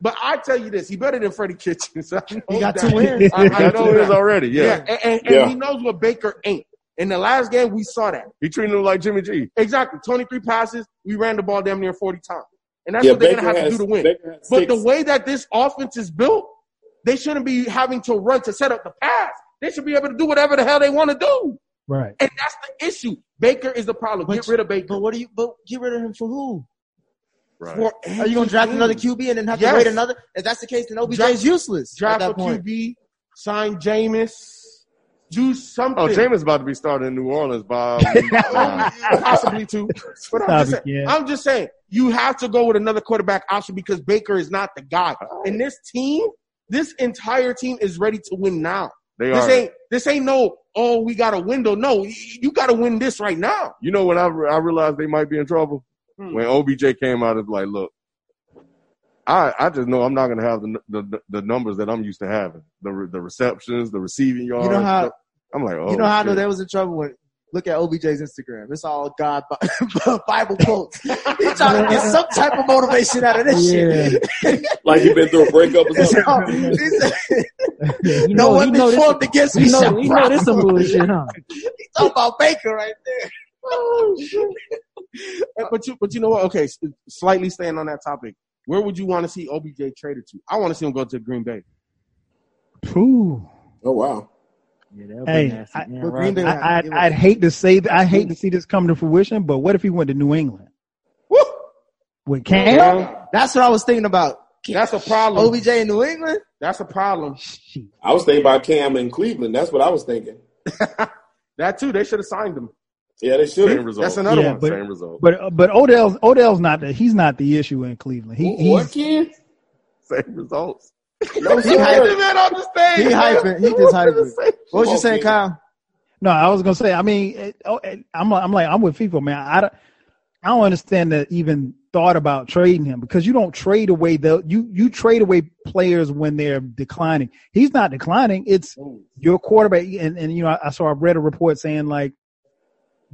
But I tell you this, he better than Freddie Kitchens. I know He got that. two wins. I, I Got know two wins already. Yeah, Yeah. and, and, and Yeah. he knows what Baker ain't. In the last game, we saw that. He treated him like Jimmy G. Exactly. 23 passes. We ran the ball damn near 40 times. And that's Yeah, what they're going to have to do to win. But the way that this offense is built, they shouldn't be having to run to set up the pass. They should be able to do whatever the hell they want to do. Right. And that's the issue. Baker is the problem. But- Get rid of Baker. But what do you? But get rid of him for who? Right. For Are you gonna draft another QB and then have Yes. to wait another? If that's the case, then OBJ Draft- is useless Draft at a point. QB, sign Jameis, do something. Oh, Jameis about to be starting in New Orleans by Uh, possibly too. But I'm just, saying, yeah. I'm just saying, you have to go with another quarterback option because Baker is not the guy. And this team, this entire team is ready to win now. They This are. ain't this ain't no oh we got a window. No, you, you got to win this right now. You know when I, re- I realized they might be in trouble? Hmm. When OBJ came out, it's like, look, I I just know I'm not gonna have the the, the numbers that I'm used to having. The re- the receptions, the receiving yards. You know how- I'm like, oh, you know oh, how I know they was in trouble when look at OBJ's Instagram. It's all God Bible quotes. He's trying to get some type of motivation out of this shit. like he been through a breakup or something. He said, You no know, one you know been this, formed against me you know, you know this some prosper. bullshit, huh? He's talking about Baker right there. Oh shit! but you but you know what? Okay, slightly staying on that topic. Where would you want to see OBJ traded to? I want to see him go to Green Bay. Ooh. Oh wow. Yeah, that'll be Hey, nasty. I, yeah, right. I, would I'd hate to say that. I hate to see this come to fruition, but what if he went to New England Woo! with Cam? That's what I was thinking about. That's a problem. OBJ in New England? That's a problem. I was thinking about Cam in Cleveland. That's what I was thinking. That That too. They should have signed him. Yeah, they should. Same result. That's another Yeah, one. but- Same result. But uh, but Odell's Odell's not the he's not the issue in Cleveland. He what he's kid? Same results. No, He sir. hyped- man on the stage. He hyping. He just hyping. What was you Come saying, Kyle? no. I was gonna say. I mean, it, oh, it- I'm I'm like I'm with FIFA, man. I don't I don't understand that even thought about trading him because you don't trade away the you you trade away players when they're declining. He's not declining. It's your quarterback, and and you know I, I saw I read a report saying like.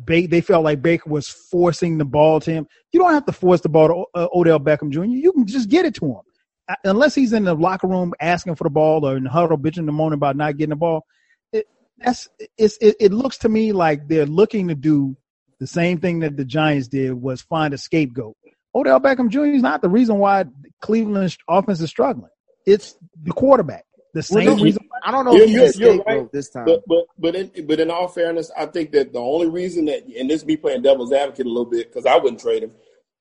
Ba- they felt like Baker was forcing the ball to him. You don't have to force the ball to O- uh, Odell Beckham Jr. You can just get it to him. Unless he's in the locker room asking for the ball or in the huddle bitching the moaning about not getting the ball. It, that's it's, it, it looks to me like they're looking to do the same thing that the Giants did was find a scapegoat. Odell Beckham Jr. is not the reason why Cleveland's offense is struggling. It's the quarterback. The same Well, no, reason. I don't know You're- if he's you're- a you're scapegoat right. this time. But but but in but in all fairness, I think that the only reason that and this is me playing devil's advocate a little bit because I wouldn't trade him,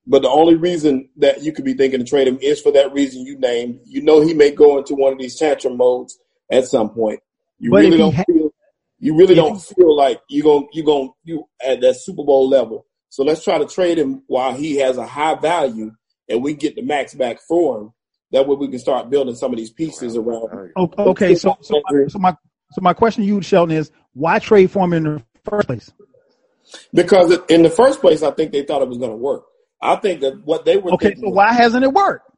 but the only reason that you could be thinking to trade him is for that reason you named. You know he may go into one of these tantrum modes at some point. You But really don't ha- feel you really if don't feel like you're going you're going you at that Super Bowl level. So let's try to trade him while he has a high value and we get the max back for him. That way we can start building some of these pieces around. him. Oh, oh, okay, so so my, so my so my question to you, Sheldon, is why trade for him in the first place? Because in the first place, I think they thought it was going to work. I think that what they were Okay, thinking so was why hasn't it worked?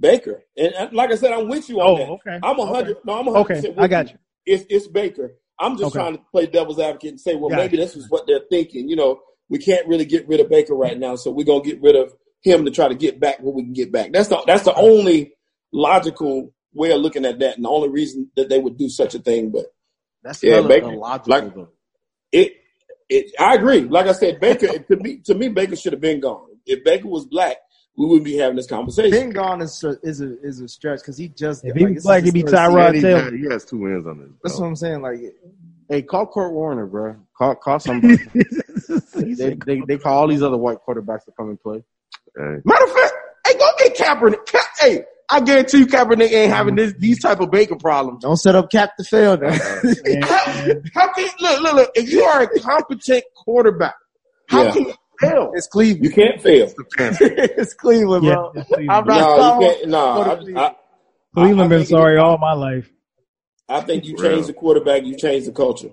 Baker. And, and like I said, I'm with you on Oh, that. okay. I'm a hundred. No, I'm a hundred. Okay, percent I with got you. It's it's Baker. I'm just Okay. trying to play devil's advocate and say, well, Got maybe this is what they're thinking. You know, we can't really get rid of Baker right now, so we're gonna get rid of him to try to get back what we can get back. That's the that's the only logical way of looking at that, and the only reason that they would do such a thing. But That's Yeah, hella Baker- illogical like- though. it, it, I agree. Like I said, Baker to me, to me, Baker should have been gone. If Baker was black, we wouldn't be having this conversation. Being gone is is a is a stretch because he just If he was black, he'd be Tyrod Taylor. he has two wins on this. That's what I'm saying. Like Hey, call Kurt Warner, bro. Call call somebody. He they, they they call all these other white quarterbacks to come and play. Hey, Matter of fact, hey, go get Kaepernick. Ka- hey, I guarantee you, Kaepernick ain't having this these type of Baker problems. don't set up Cap to fail. Now. How, how can look look look? If you are a competent quarterback, how Yeah. can you fail? it's Cleveland. You can't fail. it's Cleveland, yeah, bro. it's Cleveland. I'm not No, calling you can't. No, I, the I, Cleveland I been sorry it- all my life. I think you Real. change the quarterback, you change the culture.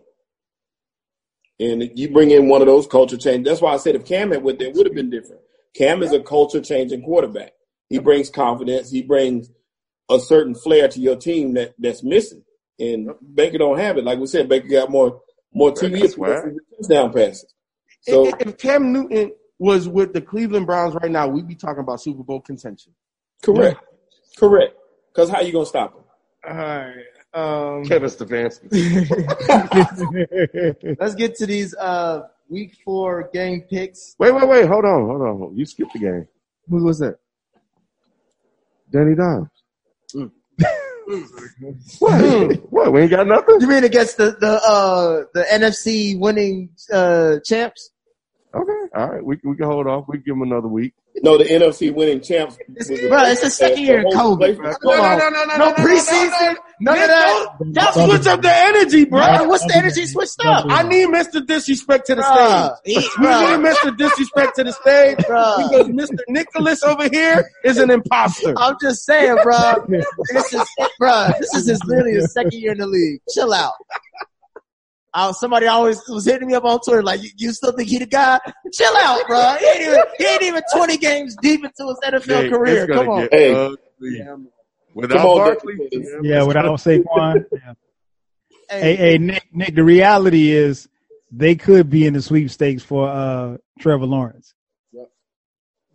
And you bring in one of those culture change. That's why I said if Cam had went there, it would have been different. Cam is a culture changing quarterback. He brings confidence. He brings a certain flair to your team that, that's missing. And Baker don't have it. Like we said, Baker got more more TV That's why. appearances than touchdown passes. So if, if Cam Newton was with the Cleveland Browns right now, we'd be talking about Super Bowl contention. correct, correct. Because how you gonna stop him? All right. Um, Kevin Stefanski. let's get to these uh week four game picks. Wait, wait, wait. Hold on, hold on. You skipped the game. Who was that? Danny Dimes. Mm. what? what? We ain't got nothing? You mean against the the uh the NFC winning uh champs? Okay. All right. We, we can hold off. We can give him another week. No, the NFC winning champs. Bro, it's the second year of COVID, bro. Come on. no, no, No preseason, none of that. Y'all switch up the energy, bro. Bro, what's the energy switched up? I need Mr. Disrespect to the Bruh, stage. he- We need Mr. Disrespect to the stage Bruh. because Mr. Nicholas over here is an imposter. I'm just saying, bro. This is, bro. This is his literally his second year in the league. Chill out. Uh, somebody always was hitting me up on Twitter like, you, you still think he the guy? Chill out, bro. He ain't even, he ain't even 20 games deep into his NFL Hey, career. it's Come on. get Hey. ugly. Without Come on, Barkley, Nick. yeah, without Saquon. Yeah. Hey, Hey, hey, Nick, Nick. The reality is they could be in the sweepstakes for uh Trevor Lawrence.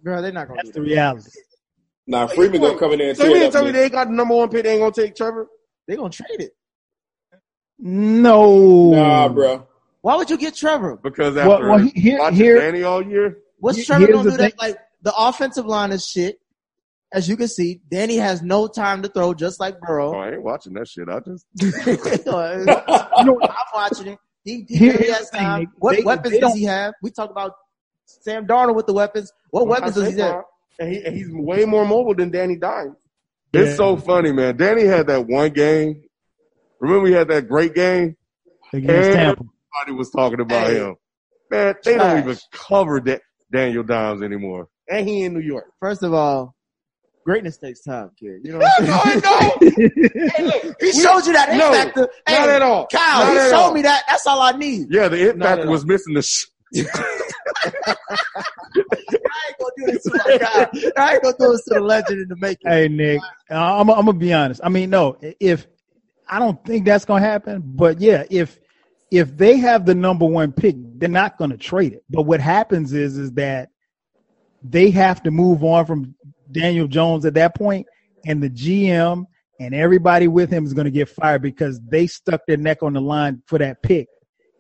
bro, they're not gonna That's do the that. reality. Now Freeman gonna come in there and So you mean tell me they ain't got the number one pick? They ain't gonna take Trevor? They're gonna trade it. No. Nah, bro. Why would you get Trevor? because Well, after well, he- here, watching here, Danny all year, What's He- Trevor gonna the do? That like the offensive line is shit. As you can see, Danny has no time to throw, just like oh, Burrow. I ain't watching that shit. I just I'm watching it. He, he Here- has the thing, time. Nick. What They- weapons they does he have? We talk about Sam Darnold with the weapons. What weapons does he have? And, he, and he's way more mobile than Danny Dimes. It's Yeah. so funny, man. Danny had that one game. Remember, we had that great game, against Tampa. Everybody was talking about Hey. him. Man, they don't even cover that Daniel Dimes anymore. And he in New York. First of all, greatness takes time, kid. You know what I'm no, saying? it don't. He showed you that X No, factor. Hey, not at all. Kyle, Not he showed all. me that. That's all I need. Yeah, the Not impact was missing the. Sh- I ain't gonna do this to my guy. I ain't gonna do this to the legend in the making. Hey Nick, I'm I'm gonna be honest. I mean, no, if I don't think that's gonna happen, but yeah, if if they have the number one pick, they're not gonna trade it. But what happens is is that they have to move on from Daniel Jones at that point, and the GM and everybody with him is gonna get fired because they stuck their neck on the line for that pick,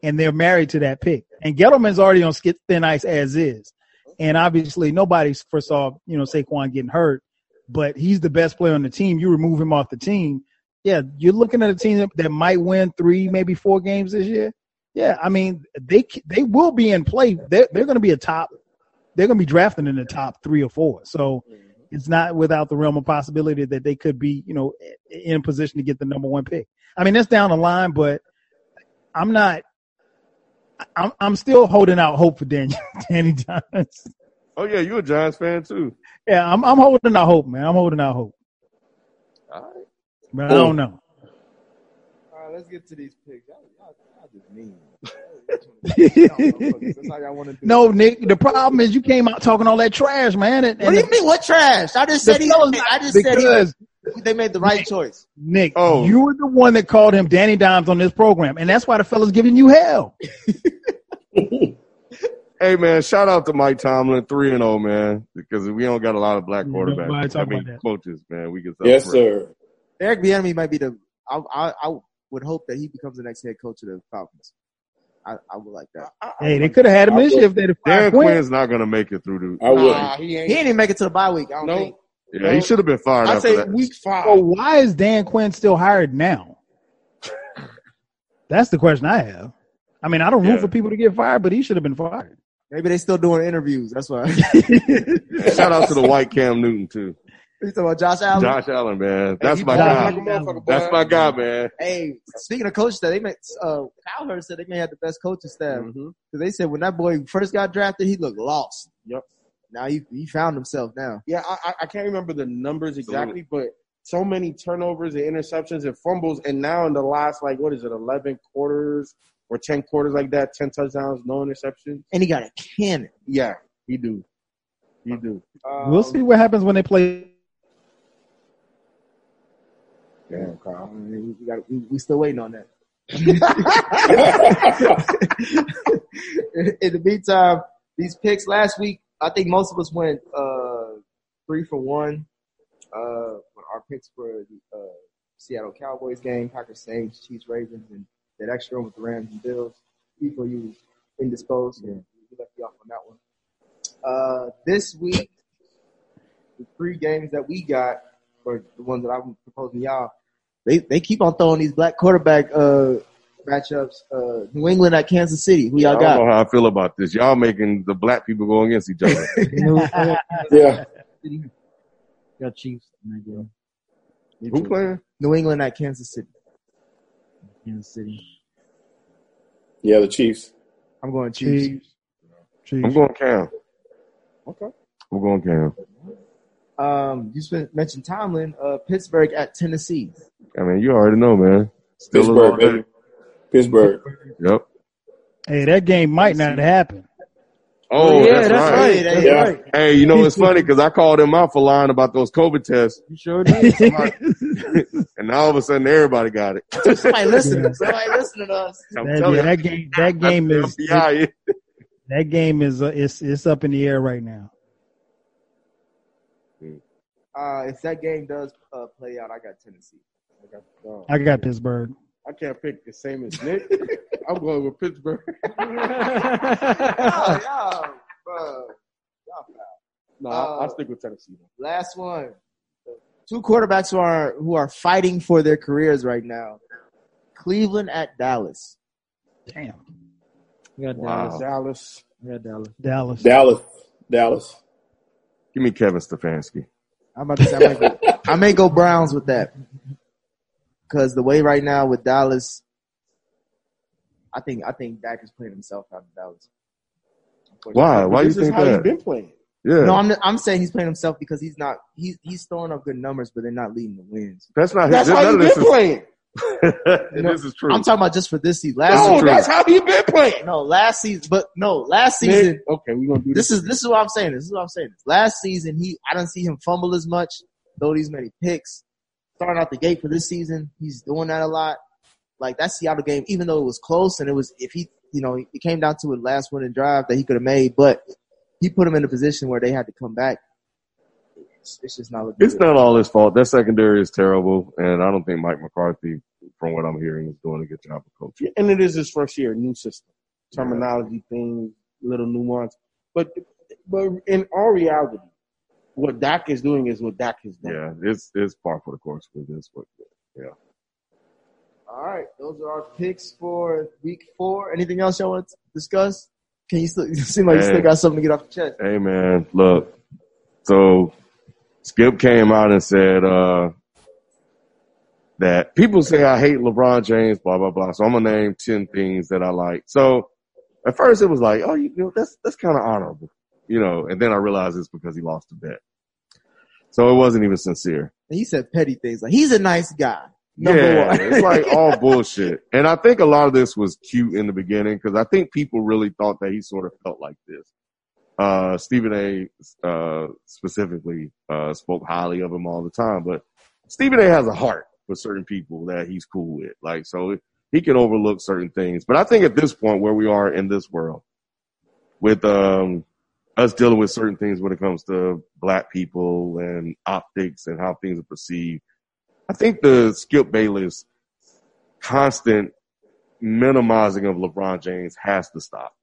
and they're married to that pick. And Gettleman's already on thin ice as is. And obviously, nobody's first off, you know, Saquon getting hurt, but he's the best player on the team. You remove him off the team, yeah, you're looking at a team that, that might win three, maybe four games this year. Yeah, I mean, they they will be in play. They're they're going to be a top. They're going to be drafting in the top three or four. So mm-hmm. it's not without the realm of possibility that they could be, you know, in position to get the number one pick. I mean, that's down the line, but I'm not. I'm I'm still holding out hope for Danny Danny Dimes. oh yeah, you're a Giants fan too. Yeah, I'm I'm holding out hope, man. I'm holding out hope. All right. But I oh. don't know. All right, let's get to these picks. Y'all, y'all, y'all just mean. That's how y'all want to do. No, Nick. The problem is you came out talking all that trash, man. And, What do you mean? What trash? I just said he. fellas- I just said because he, they made the right choice. Nick, Oh. you were the one that called him Danny Dimes on this program, and that's why the fella's giving you hell. Hey man, shout out to Mike Tomlin, three and zero, man. Because we don't got a lot of black quarterbacks. I mean, coaches, man. We can Yes, celebrate. sir. Eric Bieniemy might be the. I, I I would hope that he becomes the next head coach of the Falcons. I, I would like that. Hey, they could have had him this year if they'd have Dan. Quinn's not gonna make it through the. I would. Nah, he He ain't. ain't even make it to the bye week. I don't No. think. Yeah, he should have been fired I say that. week five. So why is Dan Quinn still hired now? That's the question I have. I mean, I don't root for people to get fired, but he should have been fired. Maybe they still doing interviews. That's why. Shout out to the white Cam Newton too. You talking about Josh Allen? Josh Allen, man. That's he my balled guy. like That's my guy, man. Hey, speaking of coaches, that they may uh, Kyle Hurst said they may have the best coaching staff because Mhm. they said when that boy first got drafted, he looked lost. Yep. Now he he found himself now. Yeah, I, I- I can't remember the numbers exactly, but so many turnovers and interceptions and fumbles, and now in the last like what is it, eleven quarters or ten quarters like that, ten touchdowns, no interceptions. And he got a cannon. Yeah, he do, he do. Um, we'll see what happens when they play. Damn. I we, got, we, we still waiting on that. in the meantime, these picks last week, I think most of us went uh, three for one. Uh, our picks for the uh, Seattle Cowboys game, Packers, Saints, Chiefs, Ravens, and that extra one with the Rams and Bills. People you indisposed. Yeah. We left you off on that one. Uh, this week, the three games that we got, or the ones that I'm proposing y'all, they they keep on throwing these black quarterback uh matchups. Uh, New England at Kansas City. Who y'all yeah, got? I don't know how I feel about this. Y'all making the black people go against each other. Yeah. Got Chiefs in that game. Who playing? New England at Kansas City. Kansas City. Yeah, the Chiefs. I'm going Chiefs. Chiefs. Chiefs. I'm going Cam. Okay. I'm going Cam. Um, you spent, mentioned Tomlin. Uh, Pittsburgh at Tennessee. I mean, you already know, man. Still Pittsburgh, baby. Pittsburgh. Yep. Hey, that game might not happen. Oh, yeah, that's, that's right. right. That's Yeah. right. Hey, you know it's funny because I called him out for lying about those COVID tests, You sure did. and now all of a sudden everybody got it. Somebody listening. Somebody listening to us. I'm That, telling yeah, you, that game, that game is the that game is uh, it's it's up in the air right now. Uh, if that game does uh, play out, I got Tennessee. I got, oh, I got Pittsburgh. I can't pick the same as Nick. I'm going with Pittsburgh. y'all, y'all, bro. Y'all. No, Uh, I'll, I'll stick with Tennessee. Though. Last one. Two quarterbacks who are who are fighting for their careers right now. Cleveland at Dallas. Damn, I got Wow. Dallas. Dallas. I got Dallas. Dallas. Dallas. Dallas. Give me Kevin Stefanski. I'm about to say I may go, I may go Browns with that. Because the way right now with Dallas, I think I think Dak is playing himself out of Dallas. Why? Why this you think how that? He's been playing. Yeah, No, I'm I'm saying he's playing himself because he's not he's he's throwing up good numbers, but they're not leading the wins. that's not. That's his, how none you've of this been is- this is true. I'm talking about just for this season. Last No, season, that's how you've been playing. no, last season, but no, last season. Nick, okay, we're gonna do this. This is this is what I'm saying. This is what I'm saying. Last season, he I don't see him fumble as much, throw these many picks. Starting out the gate for this season, he's doing that a lot. Like that Seattle game, even though it was close and it was if he you know it came down to a last winning drive that he could have made, but he put him in a position where they had to come back. It's, it's just not looking. It's good. not all his fault. That secondary is terrible, and I don't think Mike McCarthy, from what I'm hearing, is doing a good job of coaching. and it is his first year, new system, terminology things, little nuance. But but in all reality, what Dak is doing is what Dak is done. Yeah, it's it's par for the course with this. But yeah, All right, those are our picks for week four. Anything else y'all want to discuss? Can you still? You seem like you still got something to get off the chest. hey man, look. So Skip came out and said uh that people say I hate LeBron James, blah blah blah. So I'm gonna name ten things that I like. So at first it was like, oh, you know, that's that's kind of honorable, you know. And then I realized it's because he lost a bet. So it wasn't even sincere. He said petty things like he's a nice guy. Number yeah, one. it's like all bullshit. And I think a lot of this was cute in the beginning because I think people really thought that he sort of felt like this. Uh, Stephen A. Uh, specifically uh, spoke highly of him all the time, but Stephen A. has a heart for certain people that he's cool with. Like, so he can overlook certain things. But I think at this point where we are in this world, with um, us dealing with certain things when it comes to black people and optics and how things are perceived, I think the Skip Bayless constant minimizing of LeBron James has to stop.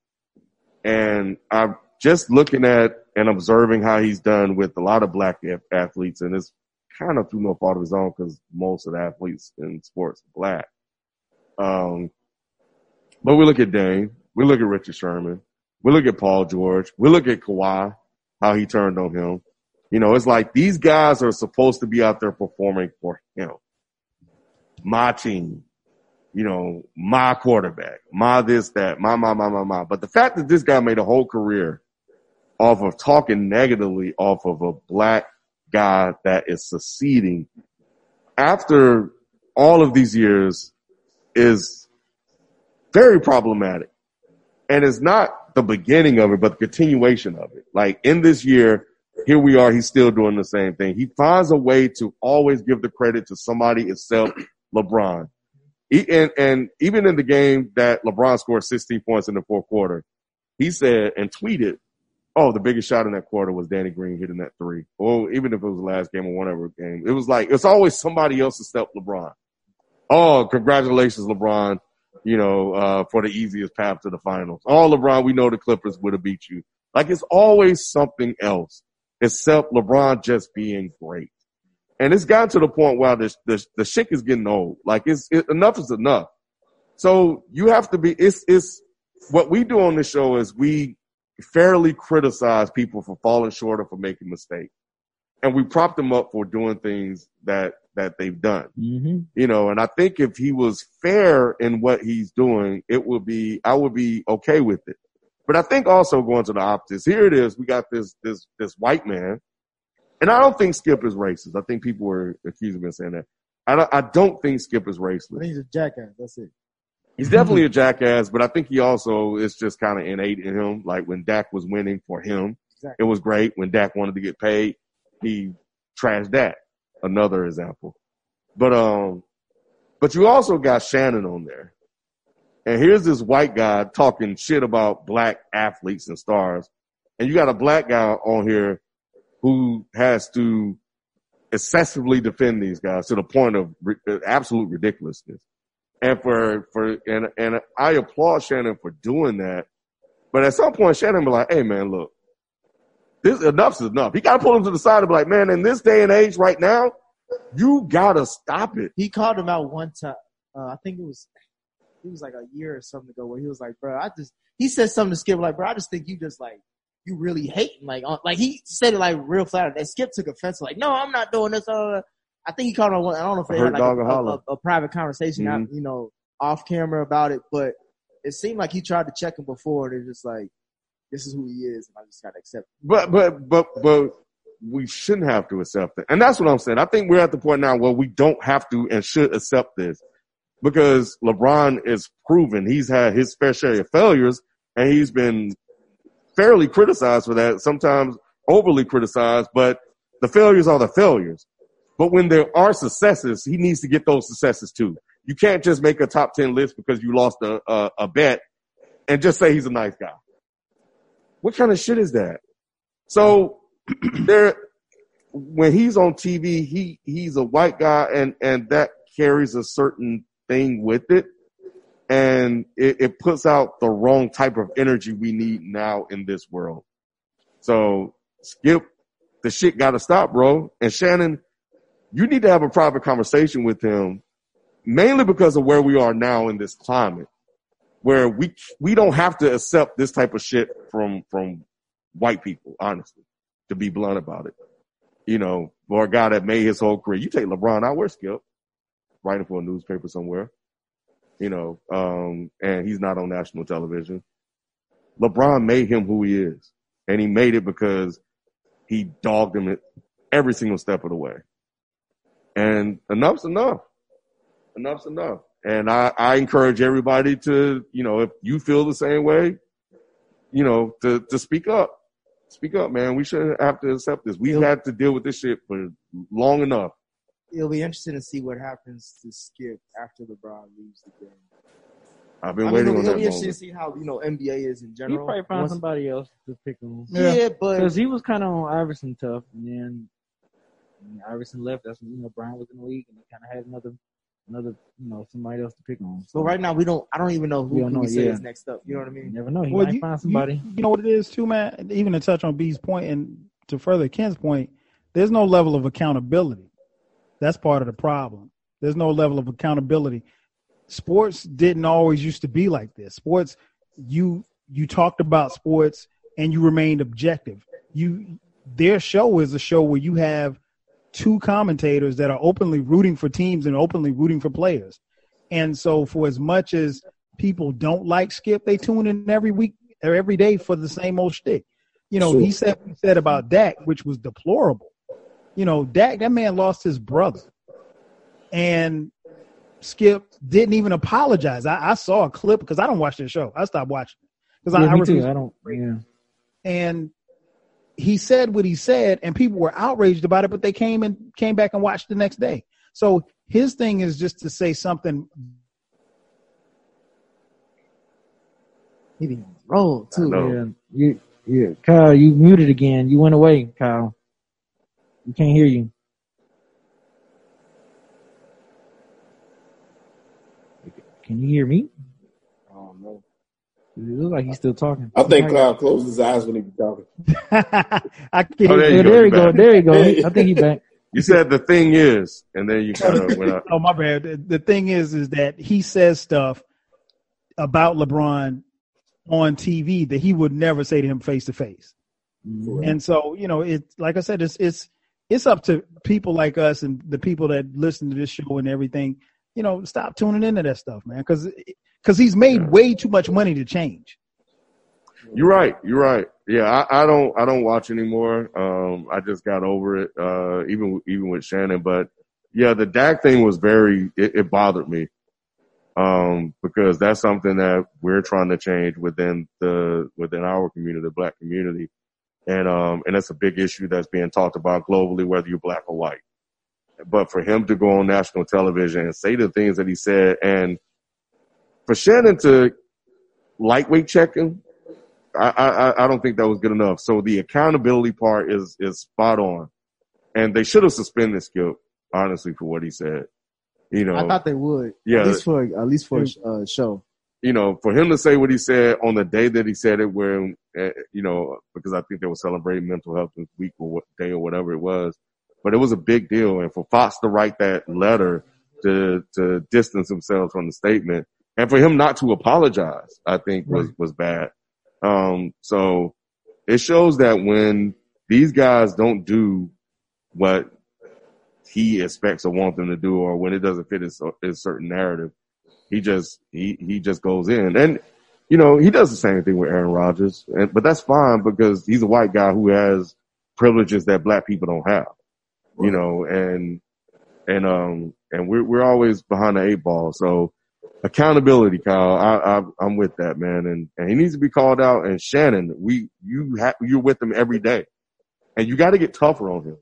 And I'm just looking at and observing how he's done with a lot of black ath- athletes, and it's kind of through no fault of his own because most of the athletes in sports are black. Um, but we look at Dame, we look at Richard Sherman, we look at Paul George, we look at Kawhi, how he turned on him. You know, it's like these guys are supposed to be out there performing for him. My team, you know, my quarterback, my this, that, my, my, my, my, my. But the fact that this guy made a whole career off of talking negatively off of a black guy that is succeeding after all of these years is very problematic. And it's not the beginning of it, but the continuation of it. Like in this year, here we are, he's still doing the same thing. He finds a way to always give the credit to somebody except LeBron. He, and, and even in the game that LeBron scored 16 points in the fourth quarter, he said and tweeted, Oh, the biggest shot in that quarter was Danny Green hitting that three. Or even if it was the last game or whatever game, it was like, it's always somebody else except LeBron. Oh, congratulations, LeBron, you know, uh, for the easiest path to the finals. Oh, LeBron, we know the Clippers would have beat you. Like it's always something else except LeBron just being great. And it's gotten to the point where the, the, the shit is getting old. Like it's, it, enough is enough. So you have to be, it's, it's, what we do on this show is we fairly criticize people for falling short or for making mistakes. And we prop them up for doing things that, that they've done. Mm-hmm. You know, and I think if he was fair in what he's doing, it would be, I would be okay with it. But I think also going to the optics, here it is. We got this, this, this white man. And I don't think Skip is racist. I think people were accusing me of saying that. I don't, I don't think Skip is racist. he's a jackass. That's it. He's definitely a jackass, but I think he also is just kind of innate in him. Like when Dak was winning for him, Exactly. it was great. When Dak wanted to get paid, he trashed that. Another example. But um, but you also got Shannon on there. And here's this white guy talking shit about black athletes and stars. And you got a black guy on here who has to excessively defend these guys to the point of ri- absolute ridiculousness. And for, for, and, and I applaud Shannon for doing that. But at some point, Shannon be like, hey man, look, this enough's enough. He gotta pull him to the side and be like, man, in this day and age right now, you gotta stop it. He called him out one time. Uh, I think it was, it was like a year or something ago where he was like, bro, I just, he said something to Skip like, bro, I just think you just like, you really hating. Like, uh, like he said it like real flat. And Skip took offense. Like, no, I'm not doing this. Uh, I think he called one- I don't know if they had like a, a, a, private conversation, out, Mhm. you know, off camera about it. But it seemed like he tried to check him before, and it's just like, this is who he is, and I just gotta accept. It. But but but but we shouldn't have to accept it, and that's what I'm saying. I think we're at the point now where we don't have to and should accept this because LeBron is proven he's had his fair share of failures, and he's been fairly criticized for that. Sometimes overly criticized, but the failures are the failures. But when there are successes, he needs to get those successes too. You can't just make a top 10 list because you lost a, a, a bet and just say he's a nice guy. What kind of shit is that? So there, when he's on TV, he, he's a white guy and, and that carries a certain thing with it. And it, it puts out the wrong type of energy we need now in this world. So Skip, the shit gotta stop, bro. And Shannon, you need to have a private conversation with him, mainly because of where we are now in this climate, where we we don't have to accept this type of shit from from white people, honestly, to be blunt about it. You know, or a guy that made his whole career. You take LeBron out, where's Skip? Writing for a newspaper somewhere. You know, um, and he's not on national television. LeBron made him who he is. And he made it because he dogged him every single step of the way. And enough's enough. Enough's enough. And I, I encourage everybody to, you know, if you feel the same way, you know, to, to speak up. Speak up, man. We shouldn't have to accept this. We've had to deal with this shit for long enough. It'll be interesting to see what happens to Skip after LeBron leaves the game. I've been I mean, waiting it'll, on it'll that be interesting to see how you know NBA is in general. He probably find Once- somebody else to pick on. Yeah, but Because he was kind of on Iverson tough, and then when Iverson left. That's when you know Brian was in the league, and he kind of had another, another, you know, somebody else to pick on. So right now we don't. I don't even know who, We don't who we know, say yeah. is next up. You know what I mean? You never know. He Well, might you- find somebody. You, you know what it is too, man. Even to touch on B's point and to further Ken's point, there's no level of accountability. That's part of the problem. There's no level of accountability. Sports didn't always used to be like this. Sports, you you talked about sports and you remained objective. You their show is a show where you have two commentators that are openly rooting for teams and openly rooting for players. And so for as much as people don't like Skip, they tune in every week or every day for the same old shtick. You know, Sure. he said he said about Dak, which was deplorable. You know, Dak, that man lost his brother. And Skip didn't even apologize. I, I saw a clip because I don't watch this show. I stopped watching because Yeah, I, I refuse too. I don't. Yeah. and he said what he said and people were outraged about it but they came and came back and watched the next day so his thing is just to say something He be on the roll too. know. Yeah. You. Yeah. Kyle, you muted again. You went away, Kyle. We can't hear you. Can you hear me? I don't know. It looks like he's still talking. I think Cloud closed his eyes when he was talking. i can Oh, there Yeah, you go. there he you go. There you go. I think he back. You said the thing is, and then you kind of went out. oh my bad the, the thing is is that he says stuff about lebron on tv that he would never say to him face to face and so you know it's like i said it's it's it's up to people like us and the people that listen to this show and everything you know stop tuning into that stuff man because because he's made way too much money to change You're right. You're right. Yeah, I, I don't I don't watch anymore. Um, I just got over it. Uh, even even with Shannon, but yeah, the Dak thing was very it, it bothered me. Um, because that's something that we're trying to change within the within our community, the black community, and um, and that's a big issue that's being talked about globally, whether you're black or white. But for him to go on national television and say the things that he said, and for Shannon to lightweight check him, I, I, I don't think that was good enough. So the accountability part is, is spot on. And they should have suspended Skip, honestly, for what he said. You know, I thought they would. Yeah. At least for at least for a uh, show. you know, for him to say what he said on the day that he said it, where, uh, you know, because I think they were celebrating mental health week or what day or whatever it was, but it was a big deal. And for Fox to write that letter to, to distance themselves from the statement and for him not to apologize, I think was, was bad. Um, so it shows that when these guys don't do what he expects or wants them to do, or when it doesn't fit his, his certain narrative, he just he he just goes in. And you know, he does the same thing with Aaron Rodgers, and, but that's fine because he's a white guy who has privileges that black people don't have, you know, and, and, um, and we're, we're always behind the eight ball. So accountability, Kyle, I, I, I'm with that, man. And, and he needs to be called out. And Shannon, we, you have, you're with him every day and you got to get tougher on him.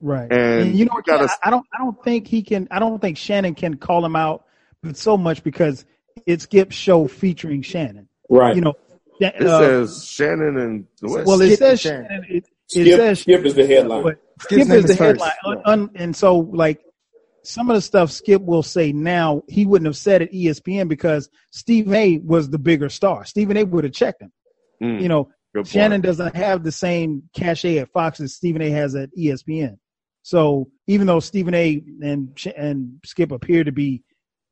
Right. And you know, you gotta- I I don't, I don't think he can. I don't think Shannon can call him out, but so much because it's Skip's show featuring Shannon. Right. You know, Sha- It uh, says Shannon and well, it Skip says Shannon. Shannon. It, it Skip, says Skip is the headline. but Skip's Skip name is the first. headline, Un- un- and so like some of the stuff Skip will say now, he wouldn't have said at ESPN because Stephen A. was the bigger star. Stephen A. would have checked him. Mm, You know, good point. Shannon doesn't have the same cachet at Fox as Stephen A. has at ESPN. So even though Stephen A. and and Skip appear to be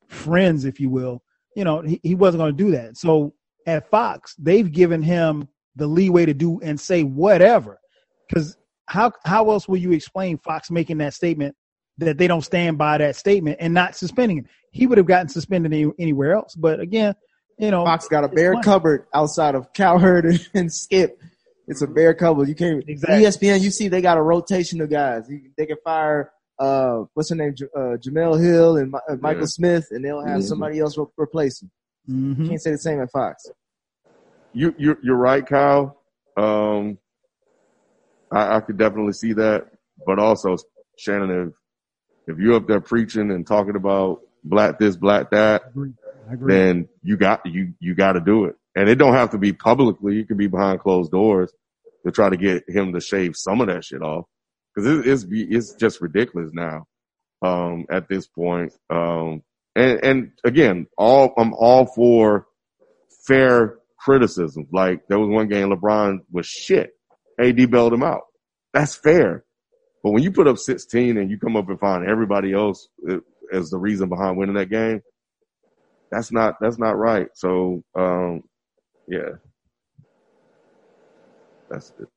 friends, if you will, you know, he, he wasn't going to do that. So at Fox, they've given him the leeway to do and say whatever. Because how how else will you explain Fox making that statement that they don't stand by that statement and not suspending him? He would have gotten suspended any, anywhere else. But again, you know, Fox got a bare money. cupboard outside of Cowherd and, and Skip. It's a bare cupboard. You can't. Exactly. ESPN, you see, they got a rotation of guys. You, they can fire. Uh, what's her name? J- Uh, Jemele Hill and Mi- uh, Michael Yeah. Smith, and they'll have somebody else re- replace him. Mhm. You can't say the same at Fox. you you're, you're right, Kyle. Um, I, I could definitely see that, but also Shannon, if if you're up there preaching and talking about black this, black that, I agree. I agree. then you got you you got to do it, and it don't have to be publicly. It can be behind closed doors to try to get him to shave some of that shit off because it, it's it's just ridiculous now. Um, at this point, um, and and again, all I'm all for fair criticism. Like there was one game LeBron was shit. AD bailed him out. That's fair. But when you put up 16 and you come up and find everybody else uh, as the reason behind winning that game, that's not that's not right. So um, yeah, that's it.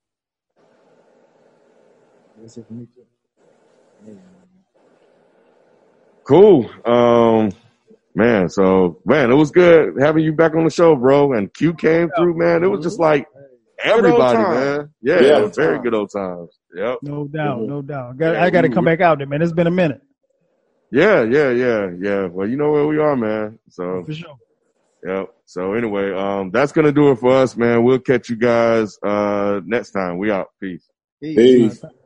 Cool. Um, man, so man, it was good having you back on the show, bro. And Q came through, man. It was just like everybody, man. Yeah, Yeah. it was very good old times. Yep. No doubt, Mhm. no doubt. Got, Yeah, I got to come back out there, man. It's been a minute Yeah, yeah, yeah, yeah. Well, you know where we are, man. So, for sure. yep. So anyway, um, that's gonna do it for us, man. We'll catch you guys uh next time. We out. Peace. Peace. Peace. All right.